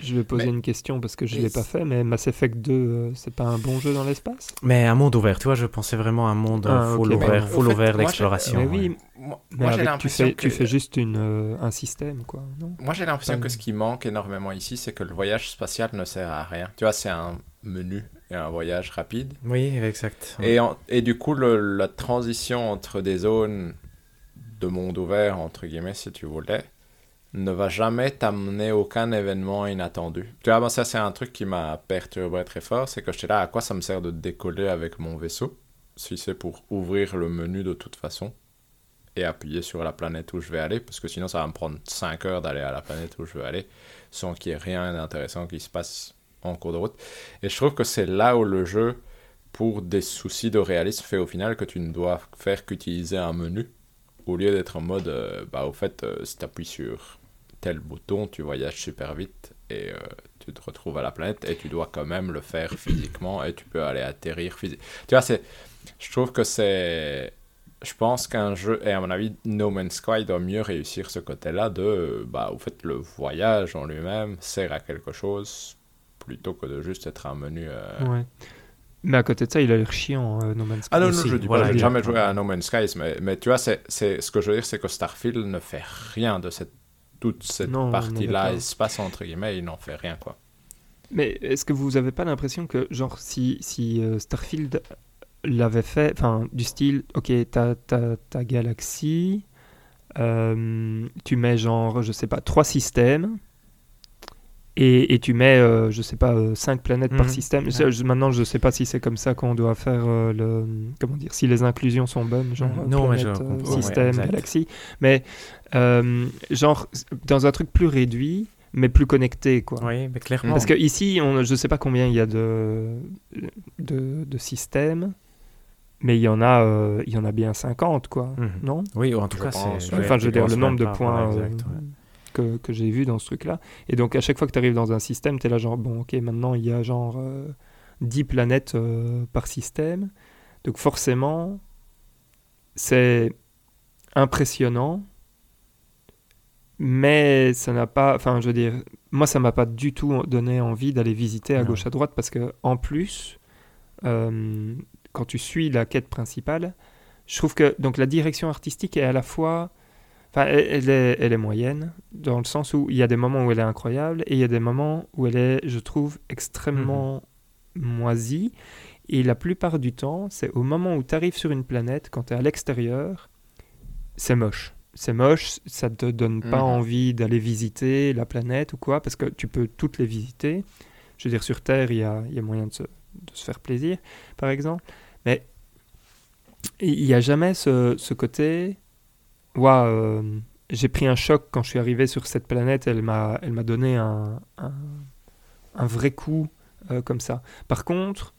Je vais poser Mais- une question parce que je mais l'ai pas fait, mais Mass Effect 2, euh, c'est pas un bon jeu dans l'espace? Mais un monde ouvert, tu vois, je pensais vraiment à un monde Ah, full ouvert, bah, full ouvert moi, d'exploration. Mais ouais. oui, Moi, mais moi, j'ai l'impression fais, que... tu fais juste une, euh, un système quoi, non? Moi, j'ai l'impression Ouais. que ce qui manque énormément ici, c'est que le voyage spatial ne sert à rien. Tu vois, c'est un menu et un voyage rapide. Oui, exact. Et, en- et du coup, le- la transition entre des zones de monde ouvert, entre guillemets, si tu voulais, ne va jamais t'amener aucun événement inattendu. Tu vois, ça, c'est un truc qui m'a perturbé très fort, c'est que j'étais là, à quoi ça me sert de décoller avec mon vaisseau, si c'est pour ouvrir le menu de toute façon et appuyer sur la planète où je vais aller, parce que sinon, ça va me prendre 5 heures d'aller à la planète où je veux aller, sans qu'il y ait rien d'intéressant qui se passe en cours de route. Et je trouve que c'est là où le jeu pour des soucis de réalisme fait au final que tu ne dois faire qu'utiliser un menu au lieu d'être en mode euh, bah au fait euh, si tu appuies sur tel bouton tu voyages super vite et euh, tu te retrouves à la planète et tu dois quand même le faire physiquement et tu peux aller atterrir physiquement tu vois c'est je trouve que c'est je pense qu'un jeu et à mon avis No Man's Sky doit mieux réussir ce côté là de bah au fait le voyage en lui-même sert à quelque chose plutôt que de juste être un menu euh, Ouais. Mais à côté de ça, il a l'air chiant, euh, No Man's Sky. Ah non, non, je dis voilà, pas, j'ai jamais joué à No Man's Skies, mais, mais tu vois, c'est, c'est, ce que je veux dire, c'est que Starfield ne fait rien de cette, toute cette partie-là, espace entre guillemets, il n'en fait rien, quoi. Mais est-ce que vous avez pas l'impression que, genre, si, si euh, Starfield l'avait fait, enfin, du style, ok, t'as t'as- ta galaxie, euh, tu mets genre, je sais pas, trois systèmes, et, et tu mets, euh, je sais pas, euh, cinq planètes par Mhm. système. Ouais. Je- maintenant, je sais pas si c'est comme ça qu'on doit faire euh, le, comment dire, si les inclusions sont bonnes, genre euh, Non, planète, euh, système, galaxie, mais euh, genre dans un truc plus réduit, mais plus connecté, quoi. Oui, mais clairement. Parce que ici, on, je sais pas combien il y a de, de, de systèmes, mais il y en a, euh, il y en a bien 50, quoi. Mhm. Non? Oui, ou en tout Je cas, c'est. Enfin, je veux dire, le nombre de points euh, exact, ouais. Que, que j'ai vu dans ce truc-là. Et donc, à chaque fois que tu arrives dans un système, tu es là, genre, bon, ok, maintenant, il y a genre euh, 10 planètes euh, par système. Donc, forcément, c'est impressionnant, mais ça n'a pas, enfin, je veux dire, moi, ça m'a pas du tout donné envie d'aller visiter à Non. gauche, à droite, parce que, en plus, euh, quand tu suis la quête principale, je trouve que donc la direction artistique est à la fois Enfin, elle, est, elle est moyenne, dans le sens où il y a des moments où elle est incroyable et il y a des moments où elle est, je trouve, extrêmement moisie. Et la plupart du temps, c'est au moment où tu arrives sur une planète, quand tu es à l'extérieur, c'est moche. C'est moche, ça te donne pas Mhm. envie d'aller visiter la planète ou quoi, parce que tu peux toutes les visiter. Je veux dire, sur Terre, il y a, il y a moyen de se, de se faire plaisir, par exemple. Mais il n'y a jamais ce, ce côté Euh, j'ai pris un choc quand je suis arrivé sur cette planète, elle m'a, donné un, un, vrai coup euh, comme ça. Par contre,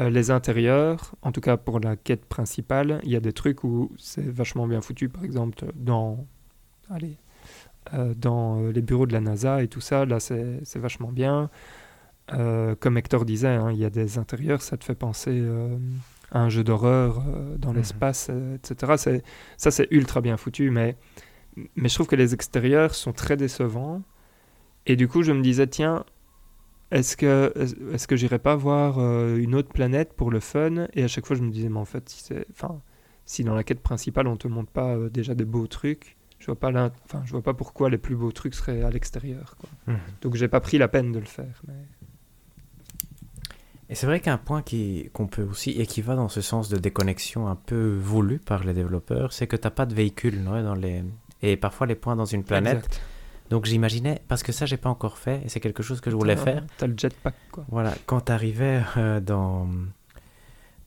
euh, les intérieurs, en tout cas pour la quête principale, il y a des trucs où c'est vachement bien foutu. Par exemple, dans, allez, euh, dans les bureaux de la NASA et tout ça, là c'est, vachement bien. Comme Hector disait, hein, il y a des intérieurs, ça te fait penser à un jeu d'horreur euh, dans Mhm. l'espace, euh, etc. C'est, ça, c'est ultra bien foutu, mais, mais je trouve que les extérieurs sont très décevants. Et du coup, je me disais, tiens, est-ce que, est-ce que j'irais pas voir euh, une autre planète pour le fun? Et à chaque fois, je me disais, mais en fait, si, enfin, si dans la quête principale, on te montre pas euh, déjà des beaux trucs, je vois pas, enfin, je vois pas pourquoi les plus beaux trucs seraient à l'extérieur. Mhm. Donc, j'ai pas pris la peine de le faire. Mais... Et c'est vrai qu'un point qui, qu'on peut aussi, et qui va dans ce sens de déconnexion un peu voulu par les développeurs, c'est que tu n'as pas de véhicule non, dans les... et parfois les points dans une planète. Exact. Donc j'imaginais, parce que ça j'ai pas encore fait, et c'est quelque chose que je voulais faire, T'as le jetpack, quoi. voilà, quand tu arrivais dans...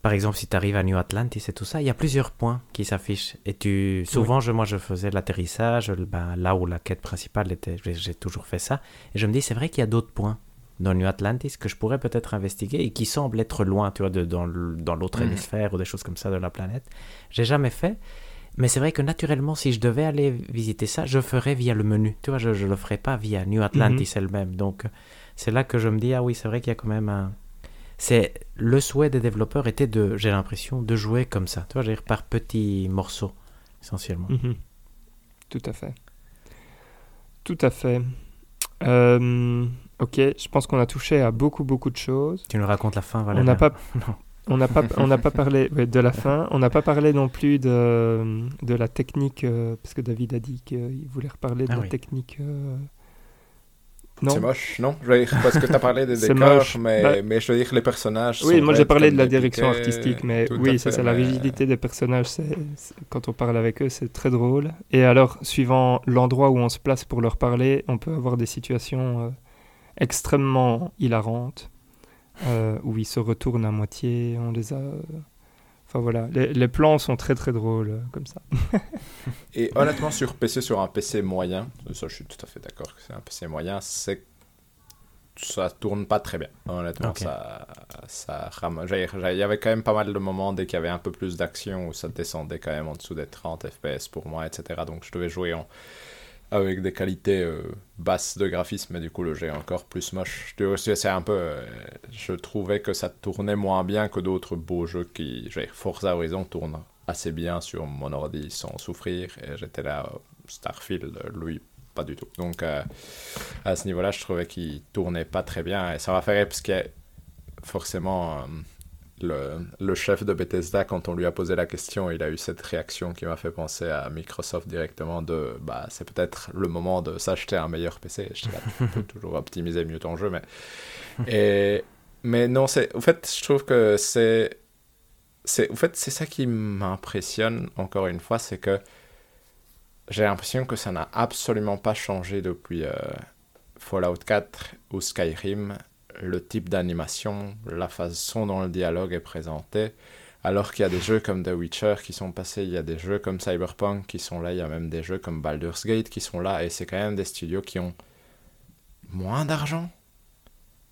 par exemple, si tu arrives à New Atlantis et tout ça, il y a plusieurs points qui s'affichent. Et tu, souvent, je, moi, je faisais l'atterrissage, ben, là où la quête principale était, j'ai toujours fait ça. Et je me dis, c'est vrai qu'il y a d'autres points dans New Atlantis que je pourrais peut-être investiguer et qui semblent être loin, tu vois, de, dans l'autre mhm. hémisphère ou des choses comme ça de la planète. J'ai jamais fait. Mais c'est vrai que naturellement, si je devais aller visiter ça, je ferais via le menu. Tu vois, je ne le ferais pas via New Atlantis mhm. elle-même. Donc, c'est là que je me dis, ah oui, c'est vrai qu'il y a quand même un... C'est le souhait des développeurs était de, j'ai l'impression, de jouer comme ça. Tu vois, je veux dire, par petits morceaux, essentiellement. Mhm. Tout à fait. Tout à fait. Euh, ok, je pense qu'on a touché à beaucoup, beaucoup de choses. Tu nous racontes la fin, Valérie On n'a pas... On n'a pas, on n'a pas parlé de la fin. On n'a pas parlé non plus de, de la technique, euh, parce que David a dit qu'il voulait reparler de ah la technique. Euh, c'est moche, non? Je veux dire, Parce que tu as parlé des décors, mais, bah mais je veux dire les personnages. Oui, moi j'ai parlé de la direction artistique, mais oui, c'est la rigidité des personnages. Quand on parle avec eux, c'est très drôle. Et alors, suivant l'endroit où on se place pour leur parler, on peut avoir des situations euh, extrêmement hilarantes. Euh, où ils se retournent à moitié. On les a. Enfin voilà, les, plans sont très très drôles euh, comme ça. Et honnêtement, sur PC, sur un PC moyen, ça je suis tout à fait d'accord que c'est un PC moyen, c'est ça tourne pas très bien. Honnêtement, ça, ça Il y avait quand même pas mal de moments dès qu'il y avait un peu plus d'action où ça descendait quand même en dessous des 30 FPS pour moi, etc. Donc je devais jouer en avec des qualités euh, basses de graphisme, mais du coup le jeu est encore plus moche. C'est un peu, euh, je trouvais que ça tournait moins bien que d'autres beaux jeux qui, Forza Horizon tourne assez bien sur mon ordi sans souffrir, et j'étais là, Starfield, lui, pas du tout. Donc à ce niveau-là, je trouvais qu'il tournait pas très bien, et ça m'a fait rire parce que forcément le, chef de Bethesda, quand on lui a posé la question, il a eu cette réaction qui m'a fait penser à Microsoft directement de bah, c'est peut-être le moment de s'acheter un meilleur PC. Je peux toujours optimiser mieux ton jeu, mais. Et, mais non, c'est. En fait, je trouve que c'est. c'est en fait, c'est ça qui m'impressionne, encore une fois, c'est que j'ai l'impression que ça n'a absolument pas changé depuis euh, Fallout 4 ou Skyrim le type d'animation, la façon dont le dialogue est présenté. Alors qu'il y a des jeux comme The Witcher qui sont passés, il y a des jeux comme Cyberpunk qui sont là, il y a même des jeux comme Baldur's Gate qui sont là, et c'est quand même des studios qui ont moins d'argent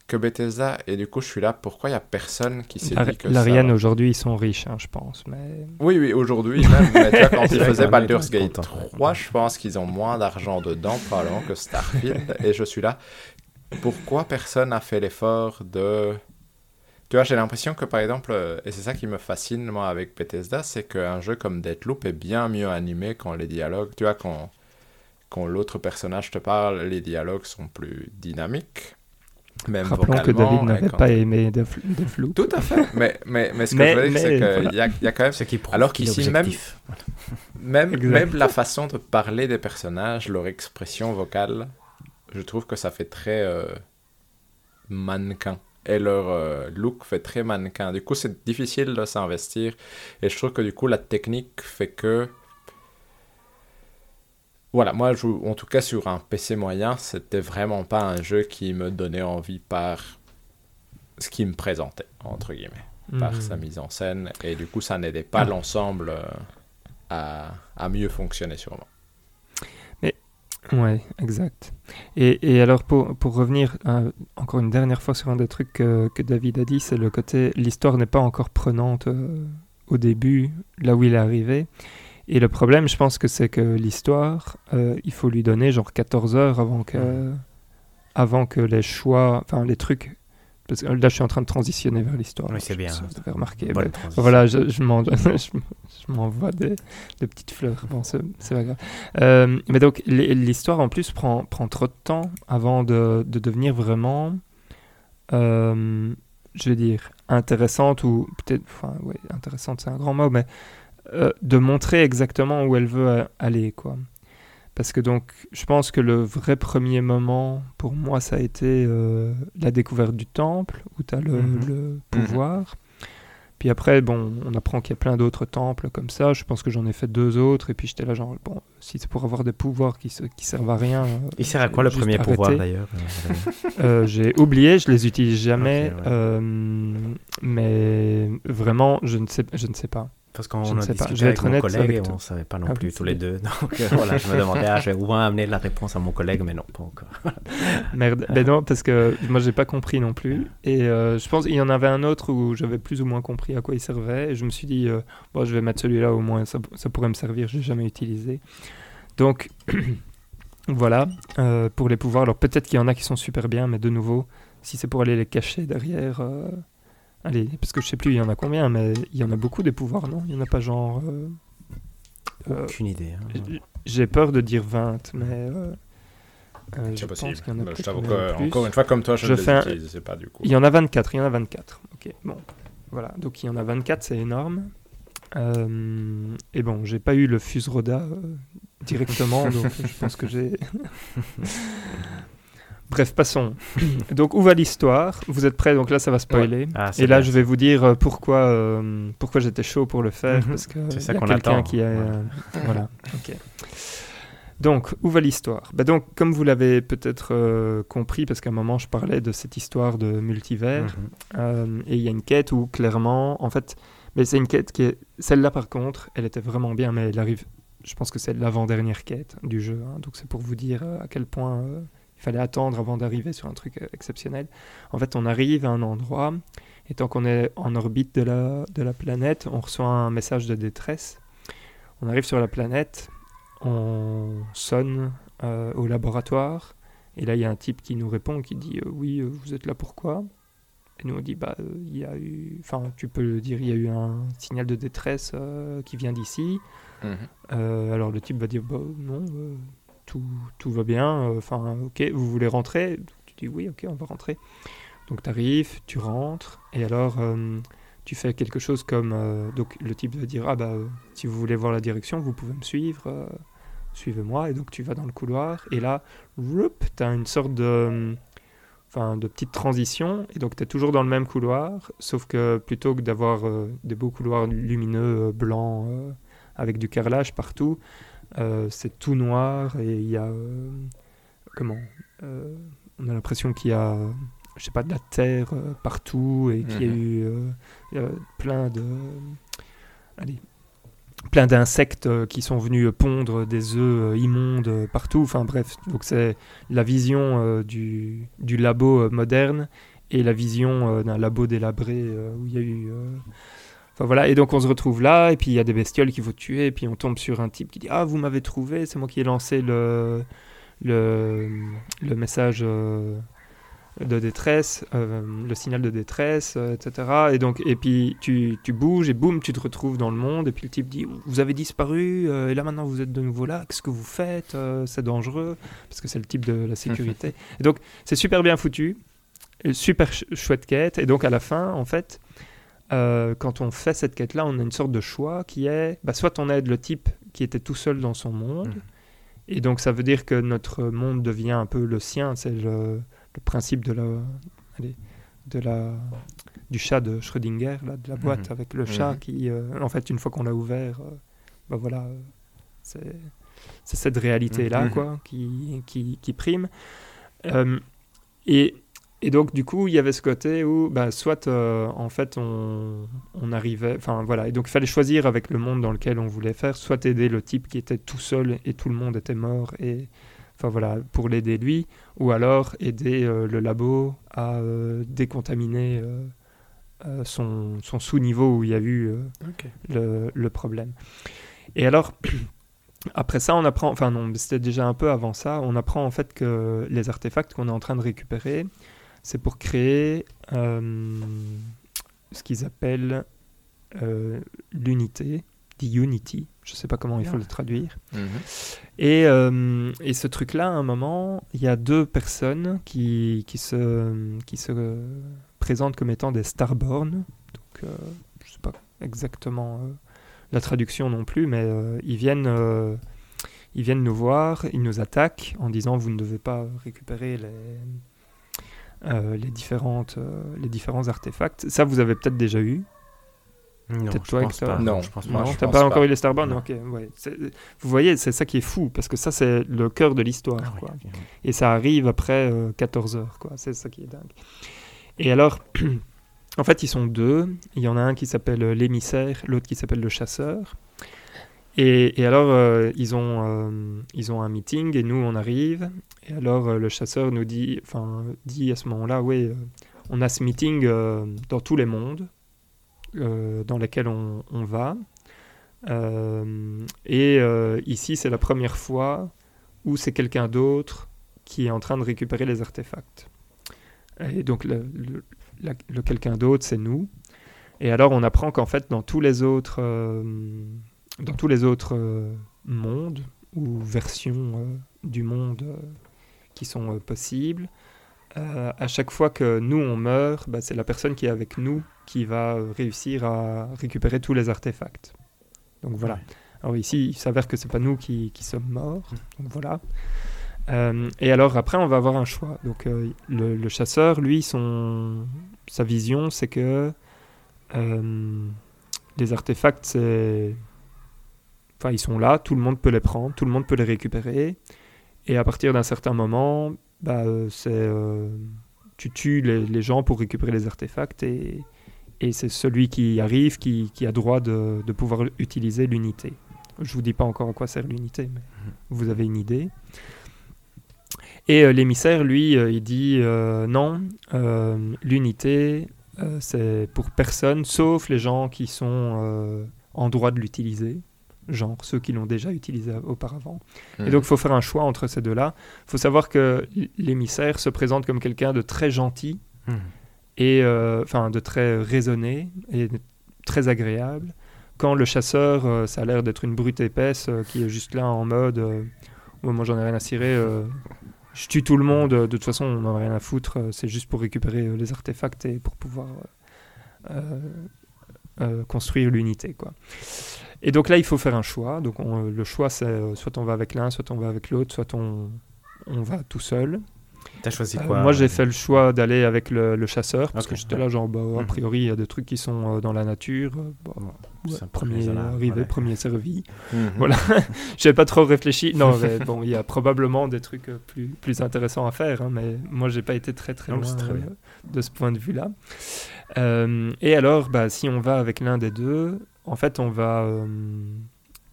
que Bethesda, et du coup je suis là, pourquoi il n'y a personne qui s'est dit que L'Ariane aujourd'hui ils sont riches, hein, je pense. Mais... Oui, oui, aujourd'hui même, mais tu vois, quand ils faisaient Baldur's Gate 3, je pense qu'ils ont moins d'argent dedans probablement que Starfield, et je suis là, pourquoi personne n'a fait l'effort de... Tu vois, j'ai l'impression que par exemple, euh, et c'est ça qui me fascine moi avec Bethesda, c'est qu'un jeu comme Deathloop est bien mieux animé quand les dialogues, tu vois, quand, quand l'autre personnage te parle, les dialogues sont plus dynamiques. Même Rappelons que David n'avait pas aimé Deathloop. Tout à fait. Mais, mais, mais ce que je veux dire, c'est qu'il y, a, y a quand même. Ce qui Alors qu'ici, même, même, même la façon de parler des personnages, leur expression vocale, je trouve que ça fait très euh, mannequin. Et leur euh, look fait très mannequin. Du coup, c'est difficile de s'investir. Et je trouve que du coup, la technique fait que. Voilà, moi, je, en tout cas, sur un PC moyen, c'était vraiment pas un jeu qui me donnait envie par ce qui me présentait, entre guillemets, par mhm. sa mise en scène. Et du coup, ça n'aidait pas ah. l'ensemble euh, à, à mieux fonctionner sur moi. Ouais, exact. Et, et alors, pour, pour revenir euh, encore une dernière fois sur un des trucs que, que David a dit, c'est le côté l'histoire n'est pas encore prenante euh, au début, là où il est arrivé. Et le problème, je pense que c'est que l'histoire, euh, il faut lui donner genre 14 heures avant que, avant que les choix, enfin les trucs parce que là, je suis en train de transitionner vers l'histoire. Oui, c'est bien. Vous remarqué. voilà, je, je m'envoie des, des, petites fleurs. Bon, c'est pas grave. Euh, mais donc, l'histoire, en plus, prend, prend trop de temps avant de, de devenir vraiment, euh, je vais dire, intéressante ou peut-être, enfin, oui, intéressante, c'est un grand mot, mais euh, de montrer exactement où elle veut aller, quoi. Parce que donc, je pense que le vrai premier moment, pour moi, ça a été euh, la découverte du temple, où tu as le, mhm. Mhm. pouvoir. Puis après, bon, on apprend qu'il y a plein d'autres temples comme ça. Je pense que j'en ai fait deux autres. Et puis j'étais là, genre, bon, si c'est pour avoir des pouvoirs qui, se, qui servent à rien. Euh, Il sert à quoi le premier pouvoir d'ailleurs euh, J'ai oublié, je les utilise jamais. mais vraiment, je ne sais, je ne sais pas. Parce qu'on Je ne a discuté Je avec être mon collègue avec et on ne savait pas non Ah plus tous les deux. Donc euh, voilà, je me demandais, ah, je vais au moins amener la réponse à mon collègue, mais non, pas encore. Merde. Ben non, parce que moi, j'ai pas compris non plus. Et euh, je pense qu'il y en avait un autre où j'avais plus ou moins compris à quoi il servait. Et je me suis dit, euh, bon, je vais mettre celui-là au moins, ça, ça pourrait me servir. Je l'ai jamais utilisé. Donc, voilà, euh, pour les pouvoirs. Alors, peut-être qu'il y en a qui sont super bien, mais de nouveau, si c'est pour aller les cacher derrière. Allez, parce que je sais plus, il y en a combien, mais il y en a beaucoup des pouvoirs, non? Il y en a pas genre. euh, euh, Aucune idée. hein. J'ai peur de dire 20, mais. euh, euh, je C'est pense possible. qu'il y en a Mais Je que, encore une fois, comme toi, je, Je ne fais les un- utilisais pas du coup. Il y en a 24, il y en a 24. Ok, bon. Voilà, donc il y en a 24, c'est énorme. Euh, et bon, j'ai pas eu le Fusroda euh, directement, donc je pense que j'ai. Bref, passons. donc, où va l'histoire? Vous êtes prêts? Donc là, ça va spoiler. Ah, Et là, bien. je vais vous dire euh, pourquoi, euh, pourquoi j'étais chaud pour le faire, Mhm. parce que C'est ça qu'on attend. qui a... Ouais. euh, voilà, ok. Donc, où va l'histoire? Bah Donc, comme vous l'avez peut-être euh, compris, parce qu'à un moment, je parlais de cette histoire de multivers, Mhm. et il y a une quête où, clairement, en fait, mais c'est une quête qui est... Celle-là, par contre, elle était vraiment bien, mais elle arrive... Je pense que c'est l'avant-dernière quête du jeu, hein, donc c'est pour vous dire à quel point fallait attendre avant d'arriver sur un truc euh, exceptionnel. En fait, on arrive à un endroit, et tant qu'on est en orbite de la, de la planète, on reçoit un message de détresse. On arrive sur la planète, on sonne euh, au laboratoire, et là, il y a un type qui nous répond, qui dit euh, Oui, euh, vous êtes là pourquoi? Et nous, on dit Bah, il y a eu. Enfin, tu peux le dire, il y a eu un signal de détresse qui vient d'ici. Euh, alors le type va dire bah non, tout, va bien, euh, enfin ok, vous voulez rentrer? Tu dis oui, ok, on va rentrer. Donc tu arrives, tu rentres, et alors euh, tu fais quelque chose comme, euh, donc le type va dire ah bah si vous voulez voir la direction, vous pouvez me suivre, suivez-moi, et donc tu vas dans le couloir, et là, tu as une sorte de... De petite transition, et donc tu es toujours dans le même couloir, sauf que plutôt que d'avoir des beaux couloirs lumineux, blancs, avec du carrelage partout. Euh, c'est tout noir et il y a. euh, comment euh, On a l'impression qu'il y a. Je sais pas, de la terre euh, partout et qu'il y a Mhm. eu euh, euh, plein de. Allez. Plein d'insectes qui sont venus pondre des œufs immondes partout. Enfin bref, donc c'est la vision du, du labo moderne et la vision d'un labo délabré où il y a eu Enfin voilà, et donc on se retrouve là, et puis il y a des bestioles qu'il faut tuer, et puis on tombe sur un type qui dit Ah, vous m'avez trouvé, c'est moi qui ai lancé le, le, le message euh, de détresse, euh, le signal de détresse, euh, etc. Et donc, et puis tu, tu bouges, et boum, tu te retrouves dans le monde, et puis le type dit Vous avez disparu, et là maintenant vous êtes de nouveau là, qu'est-ce que vous faites C'est dangereux, parce que c'est le type de la sécurité. et donc, c'est super bien foutu, super ch- chouette quête, et donc à la fin, en fait. Euh, quand on fait cette quête-là, on a une sorte de choix qui est, bah, soit on aide le type qui était tout seul dans son monde, Mhm. et donc ça veut dire que notre monde devient un peu le sien, c'est le, le principe de la, allez, de la, du chat de Schrödinger, là, de la boîte Mhm. avec le chat qui, euh, en fait, une fois qu'on l'a ouvert, euh, bah voilà, c'est cette réalité-là Mhm. quoi, qui, qui, qui prime. Euh, et et donc, du coup, il y avait ce côté où, bah, soit, euh, en fait, on, on arrivait... Enfin, voilà. Et donc, il fallait choisir avec le monde dans lequel on voulait faire, soit aider le type qui était tout seul et tout le monde était mort, et... Enfin, voilà, pour l'aider lui, ou alors aider euh, le labo à euh, décontaminer son, son sous-niveau où il y a eu le, le problème. Et alors, après ça, on apprend, enfin non, c'était déjà un peu avant ça, on apprend en fait que les artefacts qu'on est en train de récupérer, c'est pour créer euh, ce qu'ils appellent euh, l'unité, the unity, je sais pas comment il faut le traduire. Mhm. Et, euh, et ce truc-là, à un moment, il y a deux personnes qui, qui, se, qui se présentent comme étant des Starborn. Donc, euh, je sais pas exactement euh, la traduction non plus, mais euh, ils, viennent, euh, ils viennent nous voir, ils nous attaquent en disant vous ne devez pas récupérer les, euh, les, différentes, euh, les différents artefacts. Ça, vous avez peut-être déjà eu. Non, Peut-être je toi, pense pas. Non. je pense pas. non, t'as pas pas. encore eu les Starborn Non. Ok, ouais. C'est- Vous voyez, c'est ça qui est fou, parce que ça, c'est le cœur de l'histoire. Ah oui. Et ça arrive après euh, 14 heures, quoi. C'est ça qui est dingue. Et alors, en fait, ils sont deux. Il y en a un qui s'appelle l'émissaire, l'autre qui s'appelle le chasseur. Et, alors, euh, ils, ont, euh, ils ont un meeting et nous, on arrive. Et alors, euh, le chasseur nous dit, enfin, dit à ce moment-là, oui, on a ce meeting dans tous les mondes dans lesquels on, on va. Et ici, c'est la première fois où c'est quelqu'un d'autre qui est en train de récupérer les artefacts. Et donc, le, quelqu'un d'autre, c'est nous. Et alors, on apprend qu'en fait, dans tous les autres, dans tous les autres euh, mondes ou versions euh, du monde euh, qui sont possibles, à chaque fois que nous on meurt, bah, c'est la personne qui est avec nous qui va réussir à récupérer tous les artefacts. Donc voilà. Ouais. Alors ici, il s'avère que c'est pas nous qui, qui sommes morts. Donc voilà. Euh, et alors après, on va avoir un choix. Donc euh, le, le chasseur, lui, son, sa vision, c'est que euh, les artefacts, c'est... Enfin, ils sont là, tout le monde peut les prendre, tout le monde peut les récupérer. Et à partir d'un certain moment, bah, euh, euh, tu tues les, les gens pour récupérer les artefacts et, et c'est celui qui arrive qui, qui a droit de, de pouvoir utiliser l'unité. Je vous dis pas encore à quoi sert l'unité, mais vous avez une idée. Et euh, l'émissaire, lui, euh, il dit euh, non, l'unité, c'est pour personne, sauf les gens qui sont en droit de l'utiliser, genre ceux qui l'ont déjà utilisé auparavant. Et donc, il faut faire un choix entre ces deux-là. Il faut savoir que l'émissaire se présente comme quelqu'un de très gentil Mhm. et euh, enfin de très raisonné et très agréable. Quand le chasseur, euh, ça a l'air d'être une brute épaisse euh, qui est juste là en mode Ouais, moi j'en ai rien à cirer, je tue tout le monde, de toute façon on n'en a rien à foutre, c'est juste pour récupérer les artefacts et pour pouvoir construire l'unité. quoi. Et donc là il faut faire un choix. Donc on- le choix c'est euh, soit on va avec l'un, soit on va avec l'autre, soit on, on va tout seul. T'as choisi Euh, quoi moi, j'ai euh, fait le choix d'aller avec le, le chasseur parce que j'étais là, genre, bah, a Mhm. priori, il y a des trucs qui sont euh, dans la nature. bah, ouais, c'est un peu premier arrivé, ouais. premier servi. Mhm. Voilà. J'ai pas trop réfléchi. Non, mais bon, il y a probablement des trucs plus, plus intéressants à faire, hein, mais moi, j'ai pas été très très Non, loin c'est très euh, bien. de ce point de vue-là. Et alors, bah, si on va avec l'un des deux, en fait, on va, euh,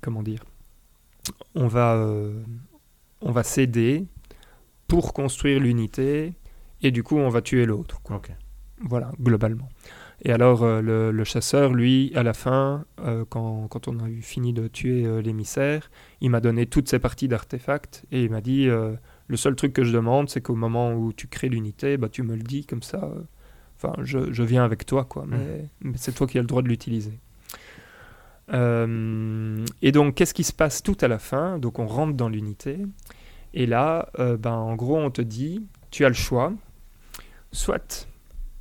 comment dire, on va, euh, on va s'aider pour construire l'unité, et du coup, on va tuer l'autre. Voilà, globalement. Et alors, euh, le, le chasseur, lui, à la fin, euh, quand, quand on a eu fini de tuer euh, l'émissaire, il m'a donné toutes ces parties d'artefacts et il m'a dit le seul truc que je demande, c'est qu'au moment où tu crées l'unité, bah, tu me le dis comme ça. Enfin, je, je viens avec toi, quoi, mais, mais c'est toi qui as le droit de l'utiliser. Euh, et donc, qu'est-ce qui se passe tout à la fin? Donc, on rentre dans l'unité. Et là, euh, ben, en gros, on te dit tu as le choix. Soit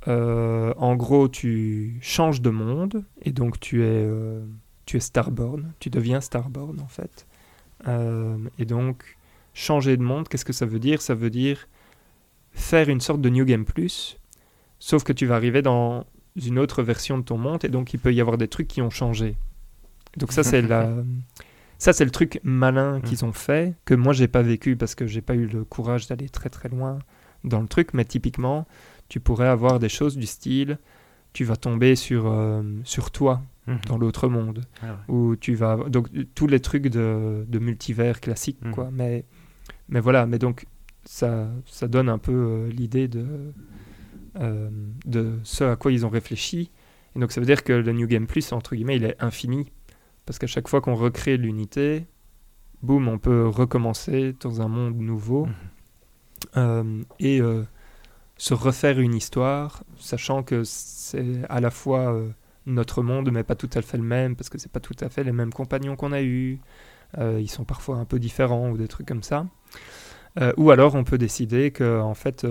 euh, en gros, tu changes de monde et donc tu es, tu es Starborn, tu deviens Starborn en fait. Et donc, changer de monde, qu'est-ce que ça veut dire? Ça veut dire faire une sorte de New Game Plus, sauf que tu vas arriver dans une autre version de ton monde et donc il peut y avoir des trucs qui ont changé. Donc ça, c'est la... Ça, c'est le truc malin qu'ils ont fait, que moi, j'ai pas vécu parce que j'ai pas eu le courage d'aller très très loin dans le truc, mais typiquement, tu pourrais avoir des choses du style tu vas tomber sur, euh, sur toi Mhm. dans l'autre monde Ah ouais. où tu vas donc tous les trucs de, de multivers classiques Mhm. quoi mais mais voilà mais donc ça ça donne un peu euh, l'idée de euh, de ce à quoi ils ont réfléchi et donc ça veut dire que le New Game Plus entre guillemets il est infini parce qu'à chaque fois qu'on recrée l'unité boum on peut recommencer dans un monde nouveau Mhm. euh, et euh, se refaire une histoire, sachant que c'est à la fois euh, notre monde, mais pas tout à fait le même, parce que c'est pas tout à fait les mêmes compagnons qu'on a eus. Ils sont parfois un peu différents ou des trucs comme ça. Ou alors on peut décider que en fait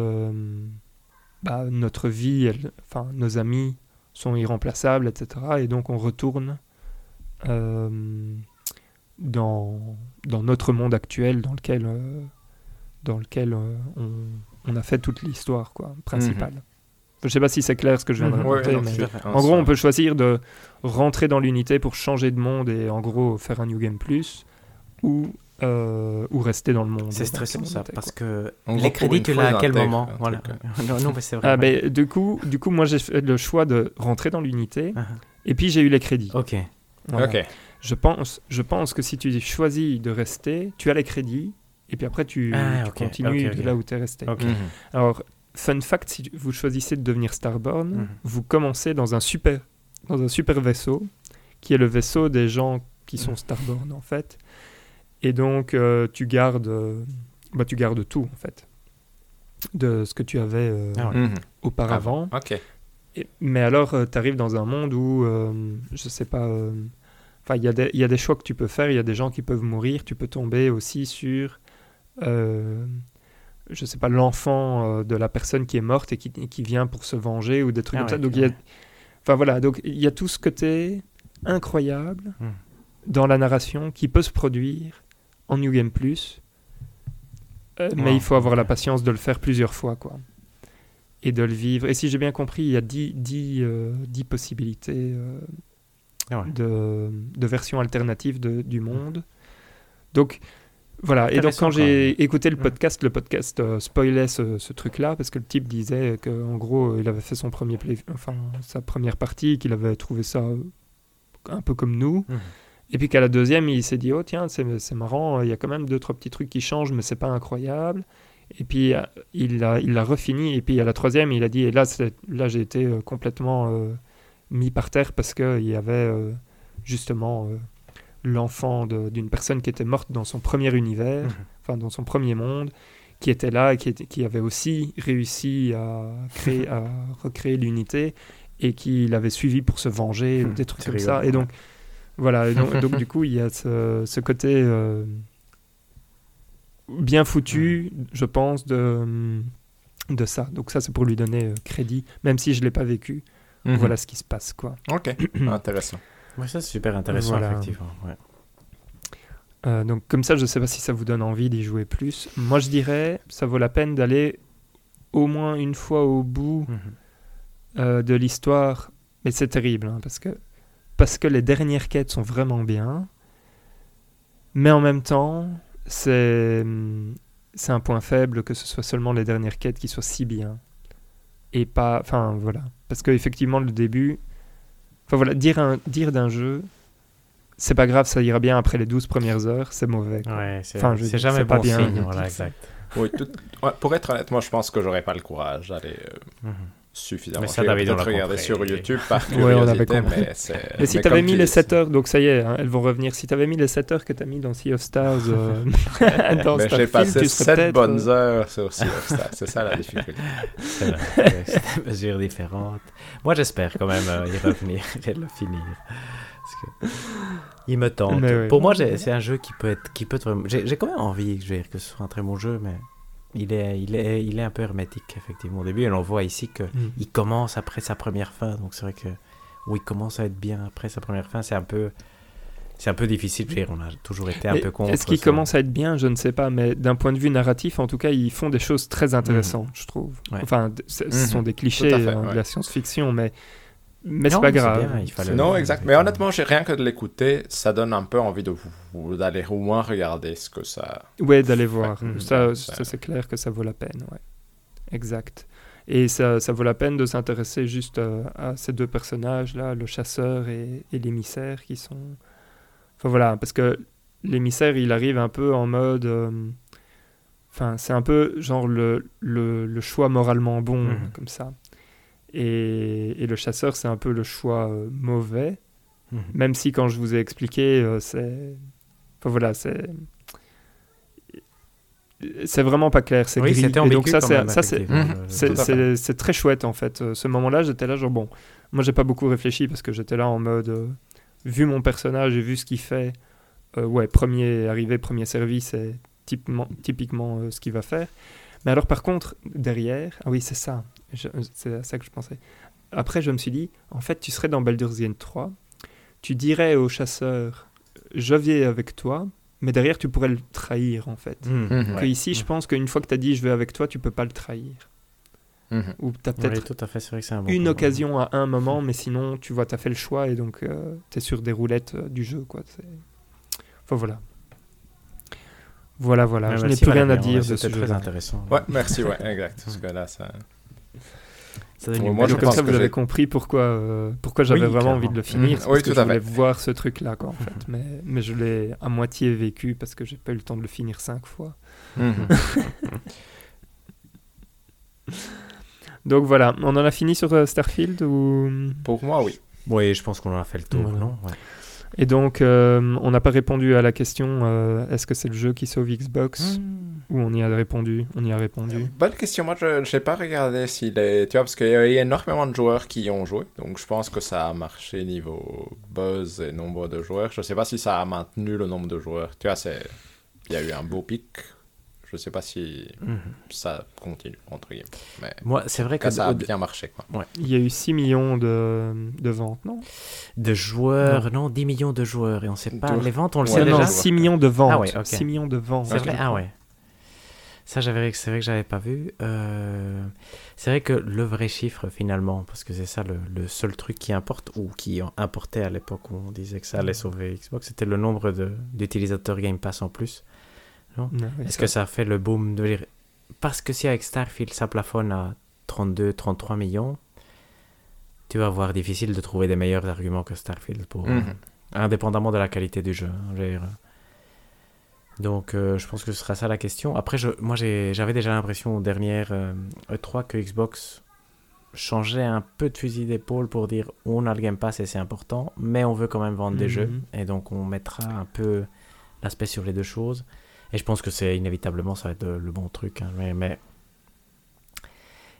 bah, notre vie, enfin nos amis sont irremplaçables, etc. Et donc on retourne dans, dans notre monde actuel, dans lequel euh, dans lequel euh, on, on a fait toute l'histoire quoi, principale. Je sais pas si c'est clair ce que je viens de Mhm. raconter, mais en gros, on peut choisir de rentrer dans l'unité pour changer de monde et en gros faire un New Game Plus, ou euh, ou rester dans le monde. C'est stressant ça, parce que En les crédits, tu l'as à quel moment voilà. non, non, mais c'est vrai. Ah, ouais. du, coup, du coup, moi j'ai fait le choix de rentrer dans l'unité Ah, et puis j'ai eu les crédits. Ok. Voilà. Ok. Je, pense, je pense que si tu choisis de rester, tu as les crédits et puis après tu, Ah, tu ok, continues ok, ok. de là où tu es resté. Ok. Mhm. Alors, fun fact, si vous choisissez de devenir Starborn, Mhm. vous commencez dans un super, dans un super vaisseau, qui est le vaisseau des gens qui sont Mhm. Starborn en fait. Et donc, euh, tu gardes, euh, bah, tu gardes tout en fait, de ce que tu avais euh, Ah ouais. Mhm. auparavant. Ok. Et- mais alors, tu arrives dans un monde où, euh, je sais pas, euh, enfin, il y, a des- il y a des choix que tu peux faire, il y a des gens qui peuvent mourir, tu peux tomber aussi sur, euh, je sais pas, l'enfant euh, de la personne qui est morte et qui, qui vient pour se venger ou des trucs Ah comme ça. Donc, il y a, enfin voilà, donc il y a tout ce côté incroyable Hmm. dans la narration qui peut se produire en New Game Plus. Euh, mais il faut avoir la patience de le faire plusieurs fois, quoi. Et de le vivre. Et si j'ai bien compris, il y a 10, 10, euh, 10 possibilités euh, Ah ouais. de, de versions alternatives de- du monde. Donc, voilà. Et donc, quand j'ai écouté le Mm. podcast, le podcast euh, spoilait ce, ce truc-là, parce que le type disait qu'en gros, il avait fait son premier play, enfin, sa première partie, qu'il avait trouvé ça euh, un peu comme nous. Mhm. Et puis qu'à la deuxième, il s'est dit, oh tiens, c'est marrant, il y a quand même deux, trois petits trucs qui changent, mais c'est pas incroyable. Et puis euh, il l'a il refini, et puis à la troisième, il a dit, et là, là j'ai été euh, complètement euh, mis par terre parce qu'il y avait euh, justement euh, l'enfant d'une personne qui était morte dans son premier univers, Mhm. enfin dans son premier monde, qui était là et qui, était- qui avait aussi réussi à, créer, à recréer l'unité et qui l'avait suivi pour se venger, ou Hmm, des trucs comme ça. Et donc, voilà, et donc, donc, du coup, il y a ce, ce côté euh, bien foutu, je pense, de, de ça. Donc ça, c'est pour lui donner euh, crédit, même si je ne l'ai pas vécu. Mhm. Voilà ce qui se passe, quoi. Ok. Intéressant. Ouais, ça, c'est super intéressant, Voilà. effectivement. ouais. Euh, donc comme ça, je ne sais pas si ça vous donne envie d'y jouer plus. Moi, je dirais, ça vaut la peine d'aller au moins une fois au bout Mhm. euh, de l'histoire. Mais c'est terrible, hein, parce, que, parce que les dernières quêtes sont vraiment bien. Mais en même temps, c'est hum, c'est un point faible que ce soit seulement les dernières quêtes qui soient si bien. Et pas... Enfin, voilà. Parce qu'effectivement, le début... Enfin voilà, dire, un, dire d'un jeu, c'est pas grave, ça ira bien après les 12 premières heures, c'est mauvais. quoi. Ouais, c'est Enfin, c'est jamais pas bon bien. signe. Voilà, exact. Oui, tout- ouais, pour être honnête, moi je pense que j'aurais pas le courage d'aller euh, Mhm. Suffisamment. Mais ça, David, on regarder sur YouTube par Ouais, on avait compris. mais si t'avais comme mis tu les dis, 7 heures, donc ça y est, hein, elles vont revenir. Si t'avais mis les 7 heures que t'as mis dans Sea of Stars, euh, dans Mais j'ai Starfield, passé tu serais 7 peut-être, bonnes euh, heures sur Sea of Stars, c'est ça la difficulté. C'est des mesures différentes. Moi, j'espère quand même euh, y revenir et le finir. Parce que il me tente. Ouais. Pour moi, j'ai- c'est un jeu qui peut être, qui peut être vraiment- J'ai j'ai quand même envie, je veux dire, que ce soit un très bon jeu, mais il est, il est, il est un peu hermétique effectivement au début. Et on voit ici que Mm. il commence après sa première fin, donc c'est vrai que où il commence à être bien après sa première fin, c'est un peu, c'est un peu difficile. On a toujours été un Mais peu contre. Est-ce qu'il ça. commence à être bien? Je ne sais pas, mais d'un point de vue narratif, en tout cas, ils font des choses très intéressantes, je trouve. Ouais. Enfin, ce Mhm. sont des clichés fait, hein, de la science-fiction, mais, mais c'est Non, pas grave. bien, il fallait- Non, exact. Mais honnêtement, j'ai rien que de l'écouter, ça donne un peu envie de vous d'aller au moins regarder ce que ça. Ouais, d'aller voir. Ça, c'est clair que ça vaut la peine, ouais. Exact. Et ça, ça vaut la peine de s'intéresser juste euh, à ces deux personnages-là, le chasseur et, et l'émissaire, qui sont... Enfin voilà, parce que l'émissaire, il arrive un peu en mode... euh, Enfin, c'est un peu genre le, le, le choix moralement bon, Mhm. comme ça. Et, et le chasseur, c'est un peu le choix euh, mauvais. Mhm. Même si quand je vous ai expliqué, euh, c'est... Enfin voilà, c'est... C'est vraiment pas clair, c'est Oui, gris. c'était Et donc ça, c'est, ça, Mhm. c'est, très chouette en fait. Euh, Ce moment-là, j'étais là genre bon, moi j'ai pas beaucoup réfléchi parce que j'étais là en mode euh, vu mon personnage et vu ce qu'il fait, euh, ouais, premier arrivé, premier servi, c'est typiquement, typiquement euh, ce qu'il va faire. Mais alors par contre, derrière, ah oui, c'est ça, c'est à ça que je pensais. Après, je me suis dit, en fait, tu serais dans Baldur's Gate 3, tu dirais au chasseur, je viens avec toi, mais derrière, tu pourrais le trahir en fait. Que Ouais. ici, je pense qu'une fois que tu as dit je vais avec toi, tu peux pas le trahir. Mhm. Ou tu as peut-être tout à fait, c'est vrai que c'est un bon une occasion à un moment, mais sinon, tu vois, tu as fait le choix et donc tu es sur des roulettes euh, du jeu. Quoi. Enfin voilà. Voilà, voilà. Ouais, je n'ai merci, plus rien à dire ouais, de C'était très jeu. intéressant. Ouais, merci, ouais, exact. Parce que là, ça. Ça donne moi, je comme pense ça, que vous avez compris pourquoi, euh, pourquoi j'avais Oui, vraiment clairement. envie de le finir. Mhm. Oui, parce que tout je à voulais fait. voir ce truc-là, quoi, en fait. Mais, mais je l'ai à moitié vécu parce que j'ai pas eu le temps de le finir cinq fois. Mhm. Donc voilà, on en a fini sur euh, Starfield ou... Pour moi, oui. Oui, je pense qu'on en a fait le tour, Voilà. non Ouais. Et donc, euh, on n'a pas répondu à la question euh, est-ce que c'est le jeu qui sauve Xbox Ou on y a répondu On y a répondu. Bonne question. Moi, je n'ai pas regardé s'il est. Tu vois, parce qu'il y a énormément de joueurs qui y ont joué. Donc, je pense que ça a marché niveau buzz et nombre de joueurs. Je ne sais pas si ça a maintenu le nombre de joueurs. Tu vois, c'est. Il y a eu un beau pic. Je ne sais pas si Mhm. ça continue, entre guillemets. Mais Moi, c'est vrai que ça a bien marché, quoi. Il y a eu 6 millions de, de ventes, non? De joueurs, non. 10 millions de joueurs, et on sait pas. De- Les ventes, on le Ouais, sait non, déjà 6 millions de ventes. Ah ouais, ok. 6 millions de ventes. C'est vrai, ah ouais. Ça, j'avais, c'est vrai que j'avais pas vu. Euh, c'est vrai que le vrai chiffre, finalement, parce que c'est ça le, le seul truc qui importe, ou qui importait à l'époque où on disait que ça allait sauver Xbox, c'était le nombre de, d'utilisateurs Game Pass en plus. Non, Est-ce que ça a fait le boom de dire- Parce que si avec Starfield, ça plafonne à 32, 33 millions, tu vas voir difficile de trouver des meilleurs arguments que Starfield pour, Mhm. indépendamment de la qualité du jeu. hein, dire. Donc, euh, je pense que ce sera ça la question. Après, je, moi, j'avais déjà l'impression aux dernières euh, E3 que Xbox changeait un peu de fusil d'épaule pour dire on a le Game Pass et c'est important, mais on veut quand même vendre des Mhm. jeux. Et donc, on mettra un peu l'aspect sur les deux choses. Et je pense que c'est inévitablement, ça va être le, le bon truc. hein. Mais,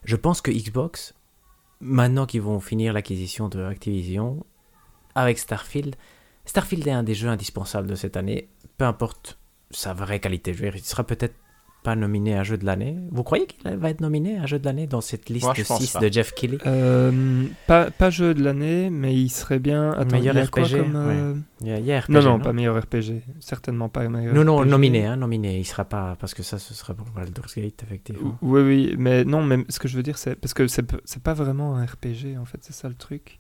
je pense que Xbox, maintenant qu'ils vont finir l'acquisition de Activision, avec Starfield, Starfield est un des jeux indispensables de cette année, peu importe sa vraie qualité. Je veux il sera peut-être pas nominé à jeu de l'année. Vous croyez qu'il va être nominé à jeu de l'année dans cette liste Moi, de pense 6 pas. de Jeff Keighley? Euh, pas, pas jeu de l'année, mais il serait bien. Attends, Meilleur il y a quoi RPG, comme, euh, Il y a, il y a RPG, Non, non, pas meilleur RPG. Certainement pas meilleur Non, non, RPG. nominé, hein, nominé. Il sera pas, parce que ça, ce sera pour Baldur's Gate, effectivement. Oui, oui, mais non, mais ce que je veux dire, c'est parce que c'est pas vraiment un RPG en fait, c'est ça le truc.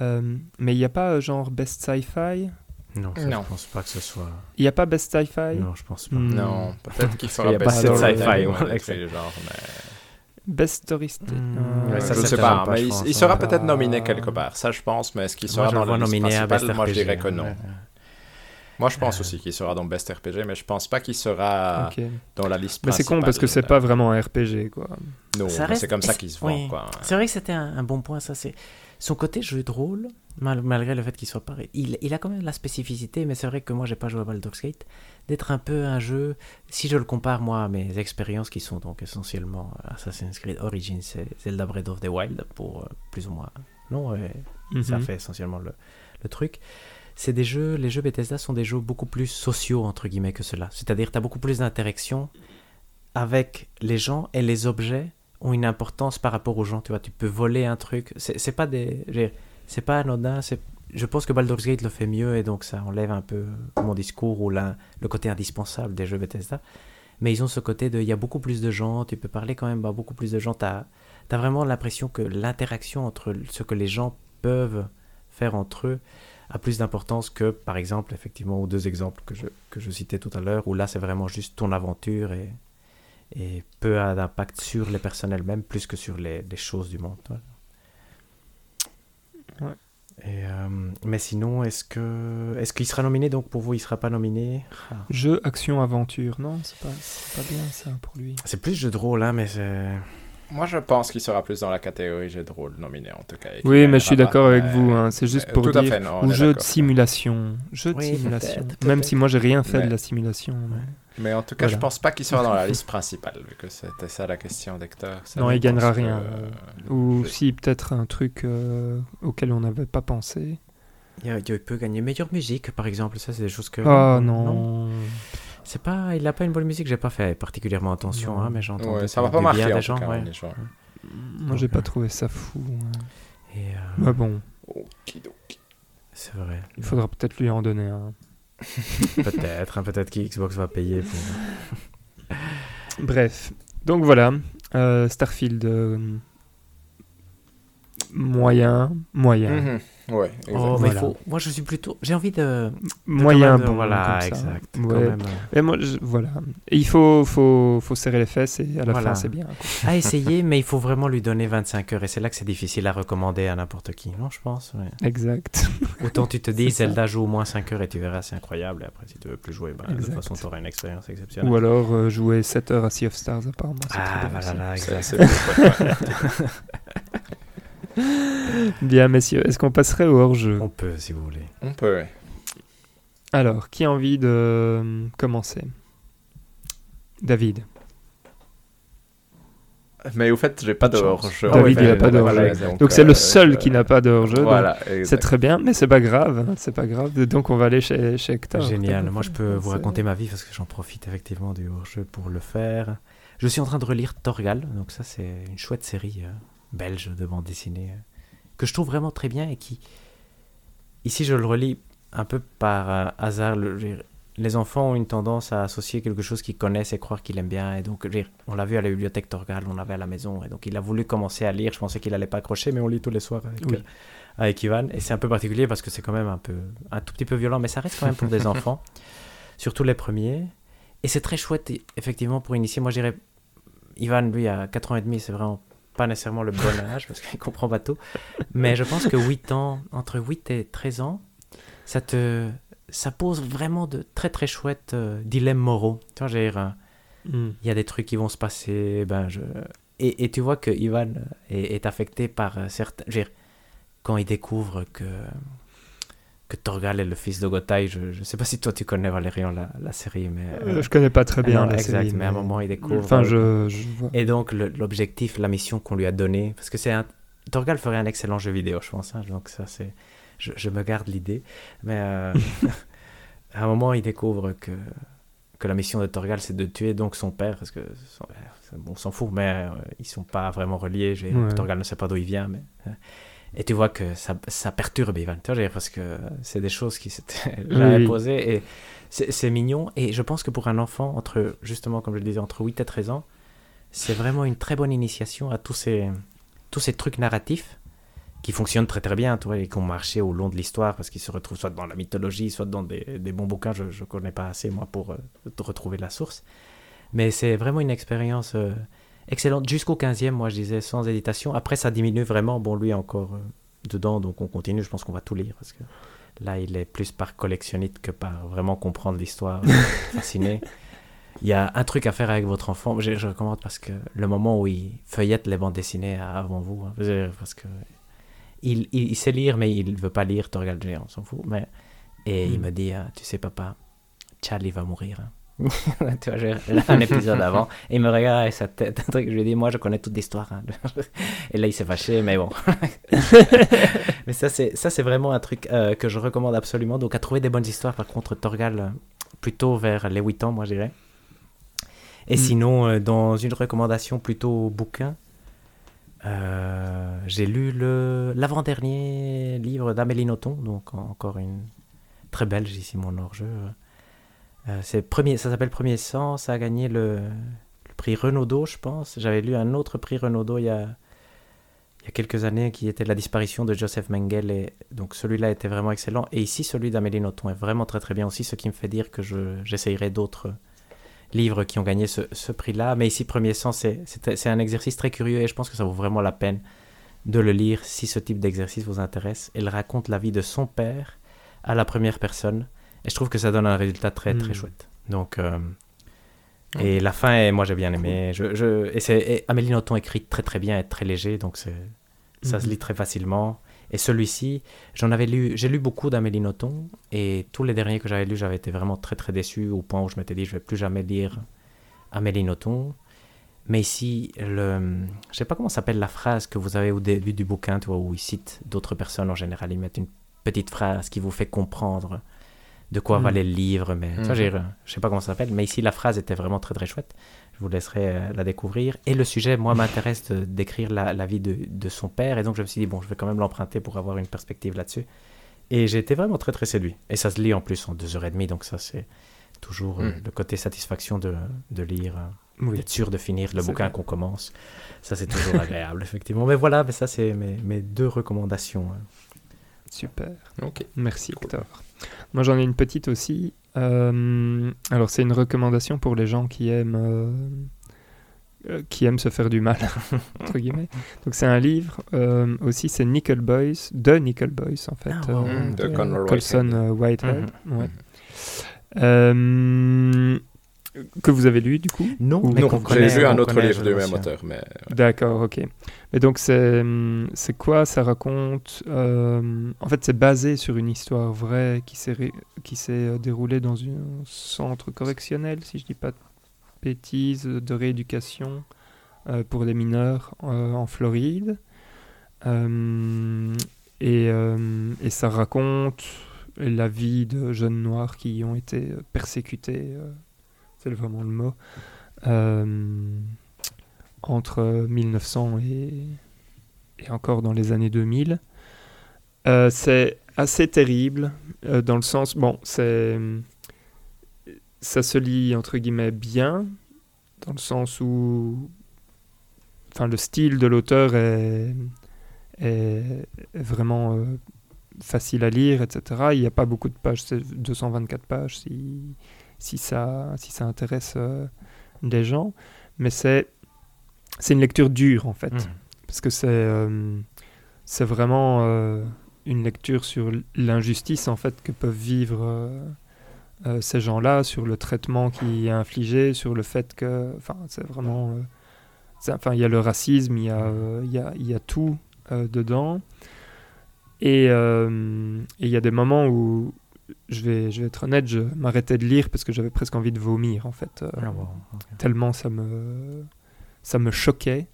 Euh, mais il n'y a pas euh, genre Best Sci-Fi? Non, ça, Non. je pense pas que ce soit. Il n'y a pas Best Sci-Fi? Non, je pense pas. Hmm. Non, peut-être qu'il fera best sci-fi, du genre, mais- Best Story St- Hmm, euh, ouais, ça, je c'est sais pas, pas, mais il, pense, il sera peut-être nominé quelque part, ça je pense, mais est-ce qu'il sera le dans liste nominé à Best Moi je dirais que non. ouais, ouais. Moi je pense Euh. aussi qu'il sera dans Best RPG, mais je pense pas qu'il sera dans la liste Mais c'est con parce que c'est pas vraiment un RPG quoi. Non, reste- c'est comme ça qu'il se vend, oui. quoi. C'est vrai que c'était un, un bon point, ça. C'est son côté jeu de rôle, mal- malgré le fait qu'il soit pareil. Il, il a quand même la spécificité, mais c'est vrai que moi, j'ai pas joué à Baldur's Gate, d'être un peu un jeu. Si je le compare moi à mes expériences qui sont donc essentiellement Assassin's Creed Origins et Zelda Breath of the Wild pour euh, plus ou moins. Non, ouais, ça Mhm. fait essentiellement le, le truc. C'est des jeux, les jeux Bethesda sont des jeux beaucoup plus sociaux, entre guillemets, que cela. C'est-à-dire, tu as beaucoup plus d'interaction avec les gens et les objets ont une importance par rapport aux gens. Tu vois, tu peux voler un truc. C'est pas des. C'est pas anodin. Je pense que Baldur's Gate le fait mieux et donc ça enlève un peu mon discours ou le côté indispensable des jeux Bethesda. Mais ils ont ce côté de. Il y a beaucoup plus de gens, tu peux parler quand même à beaucoup plus de gens. Tu as, vraiment l'impression que l'interaction entre ce que les gens peuvent faire entre eux a plus d'importance que, par exemple, effectivement, aux deux exemples que je, que je citais tout à l'heure, où là, c'est vraiment juste ton aventure et, et peu a d'impact sur les personnes elles-mêmes, plus que sur les, les choses du monde. Ouais. Et, euh, mais sinon, est-ce que est-ce qu'il sera nominé? Donc pour vous, il sera pas nominé? Ah. Jeu action aventure, non, c'est pas, pas bien ça pour lui. C'est plus jeu de rôle, hein, mais c'est... Moi je pense qu'il sera plus dans la catégorie jeu de rôle nominé en tout cas. Oui, mais je suis d'accord avec vous. hein, C'est juste mais pour tout à dire fait, non, on ou jeu de simulation, jeu de Oui, simulation. Même si moi j'ai rien fait de la simulation. mais- Mais en tout cas, je Voilà. pense pas qu'il sera dans la liste principale, vu que c'était ça la question d'Hector. Non, je il gagnera que, rien. euh, Ou je- si peut-être un truc euh, auquel on n'avait pas pensé. Il, y a- il peut gagner meilleure musique, par exemple. Ça, c'est des choses que... Oh non. C'est pas... Il a pas une bonne musique, j'ai pas fait particulièrement attention, hein, mais j'ai entendu Ouais, ça va pas bien en gens. cas, ouais. Moi j'ai pas trouvé ça fou. ouais. Et, euh, Mais bon, Okidoki. c'est vrai. il faudra peut-être lui en donner un. Peut-être, hein, peut-être qu'Xbox va payer pour... Bref, donc voilà, euh, Starfield. euh, moyen, moyen. Mhm. Ouais, Oh, exact. mais Voilà. faut... Moi, je suis plutôt. J'ai envie de. de Moyen bon. Voilà, comme ça. exact. Ouais. Quand même, euh, Et moi, je- voilà. Et il faut, faut, faut serrer les fesses et à la Voilà. fin, c'est bien. quoi. à essayer, mais il faut vraiment lui donner 25 heures. Et c'est là que c'est difficile à recommander à n'importe qui. Non, je pense. ouais. Exact. Autant tu te dis. Zelda joue au moins 5 heures et tu verras, c'est incroyable. Et après, si tu veux plus jouer, ben, de toute façon, tu auras une expérience exceptionnelle. Ou alors euh, jouer 7 heures à Sea of Stars, apparemment. Ah, voilà, là, C'est- exact. Bien, messieurs, est-ce qu'on passerait au hors-jeu On peut, si vous voulez. On peut, ouais. Alors, qui a envie de commencer? David. Mais au fait, j'ai pas de Pas de chance. hors-jeu. David, il a fait. pas de Voilà, hors-jeu. Donc c'est le seul je- qui n'a pas de hors-jeu. Voilà, C'est très bien, mais c'est pas grave. hein, C'est pas grave. Donc on va aller chez, chez Hector. Génial. Moi, je peux vous raconter ma vie parce que j'en profite effectivement du hors-jeu pour le faire. Je suis en train de relire Torgal. Donc, ça, c'est une chouette série euh, belge de bande dessinée euh, que je trouve vraiment très bien et qui. Ici, je le relis un peu par euh, hasard. Le- les enfants ont une tendance à associer quelque chose qu'ils connaissent et croire qu'ils aiment bien. Et donc, on l'a vu à la bibliothèque Torgal, on l'avait à la maison. Et donc, il a voulu commencer à lire. Je pensais qu'il allait pas accrocher, mais on lit tous les soirs avec, Oui. euh, avec Ivan. Et c'est un peu particulier parce que c'est quand même un peu, un tout petit peu violent, mais ça reste quand même pour des enfants. Surtout les premiers. Et c'est très chouette, et- effectivement, pour initier. Moi, je dirais, Ivan, lui, à 4 ans et demi, c'est vraiment pas nécessairement le bon âge parce qu'il comprend pas tout. Mais je pense que 8 ans, entre 8 et 13 ans, ça te. Ça pose vraiment de très très chouettes euh, dilemmes moraux. Tu vois, euh, Hmm. il y a des trucs qui vont se passer. Ben, je... et, et tu vois que Ivan est, est affecté par euh, certains. quand il découvre que, que Torgal est le fils de Gotai, je ne sais pas si toi tu connais Valérian la, la série, mais. Euh, je connais pas très bien non, la exact, série. mais à un moment il découvre. Enfin, je, je vois. Et donc l'objectif, la mission qu'on lui a donnée, parce que c'est un. Torgal ferait un excellent jeu vidéo, je pense. hein, donc ça c'est. Je, je me garde l'idée. Mais euh, à un moment, il découvre que, que la mission de Torgal, c'est de tuer donc son père, parce que son- euh, on s'en fout, mais euh, ils sont pas vraiment reliés. Ouais. Torgal ne sait pas d'où il vient, mais. Et tu vois que ça, ça perturbe Ivan, parce que c'est des choses qui s'étaient jamais Oui. posées et c'est c'est mignon. Et je pense que pour un enfant, entre, justement, comme je le disais, entre 8 et 13 ans, c'est vraiment une très bonne initiation à tous ces, tous ces trucs narratifs qui fonctionnent très très bien, tu vois, et qui ont marché au long de l'histoire parce qu'ils se retrouvent soit dans la mythologie, soit dans des, des bons bouquins. Je ne connais pas assez, moi, pour euh, retrouver la source. Mais c'est vraiment une expérience euh, excellente. Jusqu'au 15e, moi, je disais, sans hésitation. Après, ça diminue vraiment. Bon, lui, encore euh, dedans, donc on continue. Je pense qu'on va tout lire parce que là, il est plus par collectionniste que par vraiment comprendre l'histoire, fasciné. Il y a un truc à faire avec votre enfant. Je, je recommande parce que le moment où il feuillette les bandes dessinées avant vous, hein, parce que il, il, il sait lire, mais il veut pas lire Torgal Géant, on s'en fout. Mais... Et il Mm. me dit, ah, tu sais papa, Charlie va mourir. hein. tu vois, un épisode avant, et il me regarde avec sa tête, un truc, je lui dis, moi je connais toute l'histoire. hein. et là il s'est fâché, mais bon. mais ça c'est, ça c'est vraiment un truc euh, que je recommande absolument. Donc à trouver des bonnes histoires, par contre, Torgal, euh, plutôt vers les 8 ans, moi je dirais. Et Mm. sinon, euh, dans une recommandation plutôt bouquin, euh, j'ai lu le l'avant-dernier livre d'Amélie Nothomb, donc en- encore une très belge ici mon hors-jeu. Euh, c'est premier, ça s'appelle Premier Sang, ça a gagné le, prix Renaudot, je pense. J'avais lu un autre prix Renaudot il y a, il y a quelques années qui était La disparition de Joseph Mengele, et donc celui-là était vraiment excellent. Et ici, celui d'Amélie Nothomb est vraiment très très bien aussi, ce qui me fait dire que je, j'essayerai d'autres livres qui ont gagné ce, ce prix-là. Mais ici, Premier Sang, c'est un exercice très curieux et je pense que ça vaut vraiment la peine de le lire si ce type d'exercice vous intéresse. Elle raconte la vie de son père à la première personne et je trouve que ça donne un résultat très très Mm. chouette. Donc, euh, et la fin, moi j'ai bien aimé. Je, je, et c'est, Amélie Nothomb écrit très très bien et très léger, donc ça se Mhm. lit très facilement. Et celui-ci, j'en avais lu, j'ai lu beaucoup d'Amélie Nothomb et tous les derniers que j'avais lus, j'avais été vraiment très très déçu au point où je m'étais dit je vais plus jamais lire Amélie Nothomb. Mais ici, le, je sais pas comment s'appelle la phrase que vous avez au début du bouquin, tu vois, où ils citent d'autres personnes en général, ils mettent une petite phrase qui vous fait comprendre de quoi Mm. valait le livre, mais vois, Mhm. j'ai- je sais pas comment ça s'appelle, mais ici la phrase était vraiment très très chouette. Je vous laisserai euh, la découvrir. Et le sujet, moi, m'intéresse de- d'écrire la, la vie de, de son père, et donc je me suis dit, bon, je vais quand même l'emprunter pour avoir une perspective là-dessus. Et j'ai été vraiment très très séduit. Et ça se lit en plus en deux heures et demie, donc ça c'est toujours euh, Mm. le côté satisfaction de, de lire euh, Oui. d'être sûr de finir le bouquin qu'on commence. Ça, c'est toujours agréable, effectivement. Mais voilà, mais ça, c'est mes, mes deux recommandations. hein. Super. Ok. Merci Cool. Hector. Moi j'en ai une petite aussi. Euh, alors c'est une recommandation pour les gens qui aiment euh, euh, qui aiment se faire du mal entre guillemets. Donc c'est un livre euh, aussi c'est Nickel Boys de Nickel Boys en fait. Ah, wow. euh, Mm, de Conor Colson Whitehead. Mhm. ouais. Euh, que vous avez lu du coup? Non, Ou- Non, j'ai lu un autre livre du même auteur, mais D'accord, ok. Mais donc c'est quoi? Ça raconte. euh, en fait, c'est basé sur une histoire vraie qui s'est ré- euh, déroulée dans un centre correctionnel, si je dis pas de bêtises, de rééducation euh, pour les mineurs euh, en Floride. Et, et ça raconte la vie de jeunes noirs qui ont été persécutés, c'est vraiment le mot, euh, entre 1900 et, encore dans les années 2000. Euh, c'est assez terrible euh, dans le sens, bon, c'est ça se lit entre guillemets bien, dans le sens où, enfin, le style de l'auteur est, est vraiment facile à lire, etc. Il n'y a pas beaucoup de pages, c'est 224 pages si, si, ça, si ça intéresse euh, les gens, mais c'est c'est une lecture dure en fait, Mhm. parce que c'est euh, c'est vraiment euh, une lecture sur l'injustice en fait que peuvent vivre ces gens-là, sur le traitement qui est infligé, sur le fait que, enfin, c'est vraiment, enfin, il y a le racisme, il y a, il y a, y a tout dedans, et il y a des moments où je vais, je vais être honnête, je m'arrêtais de lire parce que j'avais presque envie de vomir en fait. euh, Ah, wow, tellement ça me, ça me choquait.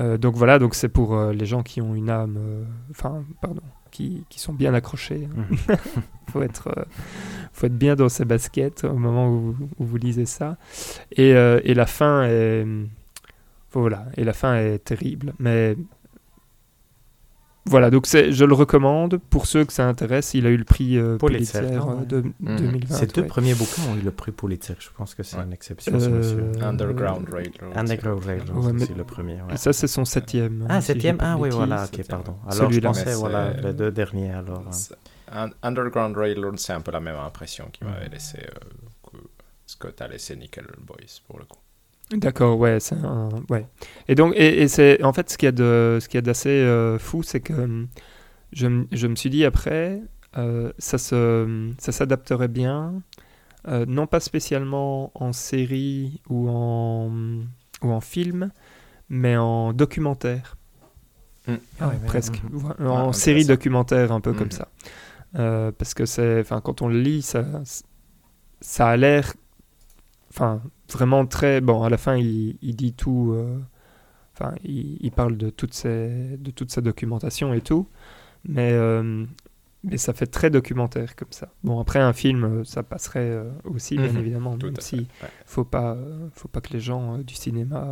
Euh, donc voilà, donc c'est pour euh, les gens qui ont une âme, enfin, pardon, qui, qui sont bien accrochés. hein. Mhm. faut être, faut être bien dans ses baskets au moment où, où vous lisez ça. Et, et la fin est, voilà, et la fin est terrible. Mais voilà, donc je le recommande pour ceux que ça intéresse. Il a eu le prix euh, Pulitzer, Pulitzer, euh, ouais. de, Mhm. 2020. Ces deux ouais. premiers bouquins ont eu le prix Pulitzer. Je pense que c'est Ouais. une exception, ce Euh, monsieur. Underground Railroad. Underground Railroad, Ouais, c'est le premier. ça, c'est son septième. Ah, si j'ai septième? Ah oui, voilà, ok, septième. pardon. Alors, je pensais, voilà, les deux derniers, alors. euh. Un- Underground Railroad, c'est un peu la même impression qui m'avait laissé euh, que ce que t'as laissé Nickel Boys pour le coup. D'accord, ouais, c'est un- ouais. Et donc, et, et c'est en fait ce qu'il y a de, ce qu'il y a d'assez euh, fou, c'est que hum, je, m- je me suis dit après, euh, ça se, ça s'adapterait bien, euh, non pas spécialement en série ou en ou en film, mais en documentaire, Mm. Ah ouais, mais- presque, Ah, en série documentaire un peu comme Mhm. ça, Euh, parce que c'est, enfin, quand on le lit, ça, ça a l'air, enfin, vraiment très bon. À la fin, il, il dit tout. euh, Enfin, il, il parle de toute, ces, de toute sa documentation et tout. Mais, euh, mais ça fait très documentaire comme ça. Bon, après, un film, euh, ça passerait aussi, bien Mhm. évidemment. Même à si fait. ouais. faut pas, faut pas que les gens du cinéma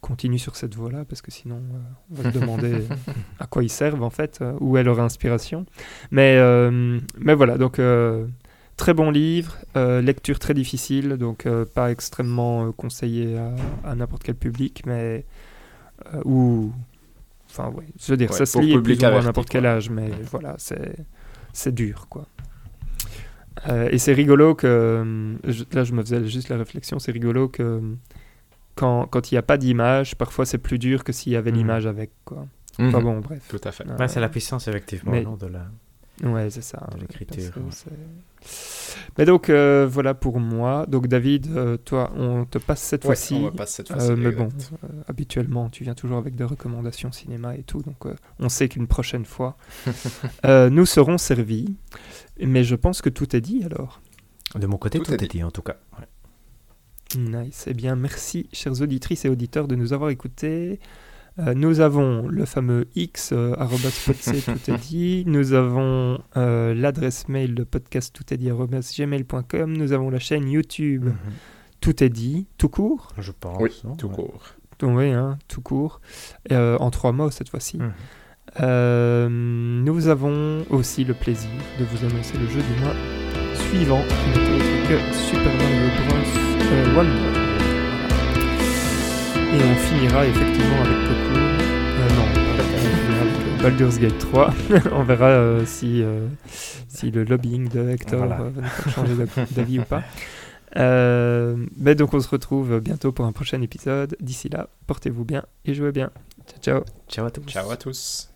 continuent sur cette voie-là, parce que sinon, euh, on va se demander à quoi ils servent, en fait, euh, où est leur inspiration. Mais, euh, mais voilà, donc, très bon livre, euh, lecture très difficile, donc euh, pas extrêmement euh, conseillé à, à n'importe quel public, mais euh, ou... Enfin, ouais, je veux dire, Ouais, ça se pour lit plus ou moins à n'importe quel âge, mais voilà, c'est c'est dur, quoi. Euh, et c'est rigolo que, je- là je me faisais juste la réflexion, c'est rigolo que quand quand il n'y a pas d'image, parfois c'est plus dur que s'il y avait Mhm. l'image avec, quoi. Enfin Mhm. bon, bref. Tout à fait. Euh, Ouais, c'est la puissance, effectivement, mais- non, de la... Ouais, c'est ça. c'est- Mais donc, euh, voilà pour moi. Donc, David, euh, toi, on te passe cette Ouais, fois-ci. on va passer cette Euh, fois-ci. mais bon, euh, habituellement, tu viens toujours avec des recommandations cinéma et tout, donc euh, on sait qu'une prochaine fois, euh, nous serons servis. Mais je pense que tout est dit alors. De mon côté, Tout tout, est est dit. dit, en tout cas. Ouais. Nice. Eh bien, merci, chers auditrices et auditeurs, de nous avoir écoutés. Euh, nous avons le fameux X, euh, arobase podc, tout est dit. Nous avons euh, l'adresse mail de podcast tout est dit, arobase gmail.com. Nous avons la chaîne YouTube, Mhm. tout est dit, tout court? Je pense. Oui, non tout Ouais. court. Donc, oui, hein, tout court. Euh, en trois mots cette fois-ci. Mhm. Euh, nous avons aussi le plaisir de vous annoncer le jeu du mois suivant, qui n'est autre que Super Mario Bros. euh, Wonder. Et on finira effectivement avec Coco. Euh, non, on finira avec Baldur's Gate 3. on verra euh, si, euh, si le lobbying de Hector Voilà. euh, va nous faire changer d'av- d'avis ou pas. Euh, mais donc on se retrouve bientôt pour un prochain épisode. D'ici là, portez-vous bien et jouez bien. Ciao ciao. Ciao à tous. Ciao à tous.